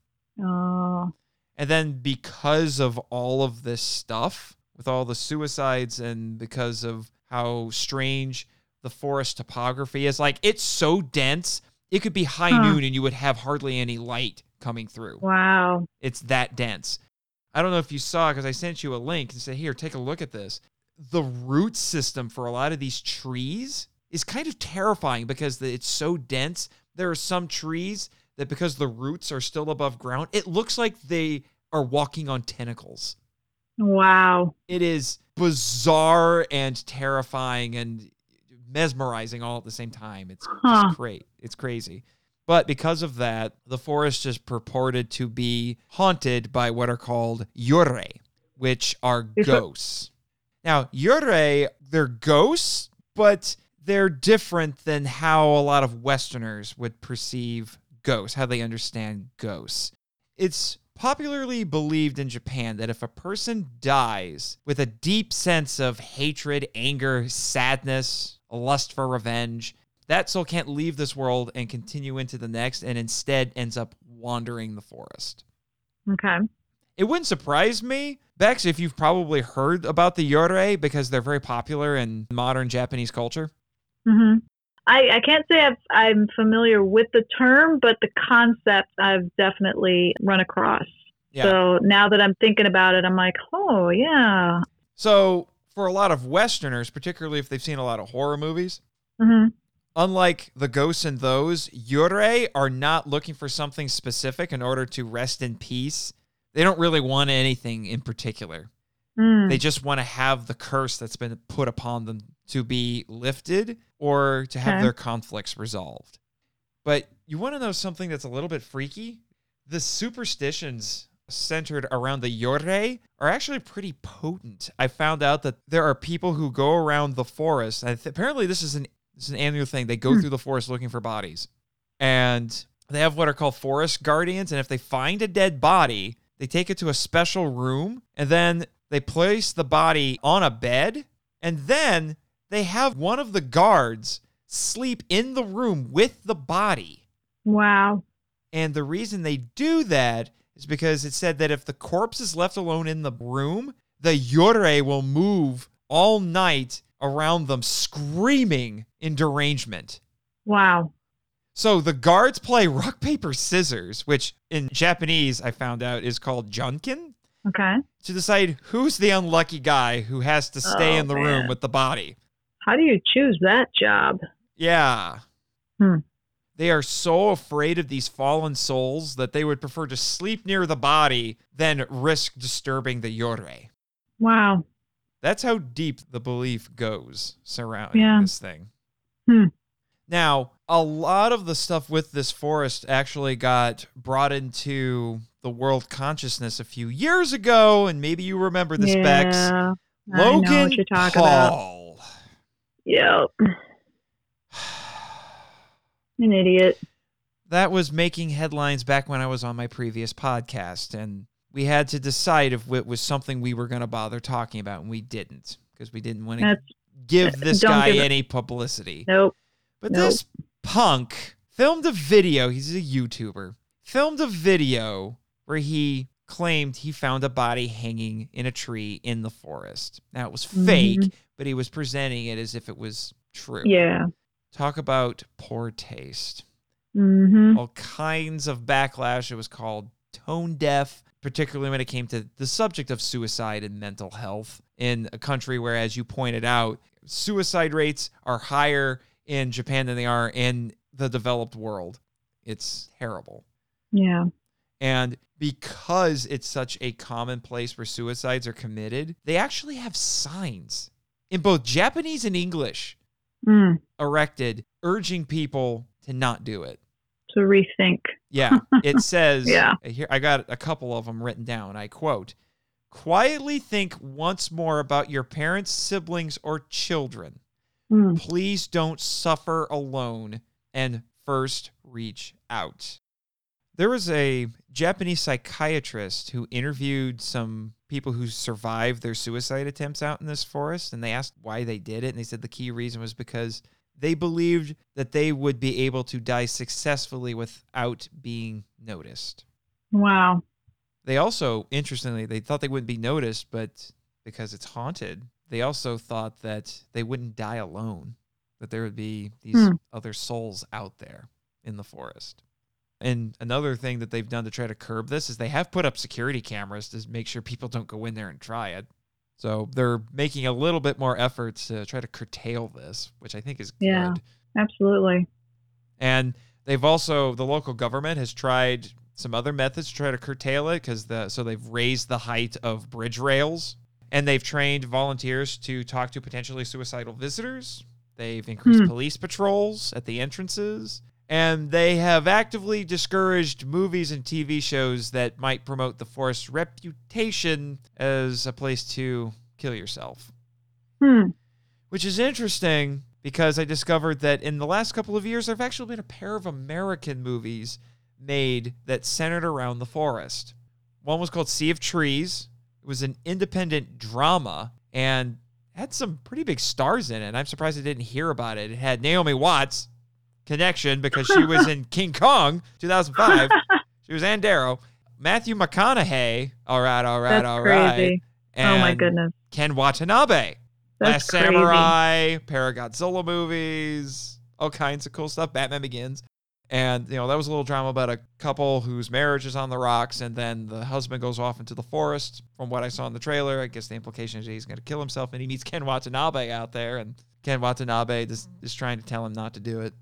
Oh. And then because of all of this stuff, with all the suicides and because of how strange the forest topography is, like it's so dense, it could be high Huh. noon and you would have hardly any light coming through. Wow. It's that dense. I don't know if you saw because I sent you a link and said, "Here, take a look at this." The root system for a lot of these trees is kind of terrifying because it's so dense. There are some trees that because the roots are still above ground, it looks like they are walking on tentacles. Wow. It is bizarre and terrifying and mesmerizing all at the same time. It's Huh. just great. It's crazy. But because of that, the forest is purported to be haunted by what are called yurei, which are ghosts. Now, yurei, they're ghosts, but they're different than how a lot of Westerners would perceive ghosts, how they understand ghosts. It's popularly believed in Japan that if a person dies with a deep sense of hatred, anger, sadness, a lust for revenge, that soul can't leave this world and continue into the next and instead ends up wandering the forest. Okay. It wouldn't surprise me, Bex, if you've probably heard about the yurei because they're very popular in modern Japanese culture. hmm I, I can't say I've, I'm familiar with the term, but the concept I've definitely run across. Yeah. So now that I'm thinking about it, I'm like, oh, yeah. So, for a lot of Westerners, particularly if they've seen a lot of horror movies, hmm unlike the ghosts in those, yurei are not looking for something specific in order to rest in peace. They don't really want anything in particular. Mm. They just want to have the curse that's been put upon them to be lifted or to have Okay. their conflicts resolved. But you want to know something that's a little bit freaky? The superstitions centered around the yurei are actually pretty potent. I found out that there are people who go around the forest. Th- apparently, this is an this is an annual thing. They go Hmm. through the forest looking for bodies, and they have what are called forest guardians. And if they find a dead body, they take it to a special room, and then they place the body on a bed, and then they have one of the guards sleep in the room with the body. Wow. And the reason they do that is because it said that if the corpse is left alone in the room, the yurei will move all night around them, screaming in derangement. Wow. So the guards play rock, paper, scissors, which in Japanese I found out is called janken, Okay. to decide who's the unlucky guy who has to stay Oh, in the room with the body. How do you choose that job? Yeah. Hmm. They are so afraid of these fallen souls that they would prefer to sleep near the body than risk disturbing the Yore. Wow. That's how deep the belief goes surrounding Yeah. this thing. Hmm. Now, a lot of the stuff with this forest actually got brought into the world consciousness a few years ago, and maybe you remember the specs. yeah. I Logan know what you're talking about. Paul. Yep. An idiot. that was making headlines back when I was on my previous podcast, and we had to decide if it was something we were going to bother talking about, and we didn't because we didn't want to give this guy give any publicity. nope. But Nope. this punk filmed a video. He's a YouTuber. Filmed a video where he claimed he found a body hanging in a tree in the forest. Now it was fake, Mhm. But he was presenting it as if it was true. Yeah. Talk about poor taste. Mm-hmm. All kinds of backlash. It was called tone deaf, particularly when it came to the subject of suicide and mental health in a country where, as you pointed out, suicide rates are higher in Japan than they are in the developed world. It's terrible. Yeah. And because it's such a common place where suicides are committed, they actually have signs in both Japanese and English Mm. erected urging people to not do it. To rethink. Yeah, it says, Yeah. here I got a couple of them written down. I quote, quietly think once more about your parents, siblings, or children. Mm. Please don't suffer alone and first reach out. There was a Japanese psychiatrist who interviewed some people who survived their suicide attempts out in this forest, and they asked why they did it. And they said the key reason was because they believed that they would be able to die successfully without being noticed. Wow. They also, interestingly, they thought they wouldn't be noticed, but because it's haunted, they also thought that they wouldn't die alone, that there would be these Hmm. other souls out there in the forest. And another thing that they've done to try to curb this is they have put up security cameras to make sure people don't go in there and try it. So they're making a little bit more efforts to try to curtail this, which I think is Yeah. good. Absolutely. And they've also the local government has tried some other methods to try to curtail it because the so they've raised the height of bridge rails and they've trained volunteers to talk to potentially suicidal visitors. They've increased Hmm. police patrols at the entrances. And they have actively discouraged movies and TV shows that might promote the forest's reputation as a place to kill yourself Hmm. which is interesting because I discovered that in the last couple of years, there have actually been a pair of American movies made that centered around the forest. One was called Sea of Trees. It was an independent drama and had some pretty big stars in it. I'm surprised I didn't hear about it. It had Naomi Watts connection because she was in King Kong 2005. she was Ann Darrow. Matthew McConaughey. All right, all right, That's all right. crazy. oh my goodness. Ken Watanabe. That's Last crazy. Samurai, pair of Godzilla movies, all kinds of cool stuff. Batman Begins. And, you know, that was a little drama about a couple whose marriage is on the rocks, and then the husband goes off into the forest. From what I saw in the trailer, I guess the implication is he's going to kill himself, and he meets Ken Watanabe out there, and Ken Watanabe is, is trying to tell him not to do it.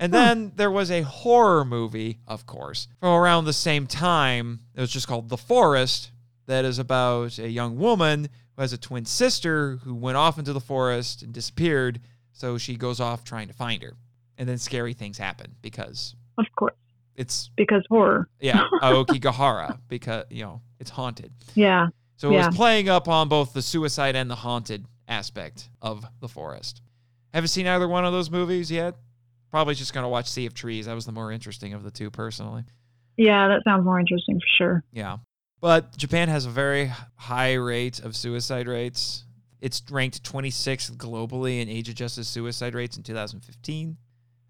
And hmm. then there was a horror movie, of course, from around the same time. It was just called The Forest, that is about a young woman who has a twin sister who went off into the forest and disappeared. So she goes off trying to find her. And then scary things happen because Of course, it's, because horror. yeah, Aokigahara, because, you know, it's haunted. Yeah. So it Yeah. was playing up on both the suicide and the haunted aspect of the forest. Haven't seen either one of those movies yet. Probably just going to watch Sea of Trees. That was the more interesting of the two, personally. Yeah, that sounds more interesting for sure. Yeah. But Japan has a very high rate of suicide rates. It's ranked 26th globally in age adjusted suicide rates in 2015.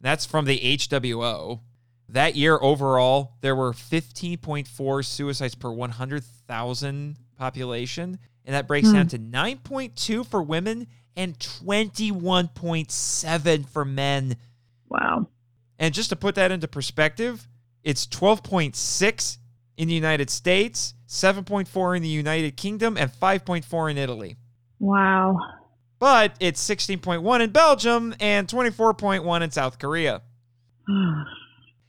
That's from the HWO. That year overall, there were 15.4 suicides per 100,000 population, and that breaks Hmm. down to 9.2 for women and 21.7 for men. Wow. And just to put that into perspective, it's 12.6 in the United States, 7.4 in the United Kingdom, and 5.4 in Italy. Wow. But it's 16.1 in Belgium and 24.1 in South Korea.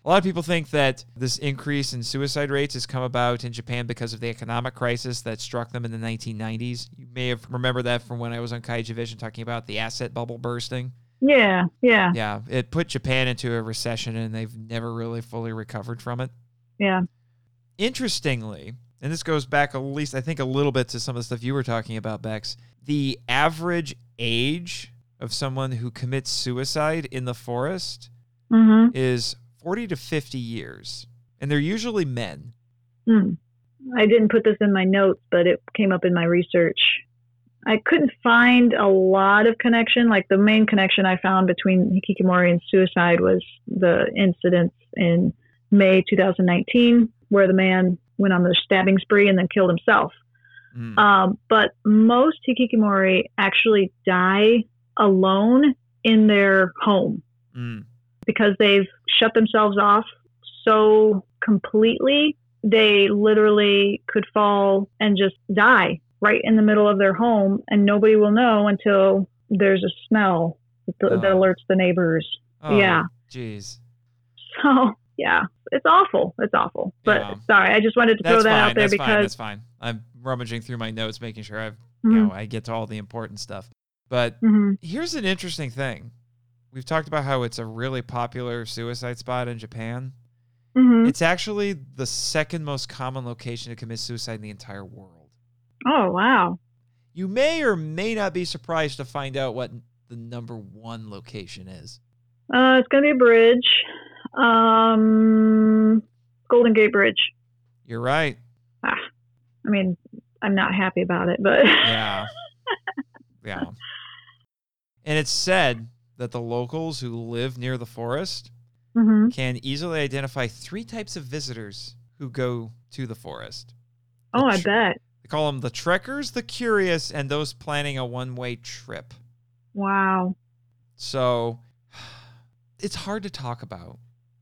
A lot of people think that this increase in suicide rates has come about in Japan because of the economic crisis that struck them in the 1990s. You may have remembered that from when I was on Kaiju Vision talking about the asset bubble bursting. Yeah. Yeah. Yeah, it put Japan into a recession and they've never really fully recovered from it. Yeah. Interestingly, and this goes back at least I think a little bit to some of the stuff you were talking about, Bex. The average age of someone who commits suicide in the forest Mm-hmm. is 40 to 50 years, and they're usually men. Hmm. I didn't put this in my notes, but it came up in my research. I couldn't find a lot of connection. Like the main connection I found between hikikomori and suicide was the incidents in May 2019, where the man went on the stabbing spree and then killed himself. Mm. Um, but most hikikomori actually die alone in their home Mm. because they've shut themselves off so completely. They literally could fall and just die right in the middle of their home, and nobody will know until there's a smell that, that Oh. alerts the neighbors. Oh, Yeah. Jeez. So, yeah, it's awful. It's awful. But Yeah. sorry, I just wanted to throw That's that fine. out there That's fine. because That's fine. I'm rummaging through my notes, making sure I've you Mhm, know I get to all the important stuff. But mhm. here's an interesting thing. We've talked about how it's a really popular suicide spot in Japan. Mhm. It's actually the second most common location to commit suicide in the entire world. Oh wow. You may or may not be surprised to find out what the number one location is. Uh, it's gonna be a bridge. Um, Golden Gate Bridge. You're right. Ah, I mean, I'm not happy about it, but Yeah. yeah. And it's said that the locals who live near the forest hmm can easily identify three types of visitors who go to the forest. oh, I tr- bet. Call them the trekkers, the curious, and those planning a one way trip. Wow. So it's hard to talk about.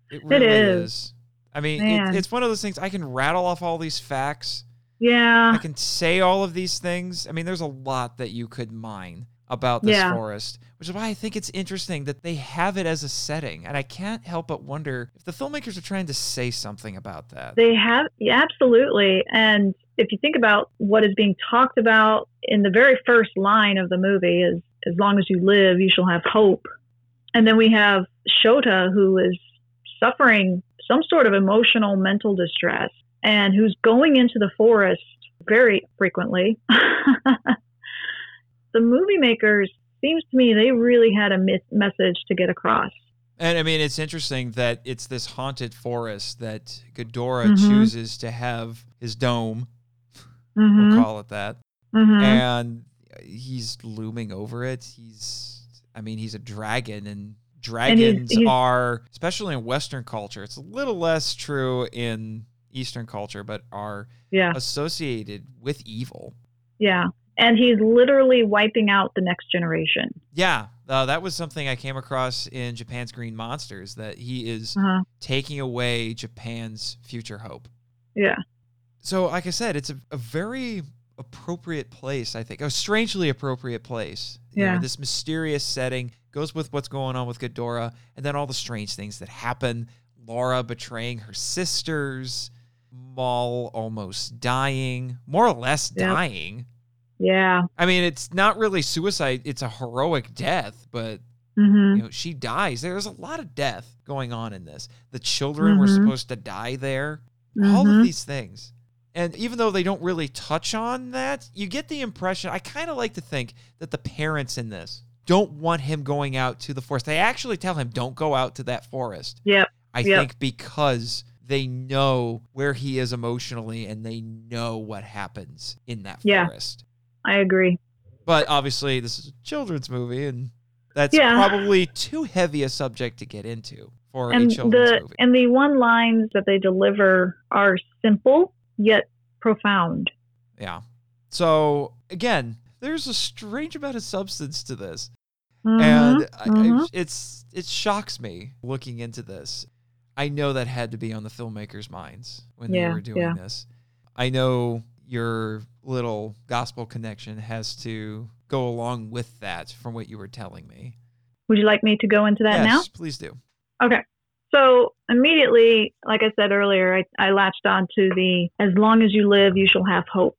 It really is. is. I mean, it, it's one of those things I can rattle off all these facts. Yeah. I can say all of these things. I mean, there's a lot that you could mine about this Yeah. forest, which is why I think it's interesting that they have it as a setting. And I can't help but wonder if the filmmakers are trying to say something about that. They have, yeah, absolutely. And if you think about what is being talked about in the very first line of the movie is as long as you live, you shall have hope. And then we have Shota, who is suffering some sort of emotional mental distress and who's going into the forest very frequently. the movie makers, seems to me, they really had a mis- message to get across. And I mean, it's interesting that it's this haunted forest that Ghidorah Mhm. chooses to have his dome. hmm We'll call it that. hmm And he's looming over it. He's, I mean, he's a dragon, and dragons he's- are, especially in Western culture, it's a little less true in Eastern culture, but are yeah, associated with evil. yeah. And he's literally wiping out the next generation. Yeah, uh, that was something I came across in Japan's Green Monsters that he is Uh-huh. taking away Japan's future hope. Yeah. So, like I said, it's a, a very appropriate place, I think, a strangely appropriate place. You know, Yeah. this mysterious setting goes with what's going on with Ghidorah, and then all the strange things that happen. Lora betraying her sisters, Moll almost dying, more or less Yep. dying. Yeah. I mean, it's not really suicide, it's a heroic death, but hmm you know, she dies. There's a lot of death going on in this. The children were Mhm. supposed to die there. All Mhm. of these things. And even though they don't really touch on that, you get the impression I kind of like to think that the parents in this don't want him going out to the forest. They actually tell him don't go out to that forest. Yep. I Yep. think because they know where he is emotionally and they know what happens in that Yeah. forest. I agree. But obviously, this is a children's movie, and that's Yeah. probably too heavy a subject to get into for and a children's the movie. and the one lines that they deliver are simple yet profound. yeah. So again, there's a strange amount of substance to this, Mhm, and I, I, it's it shocks me looking into this. I know that had to be on the filmmakers' minds when they were doing yeah. this. I know your little gospel connection has to go along with that from what you were telling me. Would you like me to go into that now? yes, please do. Okay. So immediately, like I said earlier, I, I latched on to the as long as you live, you shall have hope.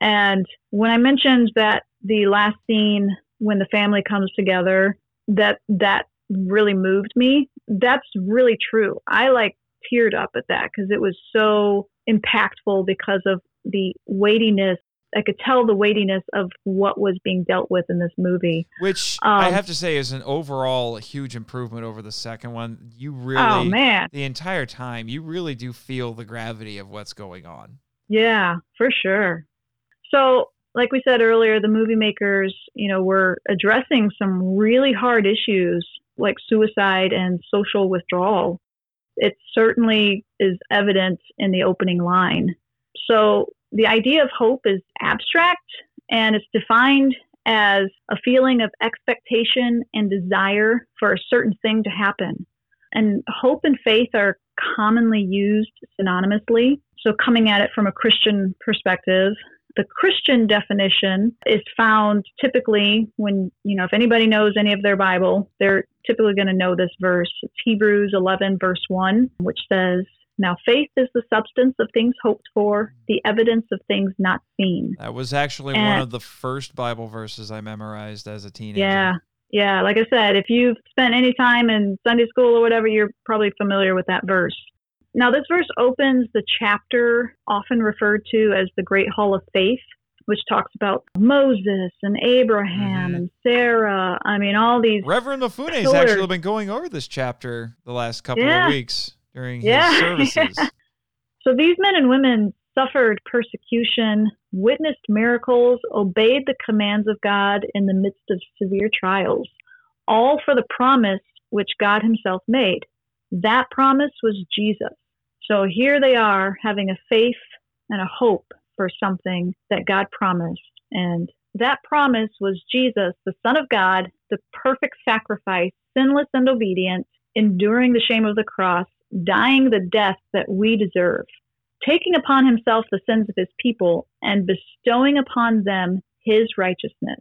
And when I mentioned that the last scene when the family comes together, that that really moved me. That's really true. I like teared up at that because it was so impactful because of the weightiness. I could tell the weightiness of what was being dealt with in this movie. Which I Um, have to say is an overall huge improvement over the second one. You really, Oh man, the entire time, you really do feel the gravity of what's going on. Yeah, for sure. So, like we said earlier, the movie makers, you know, were addressing some really hard issues like suicide and social withdrawal. It certainly is evident in the opening line. So, the idea of hope is abstract and it's defined as a feeling of expectation and desire for a certain thing to happen. And hope and faith are commonly used synonymously. So, coming at it from a Christian perspective, the Christian definition is found typically when, you know, if anybody knows any of their Bible, they're typically going to know this verse. It's Hebrews 11, verse 1, which says, Now faith is the substance of things hoped for, the evidence of things not seen. That was actually one of the first Bible verses I memorized as a teenager. Yeah. Yeah. Like I said, if you've spent any time in Sunday school or whatever, you're probably familiar with that verse. Now, this verse opens the chapter often referred to as the Great Hall of Faith, which talks about Moses and Abraham Mhm. and Sarah. I mean, all these. Reverend Mifune's Pillars. actually been going over this chapter the last couple Yeah. of weeks during Yeah. his services. So these men and women suffered persecution, witnessed miracles, obeyed the commands of God in the midst of severe trials, all for the promise which God Himself made. That promise was Jesus. So here they are having a faith and a hope for something that God promised. And that promise was Jesus, the Son of God, the perfect sacrifice, sinless and obedient, enduring the shame of the cross, dying the death that we deserve, taking upon himself the sins of his people, and bestowing upon them his righteousness.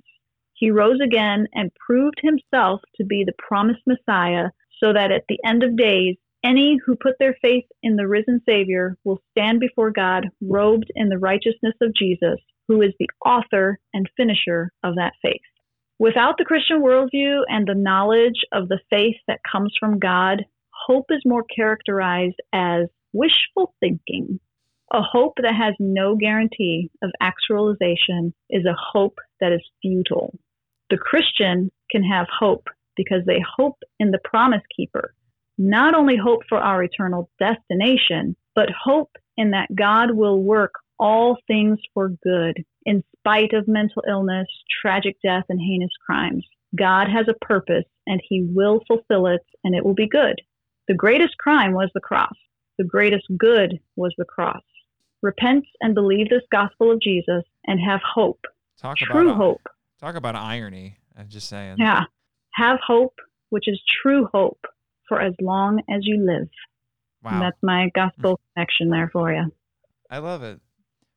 He rose again and proved himself to be the promised Messiah, so that at the end of days, any who put their faith in the risen Savior will stand before God robed in the righteousness of Jesus, who is the author and finisher of that faith. Without the Christian worldview and the knowledge of the faith that comes from God, hope is more characterized as wishful thinking. A hope that has no guarantee of actualization is a hope that is futile. The Christian can have hope because they hope in the promise keeper. Not only hope for our eternal destination, but hope in that God will work all things for good in spite of mental illness, tragic death, and heinous crimes. God has a purpose and he will fulfill it and it will be good. The greatest crime was the cross. The greatest good was the cross. Repent and believe this gospel of Jesus and have hope. Talk true about hope. talk about irony. I'm just saying. Yeah. Have hope, which is true hope for as long as you live. And Wow. that's my gospel connection there for you. I love it.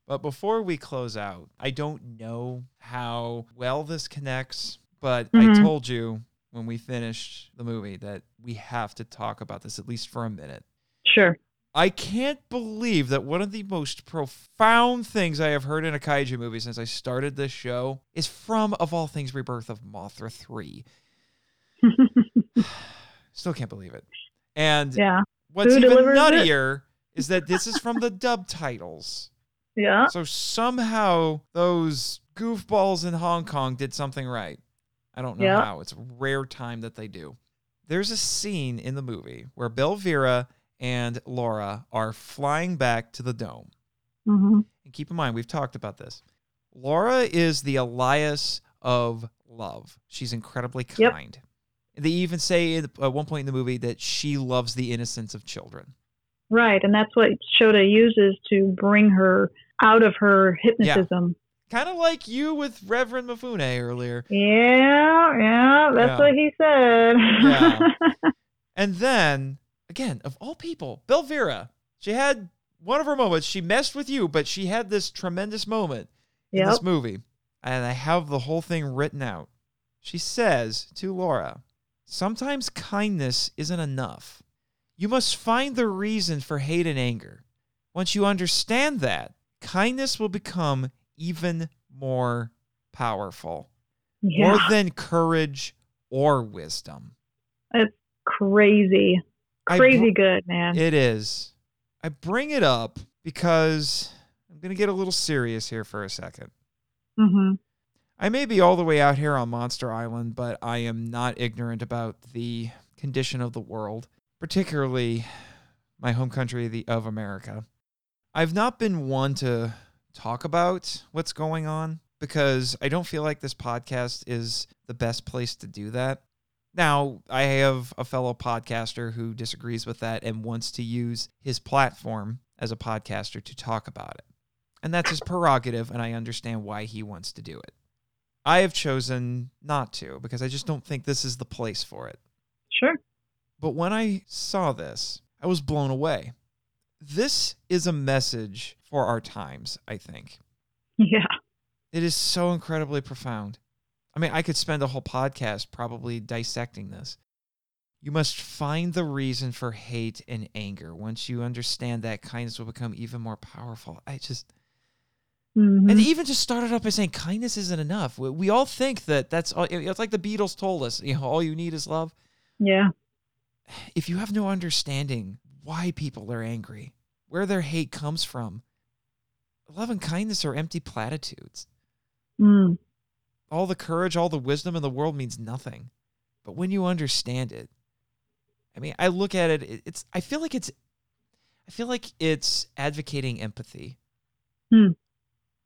But before we close out, I don't know how well this connects, but I Mhm. told you when we finished the movie that we have to talk about this at least for a minute. Sure. I can't believe that one of the most profound things I have heard in a kaiju movie since I started this show is from, of all things, Rebirth of Mothra 3. Still can't believe it. And yeah. what's Who even nuttier is that this is from the dub titles. Yeah. So somehow those goofballs in Hong Kong did something right. I don't know Yeah. how. It's a rare time that they do. There's a scene in the movie where Belvera and Lora are flying back to the dome. Mm-hmm. And keep in mind, we've talked about this. Lora is the Elias of love. She's incredibly Yep. kind. They even say at one point in the movie that she loves the innocence of children. Right. And that's what Shota uses to bring her out of her hypnotism. Kind of like you with Reverend Mifune earlier. Yeah. Yeah. That's Yeah. what he said. Yeah. And then, again, of all people, Belvera, she had one of her moments. She messed with you, but she had this tremendous moment in this movie. And I have the whole thing written out. She says to Lora, Sometimes kindness isn't enough. You must find the reason for hate and anger. Once you understand that, kindness will become even more powerful, Yeah. more than courage or wisdom. It's crazy. Crazy br- good, man. It is. I bring it up because I'm going to get a little serious here for a second. hmm I may be all the way out here on Monster Island, but I am not ignorant about the condition of the world, particularly my home country the, of America. I've not been one to talk about what's going on because I don't feel like this podcast is the best place to do that. Now, I have a fellow podcaster who disagrees with that and wants to use his platform as a podcaster to talk about it. And that's his prerogative, and I understand why he wants to do it. I have chosen not to because I just don't think this is the place for it. Sure. But when I saw this, I was blown away. This is a message for our times, I think. Yeah. It is so incredibly profound. I mean, I could spend a whole podcast probably dissecting this. You must find the reason for hate and anger. Once you understand that, kindness will become even more powerful. I just. Mhm. And even just started off by saying kindness isn't enough. We, we all think that that's all. It's like the Beatles told us, you know, all you need is love. yeah. If you have no understanding why people are angry, where their hate comes from, love and kindness are empty platitudes. Mm. All the courage, all the wisdom in the world means nothing. But when you understand it, I mean, I look at it, it- it's, I feel like it's, I feel like it's advocating empathy. Hmm.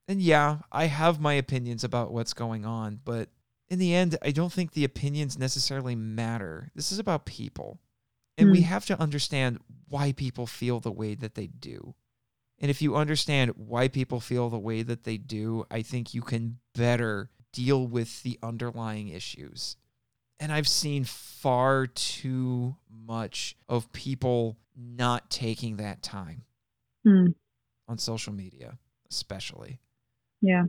And yeah, I have my opinions about what's going on, but in the end, I don't think the opinions necessarily matter. This is about people. And we Hmm. have to understand why people feel the way that they do. And if you understand why people feel the way that they do, I think you can better deal with the underlying issues. And I've seen far too much of people not taking that time Mm. on social media, especially. Yeah.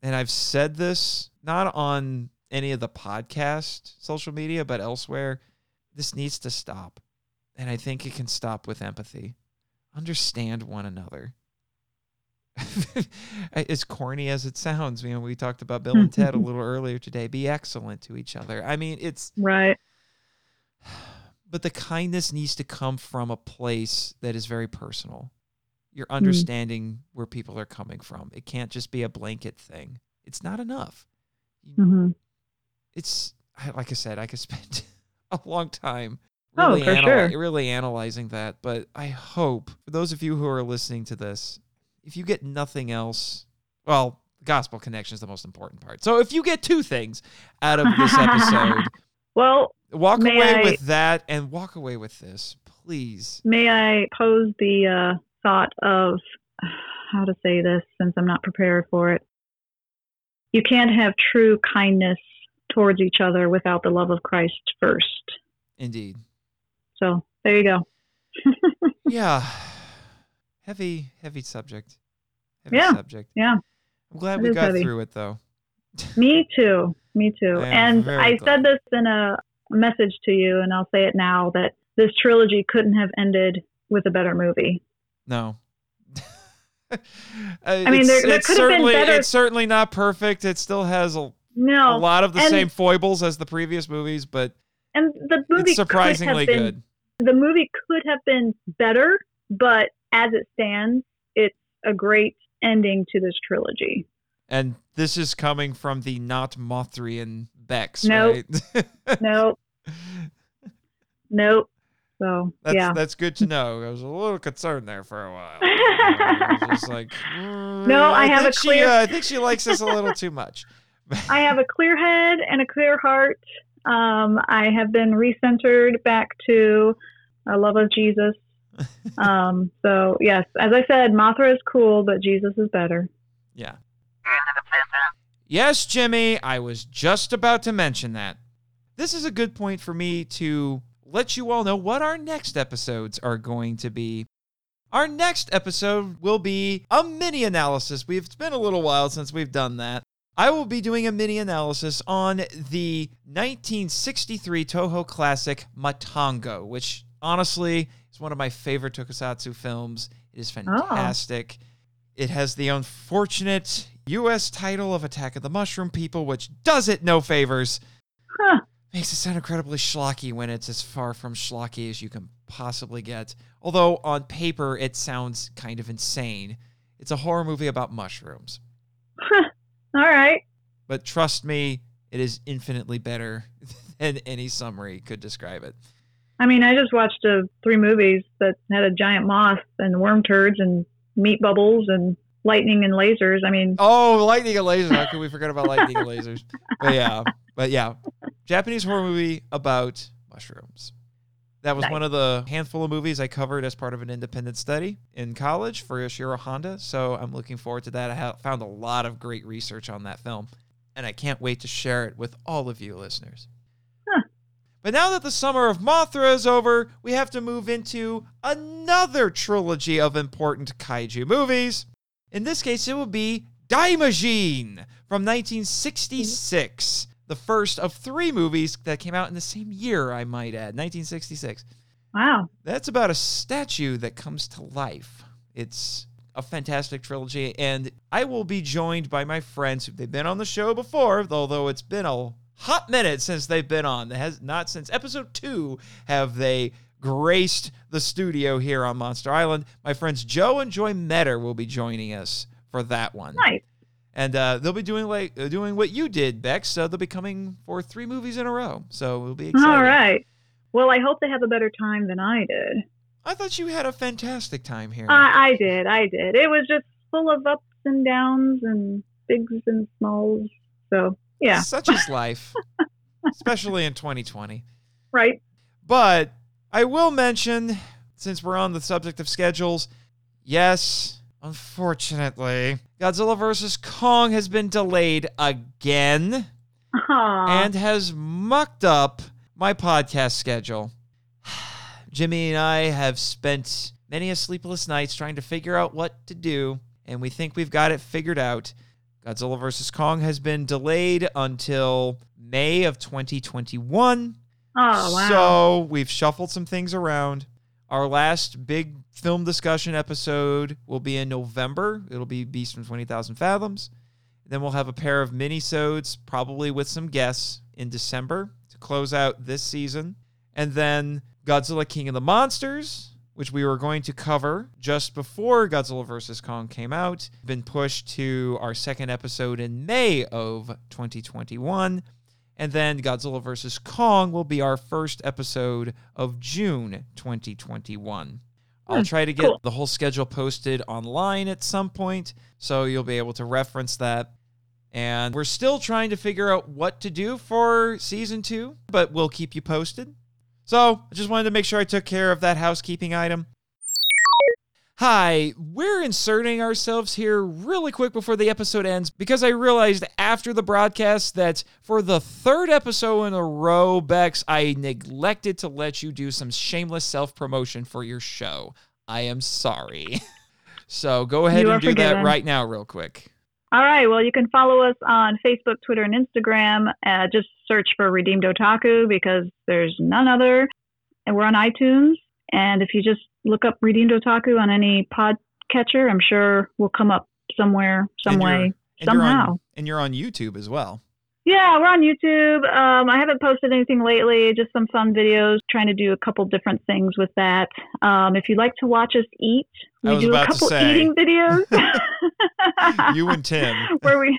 And I've said this not on any of the podcast social media, but elsewhere. This needs to stop. And I think it can stop with empathy. Understand one another. as corny as it sounds, you know, we talked about Bill and Ted a little earlier today. Be excellent to each other. I mean, it's Right. but the kindness needs to come from a place that is very personal. You're understanding where people are coming from. It can't just be a blanket thing. It's not enough. You- hmm It's like I said, I could spend a long time Oh, really, for analy- sure. really analyzing that. But I hope for those of you who are listening to this, if you get nothing else, well, gospel connection is the most important part. So if you get two things out of this episode, Well, walk away I- with that and walk away with this, please. may I pose the uh, thought of how to say this since I'm not prepared for it? You can't have true kindness towards each other without the love of Christ first. Indeed. So there you go. Yeah. Heavy, heavy subject. Heavy Yeah, subject. yeah. I'm glad we got heavy. through it though. Me too. Me too. And I glad. said this in a message to you, and I'll say it now that this trilogy couldn't have ended with a better movie. No. Uh, I mean, there- there could have been better- it's certainly not perfect. It still has a, a lot of the and- same foibles as the previous movies, but and the movie surprisingly have good. The movie could have been better, but as it stands, it's a great ending to this trilogy. And this is coming from the not Mothrian Bex, Nope. right? Nope, nope. So That's yeah, that's good to know. I was a little concerned there for a while. I was just like, No, I have think a she, uh, I think she likes this a little too much. I have a clear head and a clear heart. Um, I have been recentered back to a love of Jesus. Um, so yes, as I said, Mothra is cool, but Jesus is better. Yeah. Yes, Jimmy, I was just about to mention that. This is a good point for me to let you all know what our next episodes are going to be. Our next episode will be a mini analysis. We've it's been a little while since we've done that. I will be doing a mini analysis on the 1963 Toho classic Matango, which honestly is one of my favorite tokusatsu films. It is oh. fantastic. It has the unfortunate US title of Attack of the Mushroom People, which does it no favors. Huh. Makes it sound incredibly schlocky when it's as far from schlocky as you can possibly get. Although on paper it sounds kind of insane. It's a horror movie about mushrooms. All right. But trust me, it is infinitely better than any summary could describe it. I mean, I just watched uh, three movies that had a giant moth and worm turds and meat bubbles and lightning and lasers. I mean, Oh, lightning and lasers. How could we forget about lightning and lasers? But yeah, but yeah, Japanese horror movie about mushrooms. That was Nice. one of the handful of movies I covered as part of an independent study in college for Ishiro Honda. So I'm looking forward to that. I ha- found a lot of great research on that film, and I can't wait to share it with all of you listeners. Huh. But now that the summer of Mothra is over, we have to move into another trilogy of important kaiju movies. In this case, it will be Daimajin from 1966, the first of three movies that came out in the same year, I might add, 1966. wow. That's about a statue that comes to life. It's a fantastic trilogy, and I will be joined by my friends. who They've been on the show before, although it's been a hot minute since they've been on. It has not since episode two have they graced the studio here on Monster Island. My friends Joe and Joy Metter will be joining us for that one Nice. And uh, they'll be doing like uh, doing what you did, Bex. So they'll be coming for three movies in a row. So it'll be exciting. All right. Well, I hope they have a better time than I did. I thought you had a fantastic time here. I, I did. I did. It was just full of ups and downs and bigs and smalls. So, yeah. Such is life, especially in 2020. Right. But I will mention, since we're on the subject of schedules, yes, unfortunately, Godzilla vs. Kong has been delayed again. Aw. and has mucked up my podcast schedule. Jimmy and I have spent many a sleepless nights trying to figure out what to do, and we think we've got it figured out. Godzilla vs. Kong has been delayed until May of 2021. oh, wow. So we've shuffled some things around. Our last big film discussion episode will be in November. It'll be Beast from 20,000 Fathoms. Then we'll have a pair of mini-sodes, probably with some guests, in December to close out this season. And then Godzilla King of the Monsters, which we were going to cover just before Godzilla vs. Kong came out, been pushed to our second episode in May of 2021. And then Godzilla vs. Kong will be our first episode of June 2021. I'll Hmm, try to get cool. the whole schedule posted online at some point, so you'll be able to reference that. And we're still trying to figure out what to do for season two, but we'll keep you posted. So I just wanted to make sure I took care of that housekeeping item. Hi, we're inserting ourselves here really quick before the episode ends because I realized after the broadcast that for the third episode in a row, Bex, I neglected to let you do some shameless self promotion for your show. I am sorry. so go ahead and do that right now, real quick. All right. Well, you can follow us on Facebook, Twitter, and Instagram. Uh, just search for Redeemed Otaku because there's none other. And we're on iTunes. And if you just look up Redeemed Otaku on any podcatcher, I'm sure we'll come up somewhere, some And way, And you're on- somehow. and you're on YouTube as well. Yeah, we're on YouTube. Um, I haven't posted anything lately, just some fun videos, trying to do a couple different things with that. Um, if you'd like to watch us eat, we do a couple say. eating videos. You and Tim. where we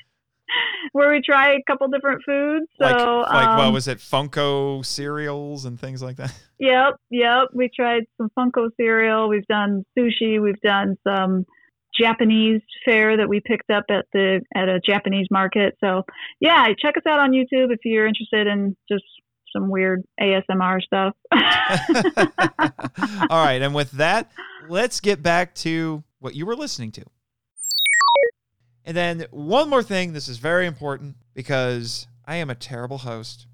where we try a couple different foods. So like, like what um, was it? Funko cereals and things like that. Yep, yep. We tried some Funko cereal. We've done sushi. We've done some Japanese fare that we picked up at the at a Japanese market. So yeah, check us out on YouTube if you're interested in just some weird ASMR stuff. All right, and with that, let's get back to what you were listening to. And then one more thing, this is very important because I am a terrible host.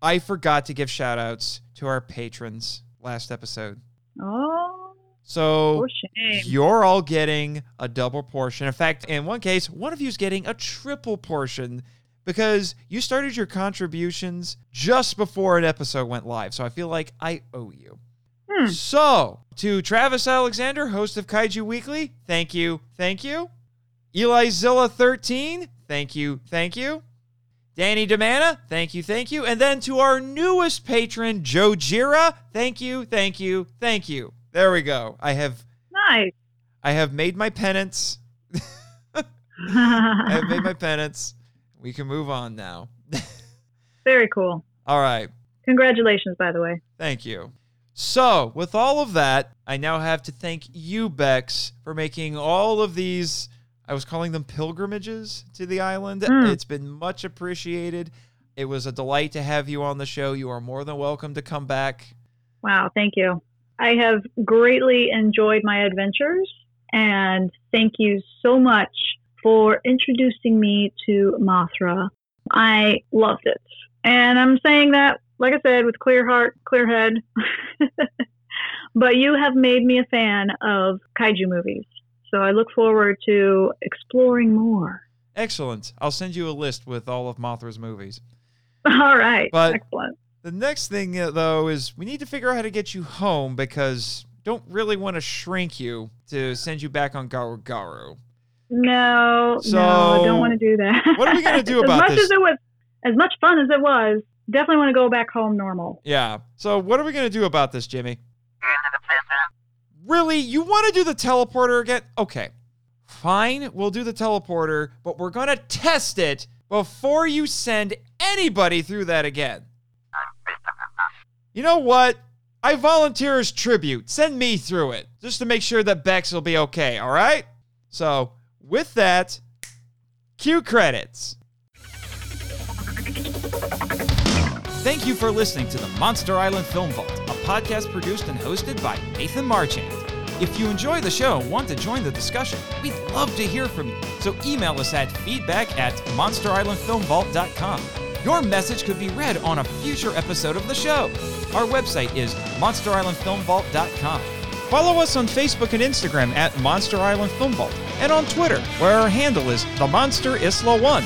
I forgot to give shout outs to our patrons last episode. oh, So you're all getting a double portion. In fact, in one case, one of you is getting a triple portion because you started your contributions just before an episode went live. So I feel like I owe you. Hmm. So, to Travis Alexander, host of Kaiju Weekly, thank you, thank you. Eli Zilla13, thank you, thank you. Danny DiManna, thank you, thank you. And then to our newest patron, Joe Jira, thank you, thank you, thank you. There we go. I have Nice. I have made my penance. I have made my penance. We can move on now. Very cool. All right. Congratulations, by the way. Thank you. So, with all of that, I now have to thank you, Bex, for making all of these. I was calling them pilgrimages to the island. Mm. It's been much appreciated. It was a delight to have you on the show. You are more than welcome to come back. Wow, thank you. I have greatly enjoyed my adventures, and thank you so much for introducing me to Mothra. I loved it. And I'm saying that, like I said, with clear heart, clear head. but you have made me a fan of kaiju movies. So I look forward to exploring more. Excellent. I'll send you a list with all of Mothra's movies. All right. But- Excellent. The next thing, uh, though, is we need to figure out how to get you home because don't really want to shrink you to send you back on Garu Garu. No, So, no, I don't want to do that. what are we gonna do as about much this? As it was, as much fun as it was, definitely want to go back home normal. Yeah. So what are we gonna do about this, Jimmy? Really? You want to do the teleporter again? Okay. Fine, we'll do the teleporter, but we're gonna test it before you send anybody through that again. You know what? I volunteer as tribute. Send me through it, just to make sure that Bex will be okay, all right? So, with that, cue credits. Thank you for listening to the Monster Island Film Vault, a podcast produced and hosted by Nathan Marchand. If you enjoy the show and want to join the discussion, we'd love to hear from you. So email us at feedback at monsterislandfilmvault.com. Your message could be read on a future episode of the show. Our website is monsterislandfilmvault.com. Follow us on Facebook and Instagram at Monster Island Film Vault, and on Twitter, where our handle is The Monster Isla One.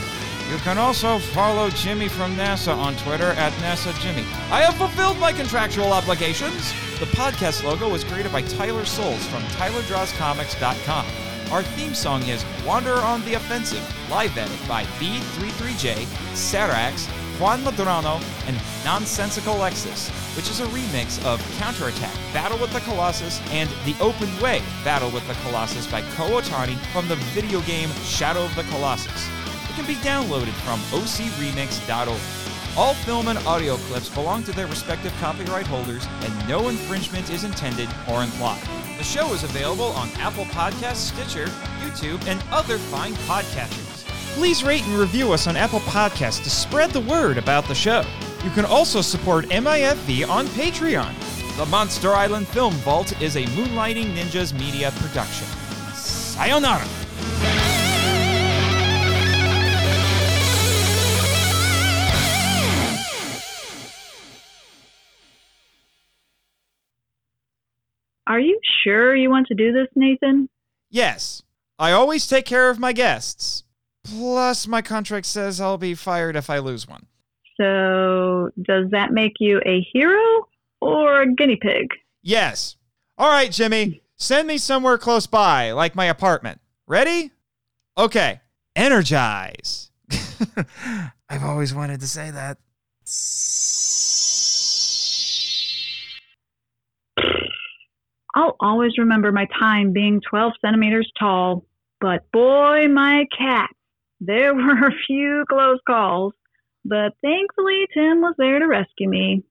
You can also follow Jimmy from NASA on Twitter at NASA Jimmy. I have fulfilled my contractual obligations. The podcast logo was created by Tyler Souls from TylerDrawsComics.com. Our theme song is Wander on the Offensive, live edit by B33J, Sarax, Juan Madrano, and Nonsensical Lexus, which is a remix of Counterattack, Battle with the Colossus, and The Open Way, Battle with the Colossus by Ko Otani from the video game Shadow of the Colossus. Can be downloaded from ocremix.org. All film and audio clips belong to their respective copyright holders, and no infringement is intended or implied. The show is available on Apple Podcasts, Stitcher, YouTube, and other fine podcatchers. Please rate and review us on Apple Podcasts to spread the word about the show. You can also support MIFV on Patreon. The Monster Island Film Vault is a Moonlighting Ninjas media production. Sayonara! Are you sure you want to do this, Nathan? Yes, I always take care of my guests. Plus, my contract says I'll be fired if I lose one. So, does that make you a hero or a guinea pig? Yes. All right, Jimmy, send me somewhere close by, like my apartment. Ready? Okay, energize. I've always wanted to say that. I'll always remember my time being 12 centimeters tall, but boy, my cat, there were a few close calls, but thankfully Tim was there to rescue me.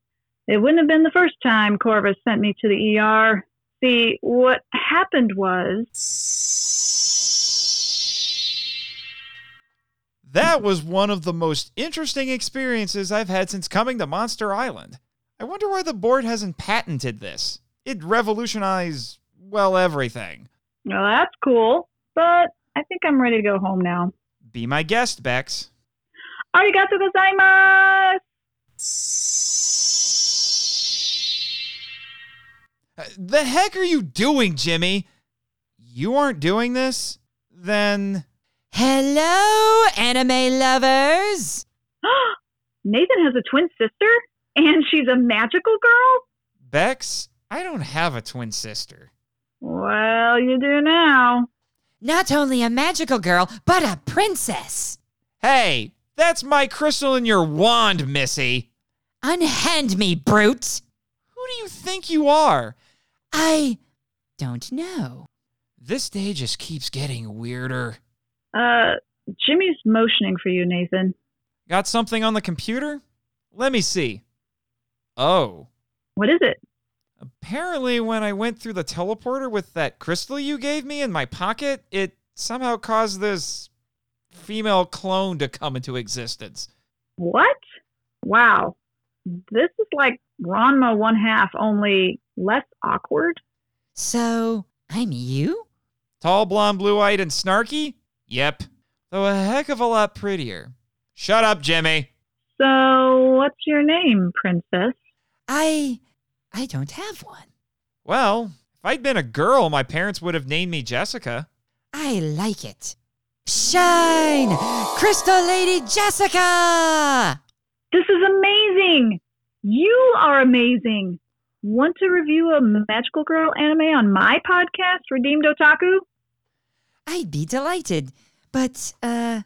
It wouldn't have been the first time Corvus sent me to the ER. See, what happened was. That was one of the most interesting experiences I've had since coming to Monster Island. I wonder why the board hasn't patented this. It revolutionized, well, everything. Well, that's cool, but I think I'm ready to go home now. Be my guest, Bex. Arigato gozaimasu! Uh, The heck are you doing, Jimmy? You aren't doing this? Then. Hello, anime lovers. Nathan has a twin sister, and she's a magical girl? Bex, I don't have a twin sister. Well, you do now. Not only a magical girl, but a princess. Hey, that's my crystal in your wand, Missy. Unhand me, brute. Who do you think you are? I don't know. This day just keeps getting weirder. Uh, Jimmy's motioning for you, Nathan. Got something on the computer? Let me see. Oh. What is it? Apparently, when I went through the teleporter with that crystal you gave me in my pocket, it somehow caused this female clone to come into existence. What? Wow. This is like Ranma one half, only less awkward. So, I'm you? Tall, blonde, blue eyed, and snarky? Yep. Though a heck of a lot prettier. Shut up, Jimmy. So, what's your name, princess? I. I don't have one. Well, if I'd been a girl, my parents would have named me Jessica. I like it. Shine! Crystal Lady Jessica! This is amazing! You are amazing! Want to review a magical girl anime on my podcast, Redeemed Otaku? I'd be delighted. But, uh,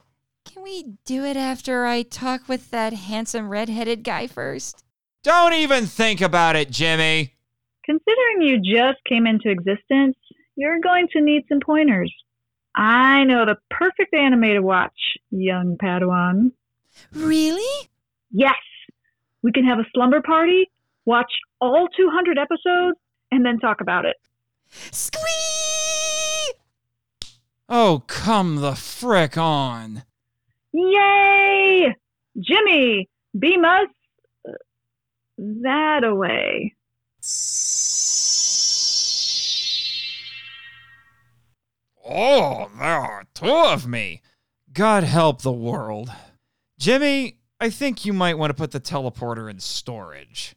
can we do it after I talk with that handsome redheaded guy first? Don't even think about it, Jimmy. Considering you just came into existence, you're going to need some pointers. I know the perfect anime to watch, young Padawan. Really? Yes! We can have a slumber party, watch all 200 episodes, and then talk about it. Squee! Oh, come the frick on. Yay! Jimmy, beam us that away. Oh, there are two of me. God help the world. Jimmy, I think you might want to put the teleporter in storage.